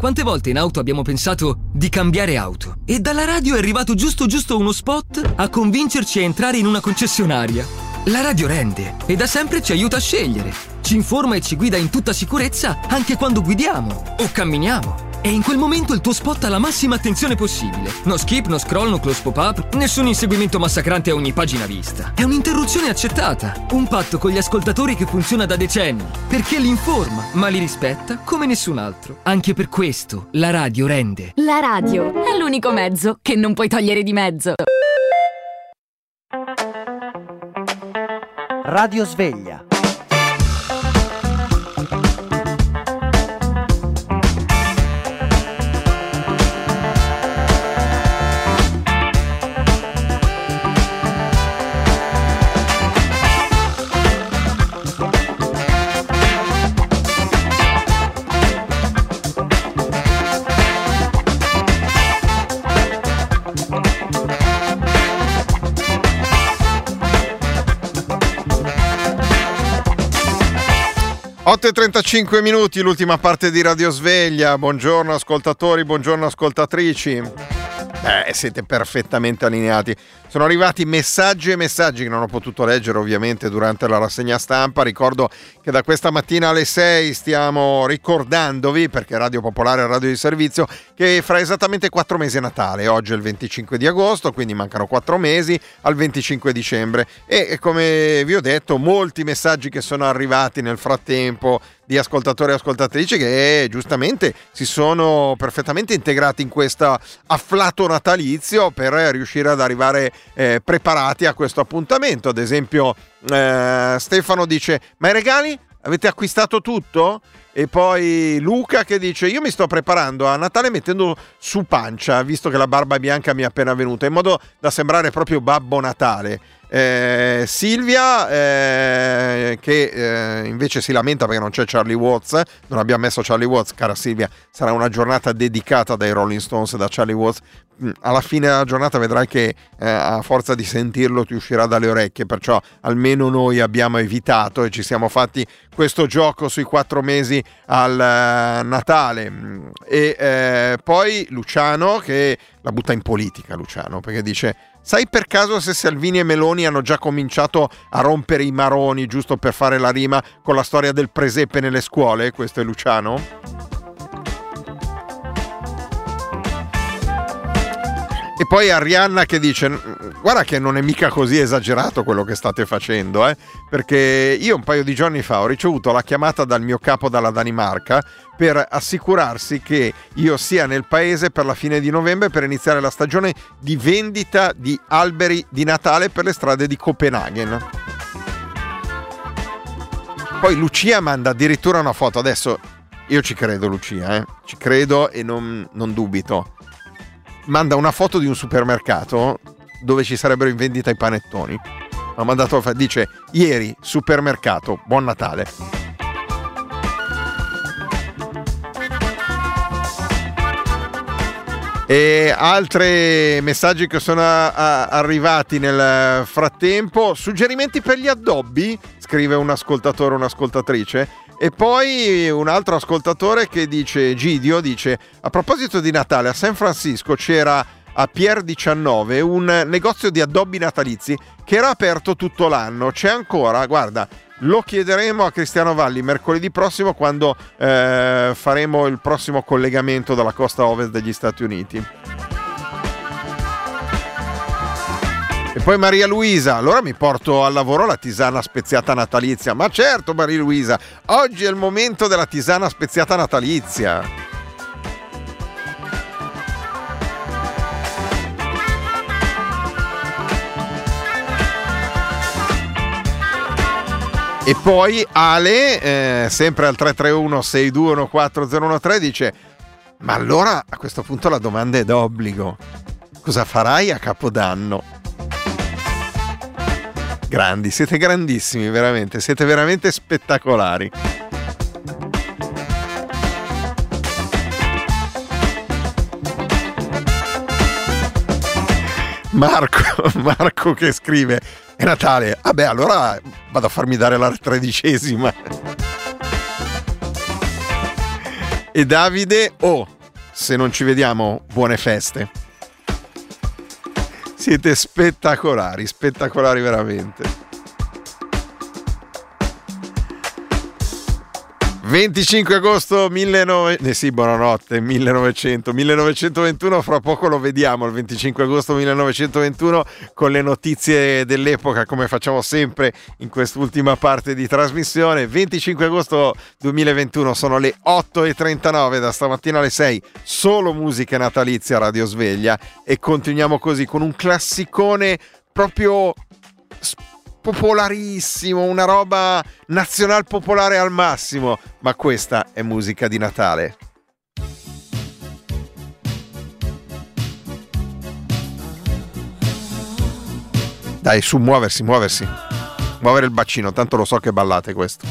Quante volte in auto abbiamo pensato di cambiare auto? E dalla radio è arrivato giusto giusto uno spot a convincerci a entrare in una concessionaria. La radio rende e da sempre ci aiuta a scegliere. Ci informa e ci guida in tutta sicurezza anche quando guidiamo o camminiamo. E in quel momento il tuo spot ha la massima attenzione possibile. No skip, no scroll, no close pop-up, nessun inseguimento massacrante a ogni pagina vista. È un'interruzione accettata. Un patto con gli ascoltatori che funziona da decenni. Perché li informa, ma li rispetta come nessun altro. Anche per questo la radio rende. La radio è l'unico mezzo che non puoi togliere di mezzo. Radio Sveglia. Otto e 35 minuti, l'ultima parte di Radio Sveglia. Buongiorno ascoltatori, buongiorno ascoltatrici. Eh, siete perfettamente allineati. Sono arrivati messaggi e messaggi che non ho potuto leggere ovviamente durante la rassegna stampa. Ricordo che da questa mattina alle 6 stiamo ricordandovi, perché Radio Popolare è radio di servizio, che fra esattamente 4 mesi è Natale. Oggi è il 25 di agosto, quindi mancano 4 mesi al 25 dicembre. E come vi ho detto, molti messaggi che sono arrivati nel frattempo di ascoltatori e ascoltatrici che giustamente si sono perfettamente integrati in questo afflato natalizio per riuscire ad arrivare eh, preparati a questo appuntamento. Ad esempio, eh, Stefano dice: Ma i regali? Avete acquistato tutto? E poi Luca che dice: Io mi sto preparando a Natale mettendo su pancia, visto che la barba bianca mi è appena venuta, in modo da sembrare proprio Babbo Natale. Eh, Silvia eh, che eh, invece si lamenta perché non c'è Charlie Watts non abbiamo messo Charlie Watts cara Silvia sarà una giornata dedicata dai Rolling Stones da Charlie Watts. Mm, alla fine della giornata vedrai che eh, a forza di sentirlo ti uscirà dalle orecchie perciò almeno noi abbiamo evitato e ci siamo fatti questo gioco sui quattro mesi al eh, Natale. Mm, e eh, poi Luciano che la butta in politica Luciano perché dice Sai per caso se Salvini e Meloni hanno già cominciato a rompere i maroni giusto per fare la rima con la storia del presepe nelle scuole? Questo è Luciano. E poi Arianna che dice: Guarda che non è mica così esagerato quello che state facendo, eh? perché io un paio di giorni fa ho ricevuto la chiamata dal mio capo dalla Danimarca per assicurarsi che io sia nel paese per la fine di novembre per iniziare la stagione di vendita di alberi di Natale per le strade di Copenaghen. Poi Lucia manda addirittura una foto. Adesso io ci credo, Lucia, eh? ci credo e non, non dubito. Manda una foto di un supermercato dove ci sarebbero in vendita i panettoni. Ha mandato, dice ieri supermercato, buon Natale. E altri messaggi che sono a- a- arrivati nel frattempo. Suggerimenti per gli addobbi? Scrive un ascoltatore o un'ascoltatrice. E poi un altro ascoltatore che dice, Gidio, dice, a proposito di Natale, a San Francisco c'era a Pier 19 un negozio di addobbi natalizi che era aperto tutto l'anno. C'è ancora, guarda, lo chiederemo a Cristiano Valli mercoledì prossimo quando eh, faremo il prossimo collegamento dalla costa ovest degli Stati Uniti. E poi Maria Luisa, allora mi porto al lavoro la tisana speziata natalizia. Ma certo Maria Luisa, oggi è il momento della tisana speziata natalizia. E poi Ale, eh, sempre al 331 6214013 dice ma allora a questo punto la domanda è d'obbligo. Cosa farai a Capodanno? Grandi, siete grandissimi, veramente, siete veramente spettacolari. Marco, Marco che scrive: È Natale. Vabbè, allora vado a farmi dare la tredicesima. E Davide, oh, se non ci vediamo, buone feste. Siete spettacolari, spettacolari veramente. 25 agosto 1900, eh sì, buonanotte, 1900, 1921, fra poco lo vediamo il 25 agosto 1921 con le notizie dell'epoca come facciamo sempre in quest'ultima parte di trasmissione. 25 agosto 2021 sono le 8.39 da stamattina alle 6, solo musica natalizia Radio Sveglia e continuiamo così con un classicone proprio popolarissimo, una roba nazional popolare al massimo, ma questa è musica di Natale. Dai, su, muoversi, muoversi. Muovere il bacino, tanto lo so che ballate questo.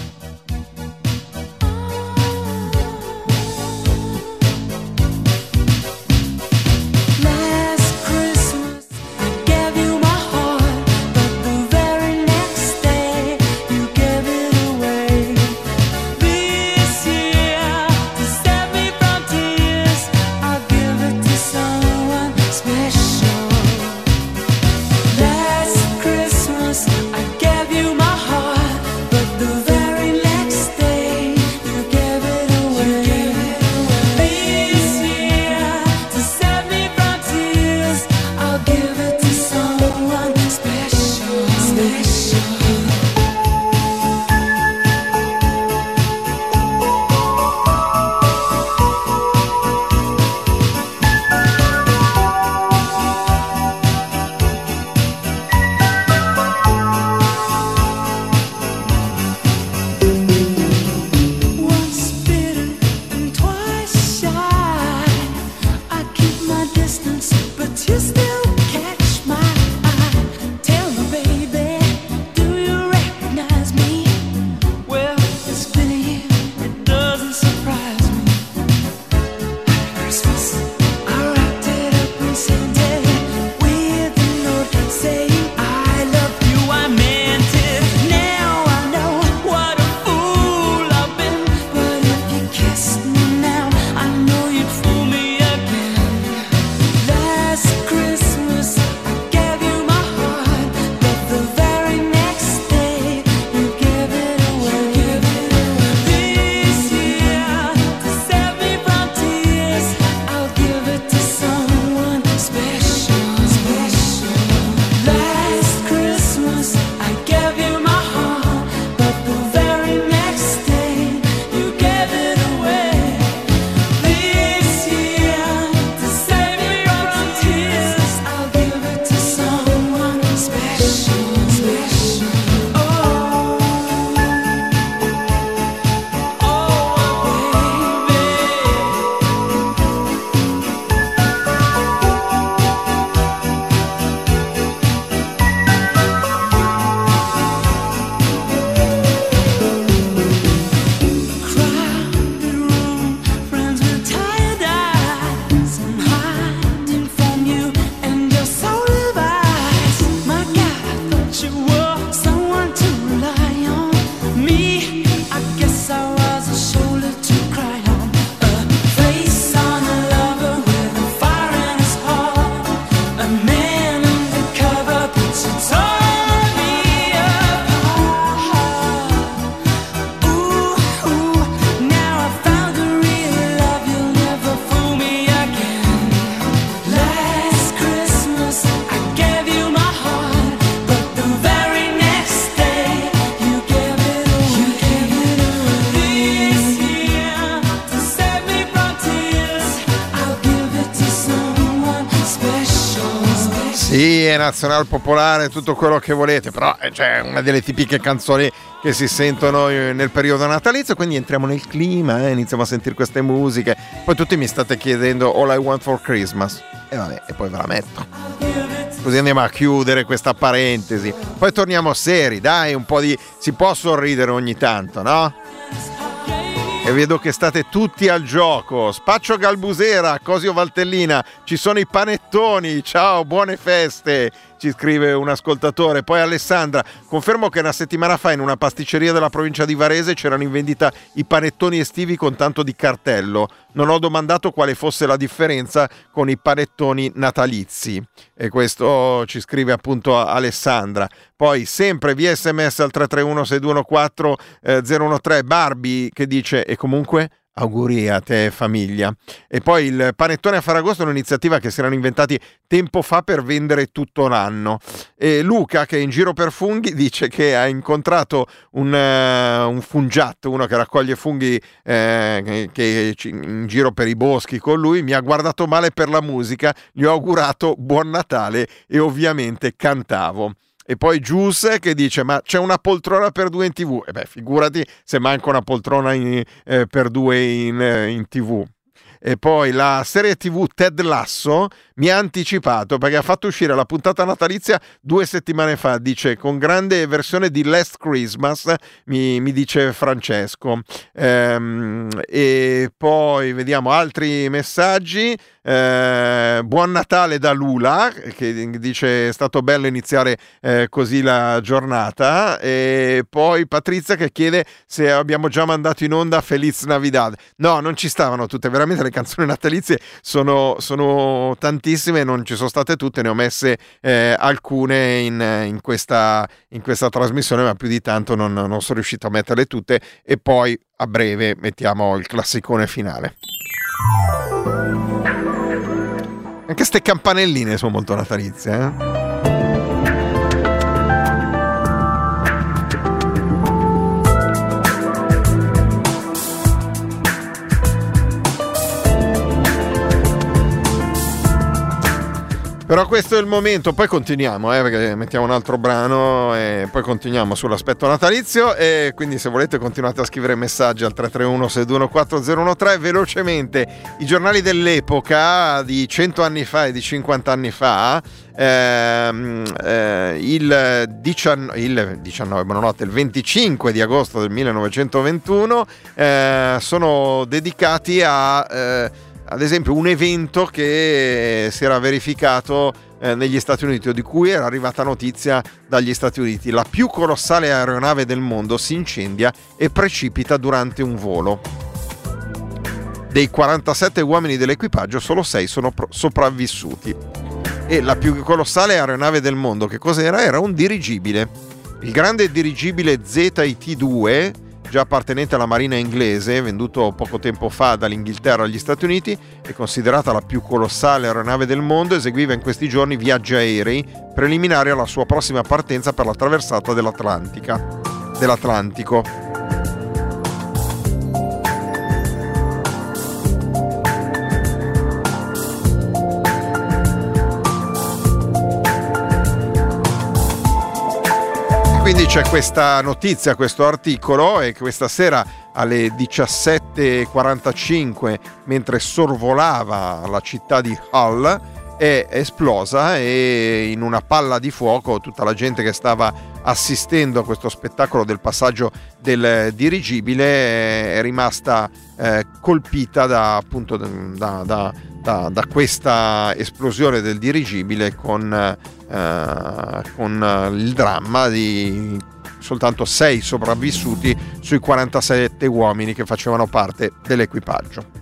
Nazional popolare, tutto quello che volete, però eh, c'è una delle tipiche canzoni che si sentono eh, nel periodo natalizio, quindi entriamo nel clima, eh, iniziamo a sentire queste musiche. Poi tutti mi state chiedendo All I Want for Christmas. E vabbè, e poi ve la metto. Così andiamo a chiudere questa parentesi. Poi torniamo seri, dai, un po' di... si può sorridere ogni tanto, no? E vedo che state tutti al gioco. Spaccio Galbusera, Cosio Valtellina, ci sono i panettoni. Ciao, buone feste. Ci scrive un ascoltatore. Poi Alessandra, confermo che una settimana fa in una pasticceria della provincia di Varese c'erano in vendita i panettoni estivi con tanto di cartello. Non ho domandato quale fosse la differenza con i panettoni natalizi. E questo ci scrive appunto Alessandra. Poi sempre via sms al 331 6214 eh, 013 Barbie che dice e comunque auguri a te famiglia. E poi il panettone a Faragosto è un'iniziativa che si erano inventati tempo fa per vendere tutto l'anno. E Luca, che è in giro per funghi, dice che ha incontrato un, eh, un fungiatto, uno che raccoglie funghi eh, che, in giro per i boschi con lui, mi ha guardato male per la musica, gli ho augurato buon Natale e ovviamente cantavo. E poi Gius che dice: Ma c'è una poltrona per due in tv? E beh, figurati se manca una poltrona in- eh, per due in, eh, in tv. E poi la serie TV Ted Lasso mi ha anticipato perché ha fatto uscire la puntata natalizia due settimane fa. Dice con grande versione di Last Christmas, mi, mi dice Francesco. Ehm, e poi vediamo altri messaggi. Eh, buon Natale da Lula che dice è stato bello iniziare eh, così la giornata e poi Patrizia che chiede se abbiamo già mandato in onda Feliz Navidad no non ci stavano tutte veramente le canzoni natalizie sono, sono tantissime non ci sono state tutte ne ho messe eh, alcune in, in questa, in questa trasmissione ma più di tanto non, non sono riuscito a metterle tutte e poi a breve mettiamo il classicone finale anche ste campanelline sono molto natalizie, eh? Però questo è il momento, poi continuiamo, eh, perché mettiamo un altro brano e poi continuiamo sull'aspetto natalizio e quindi se volete continuate a scrivere messaggi al 331 621 velocemente. I giornali dell'epoca di 100 anni fa e di 50 anni fa ehm, eh, il, 19, il 19 buonanotte, il 25 di agosto del 1921 eh, sono dedicati a eh, ad esempio un evento che si era verificato eh, negli Stati Uniti o di cui era arrivata notizia dagli Stati Uniti. La più colossale aeronave del mondo si incendia e precipita durante un volo. Dei 47 uomini dell'equipaggio solo 6 sono sopravvissuti. E la più colossale aeronave del mondo che cos'era? Era un dirigibile. Il grande dirigibile ZIT-2 già appartenente alla marina inglese, venduto poco tempo fa dall'Inghilterra agli Stati Uniti, è considerata la più colossale aeronave del mondo, eseguiva in questi giorni viaggi aerei preliminari alla sua prossima partenza per la traversata dell'Atlantico. Quindi c'è questa notizia, questo articolo e questa sera alle 17.45 mentre sorvolava la città di Hull è esplosa e in una palla di fuoco tutta la gente che stava assistendo a questo spettacolo del passaggio del dirigibile è rimasta eh, colpita da, appunto, da, da- da- questa esplosione del dirigibile con, eh, con eh, il dramma di soltanto 6 sopravvissuti sui 47 uomini che facevano parte dell'equipaggio.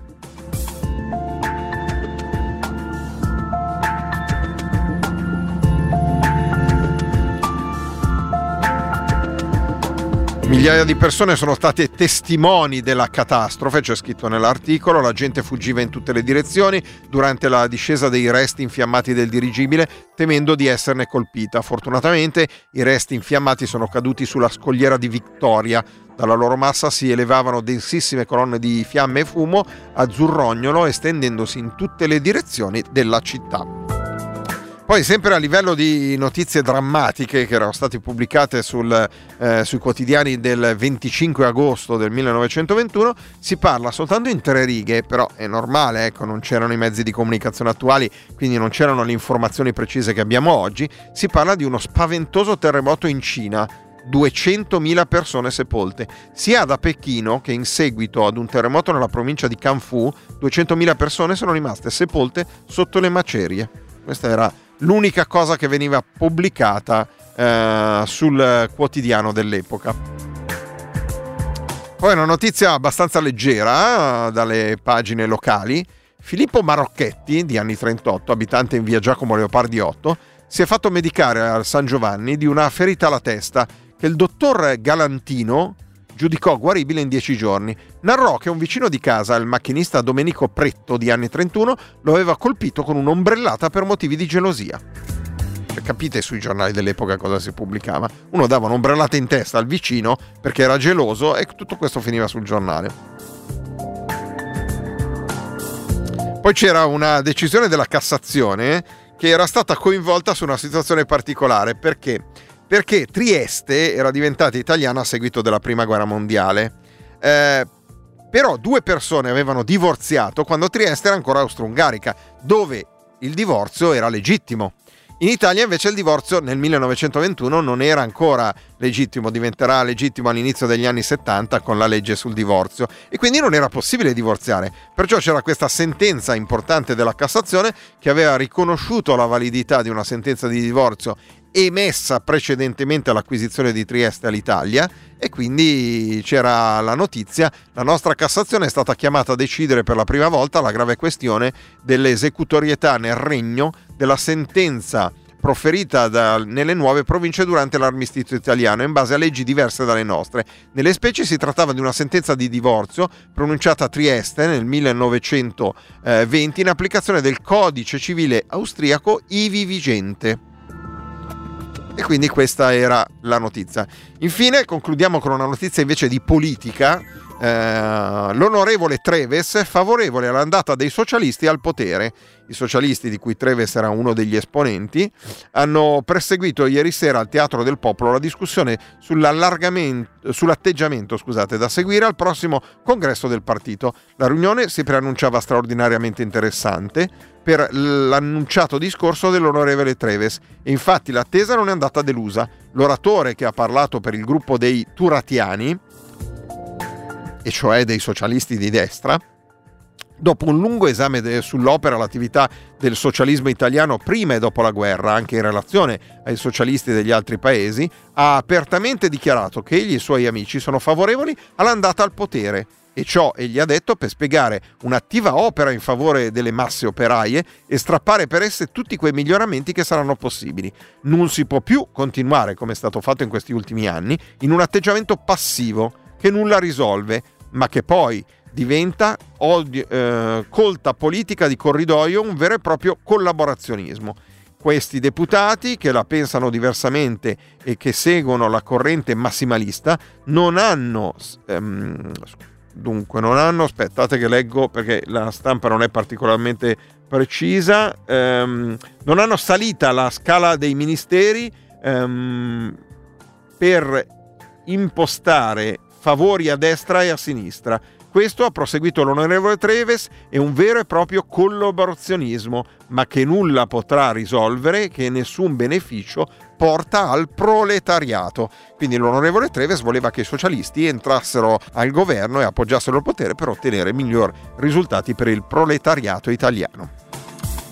Migliaia di persone sono state testimoni della catastrofe, c'è scritto nell'articolo, la gente fuggiva in tutte le direzioni durante la discesa dei resti infiammati del dirigibile, temendo di esserne colpita. Fortunatamente i resti infiammati sono caduti sulla scogliera di Victoria. Dalla loro massa si elevavano densissime colonne di fiamme e fumo azzurrognolo estendendosi in tutte le direzioni della città. Poi sempre a livello di notizie drammatiche che erano state pubblicate sul, eh, sui quotidiani del 25 agosto del 1921 si parla soltanto in tre righe, però è normale, ecco, non c'erano i mezzi di comunicazione attuali, quindi non c'erano le informazioni precise che abbiamo oggi, si parla di uno spaventoso terremoto in Cina 200.000 persone sepolte. Sia da Pechino che in seguito ad un terremoto nella provincia di Canfu, 200.000 persone sono rimaste sepolte sotto le macerie. Questa era l'unica cosa che veniva pubblicata eh, sul quotidiano dell'epoca. Poi una notizia abbastanza leggera eh, dalle pagine locali. Filippo Marocchetti, di anni 38, abitante in via Giacomo Leopardi 8, si è fatto medicare al San Giovanni di una ferita alla testa che il dottor Galantino giudicò guaribile in 10 giorni. Narrò che un vicino di casa, il macchinista Domenico Pretto di anni 31, lo aveva colpito con un'ombrellata per motivi di gelosia. Cioè, capite sui giornali dell'epoca cosa si pubblicava? Uno dava un'ombrellata in testa al vicino perché era geloso e tutto questo finiva sul giornale. Poi c'era una decisione della Cassazione che era stata coinvolta su una situazione particolare perché perché Trieste era diventata italiana a seguito della prima guerra mondiale. Eh, però due persone avevano divorziato quando Trieste era ancora austro-ungarica, dove il divorzio era legittimo. In Italia invece il divorzio nel 1921 non era ancora legittimo, diventerà legittimo all'inizio degli anni 70 con la legge sul divorzio e quindi non era possibile divorziare. Perciò c'era questa sentenza importante della Cassazione che aveva riconosciuto la validità di una sentenza di divorzio emessa precedentemente all'acquisizione di Trieste all'Italia e quindi c'era la notizia, la nostra Cassazione è stata chiamata a decidere per la prima volta la grave questione dell'esecutorietà nel regno della sentenza proferita da, nelle nuove province durante l'armistizio italiano in base a leggi diverse dalle nostre. Nelle specie si trattava di una sentenza di divorzio pronunciata a Trieste nel 1920 in applicazione del codice civile austriaco ivi vigente. E quindi questa era la notizia. Infine concludiamo con una notizia invece di politica. Eh, l'onorevole Treves favorevole all'andata dei socialisti al potere. I socialisti, di cui Treves era uno degli esponenti, hanno perseguito ieri sera al Teatro del Popolo la discussione sull'atteggiamento scusate, da seguire al prossimo congresso del partito. La riunione si preannunciava straordinariamente interessante per l'annunciato discorso dell'onorevole Treves e infatti l'attesa non è andata delusa. L'oratore che ha parlato per il gruppo dei Turatiani, e cioè dei socialisti di destra, dopo un lungo esame sull'opera e l'attività del socialismo italiano prima e dopo la guerra, anche in relazione ai socialisti degli altri paesi, ha apertamente dichiarato che egli e i suoi amici sono favorevoli all'andata al potere e ciò egli ha detto per spiegare un'attiva opera in favore delle masse operaie e strappare per esse tutti quei miglioramenti che saranno possibili. Non si può più continuare, come è stato fatto in questi ultimi anni, in un atteggiamento passivo che nulla risolve, ma che poi diventa eh, colta politica di corridoio, un vero e proprio collaborazionismo. Questi deputati che la pensano diversamente e che seguono la corrente massimalista non hanno ehm, Dunque, non hanno, aspettate che leggo perché la stampa non è particolarmente precisa, ehm, non hanno salita la scala dei ministeri ehm, per impostare favori a destra e a sinistra. Questo ha proseguito l'onorevole Treves, è un vero e proprio collaborazionismo, ma che nulla potrà risolvere, che nessun beneficio porta al proletariato. Quindi l'onorevole Treves voleva che i socialisti entrassero al governo e appoggiassero il potere per ottenere migliori risultati per il proletariato italiano.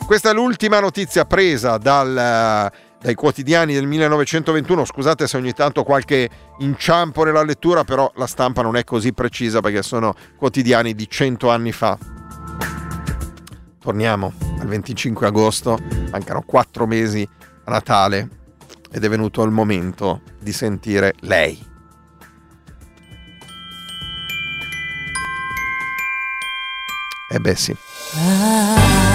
Questa è l'ultima notizia presa dal, dai quotidiani del 1921. Scusate se ogni tanto qualche inciampo nella lettura, però la stampa non è così precisa perché sono quotidiani di 100 anni fa. Torniamo al 25 agosto, mancano 4 mesi a Natale ed è venuto il momento di sentire lei. Eh beh sì. I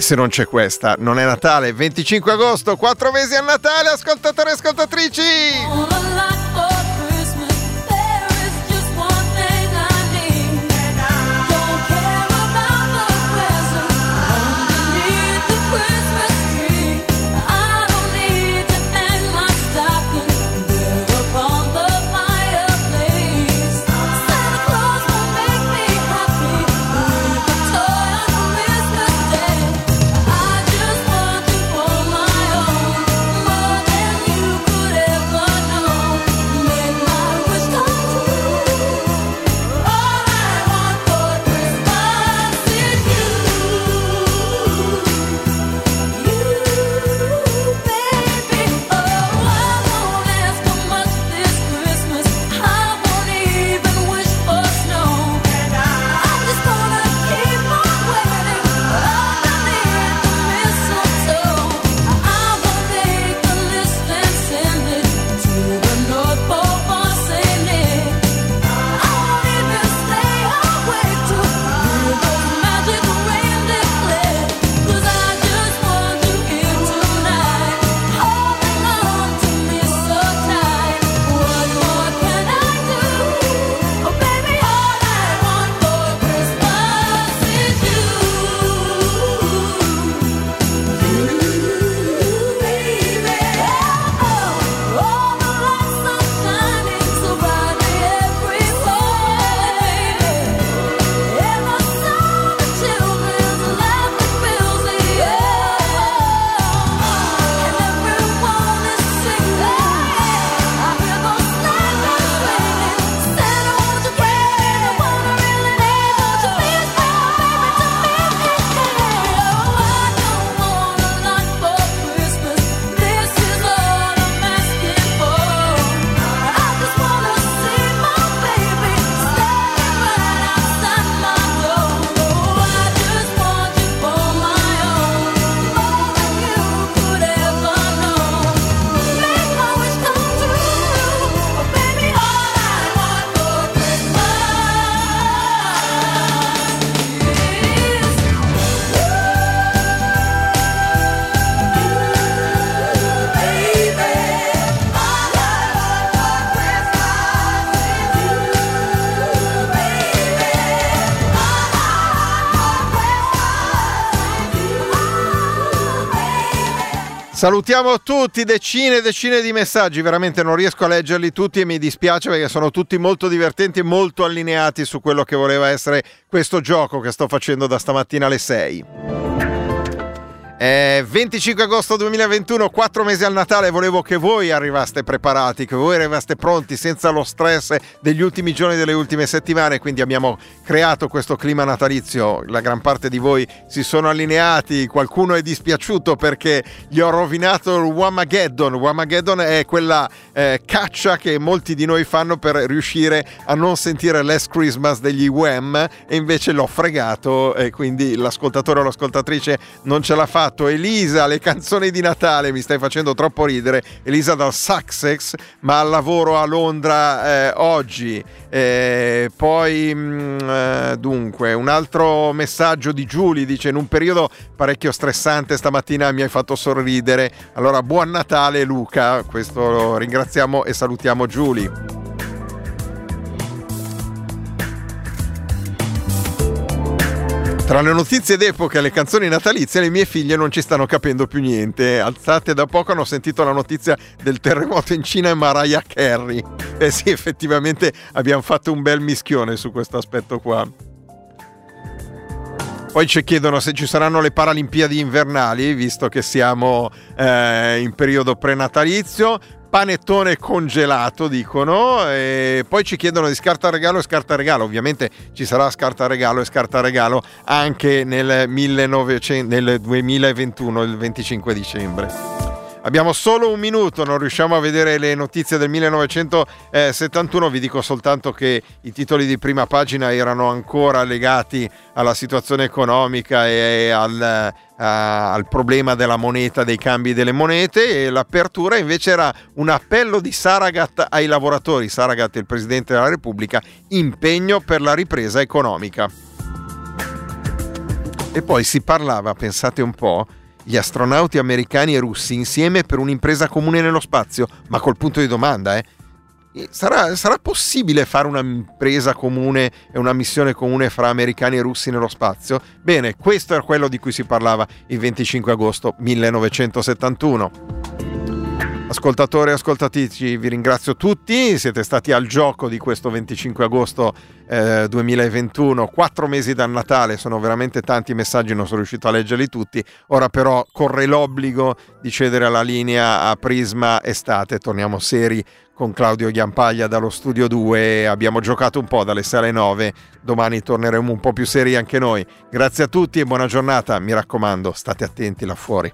se non c'è questa, non è Natale. 25 agosto, 4 mesi a Natale, ascoltatori e ascoltatrici! Salutiamo tutti, decine e decine di messaggi, veramente non riesco a leggerli tutti e mi dispiace perché sono tutti molto divertenti e molto allineati su quello che voleva essere questo gioco che sto facendo da stamattina alle 6. Eh, 25 agosto 2021, 4 mesi al Natale, volevo che voi arrivaste preparati, che voi arrivaste pronti senza lo stress degli ultimi giorni delle ultime settimane, quindi abbiamo creato questo clima natalizio, la gran parte di voi si sono allineati, qualcuno è dispiaciuto perché gli ho rovinato il Wamageddon, Wamageddon è quella eh, caccia che molti di noi fanno per riuscire a non sentire Last Christmas degli Wham e invece l'ho fregato e quindi l'ascoltatore o l'ascoltatrice non ce l'ha fatto. Elisa, le canzoni di Natale, mi stai facendo troppo ridere. Elisa dal Sussex, ma al lavoro a Londra eh, oggi. Eh, poi, mh, eh, dunque, un altro messaggio di Giulia dice: In un periodo parecchio stressante stamattina mi hai fatto sorridere. Allora, buon Natale, Luca. Questo ringraziamo e salutiamo Giulia. Tra le notizie d'epoca e le canzoni natalizie, le mie figlie non ci stanno capendo più niente. Alzate da poco hanno sentito la notizia del terremoto in Cina e Mariah Carey. Eh sì, effettivamente abbiamo fatto un bel mischione su questo aspetto qua. Poi ci chiedono se ci saranno le Paralimpiadi invernali, visto che siamo eh, in periodo prenatalizio. Panettone congelato, dicono, e poi ci chiedono di scarta regalo e scarta regalo. Ovviamente ci sarà scarta regalo e scarta regalo anche nel, 1900, nel 2021, il 25 dicembre. Abbiamo solo un minuto, non riusciamo a vedere le notizie del 1971, vi dico soltanto che i titoli di prima pagina erano ancora legati alla situazione economica e al, uh, al problema della moneta, dei cambi delle monete. E l'apertura invece era un appello di Saragat ai lavoratori, Saragat è il Presidente della Repubblica, impegno per la ripresa economica. E poi si parlava, pensate un po', gli astronauti americani e russi insieme per un'impresa comune nello spazio, ma col punto di domanda, eh. Sarà, sarà possibile fare un'impresa comune e una missione comune fra americani e russi nello spazio? Bene, questo è quello di cui si parlava il 25 agosto 1971. Ascoltatori e ascoltatrici, vi ringrazio tutti, siete stati al gioco di questo 25 agosto eh, 2021, quattro mesi dal Natale, sono veramente tanti messaggi, non sono riuscito a leggerli tutti, ora però corre l'obbligo di cedere la linea a Prisma Estate, torniamo seri con Claudio Ghiampaglia dallo studio 2, abbiamo giocato un po' dalle 6 alle 9, domani torneremo un po' più seri anche noi, grazie a tutti e buona giornata, mi raccomando, state attenti là fuori.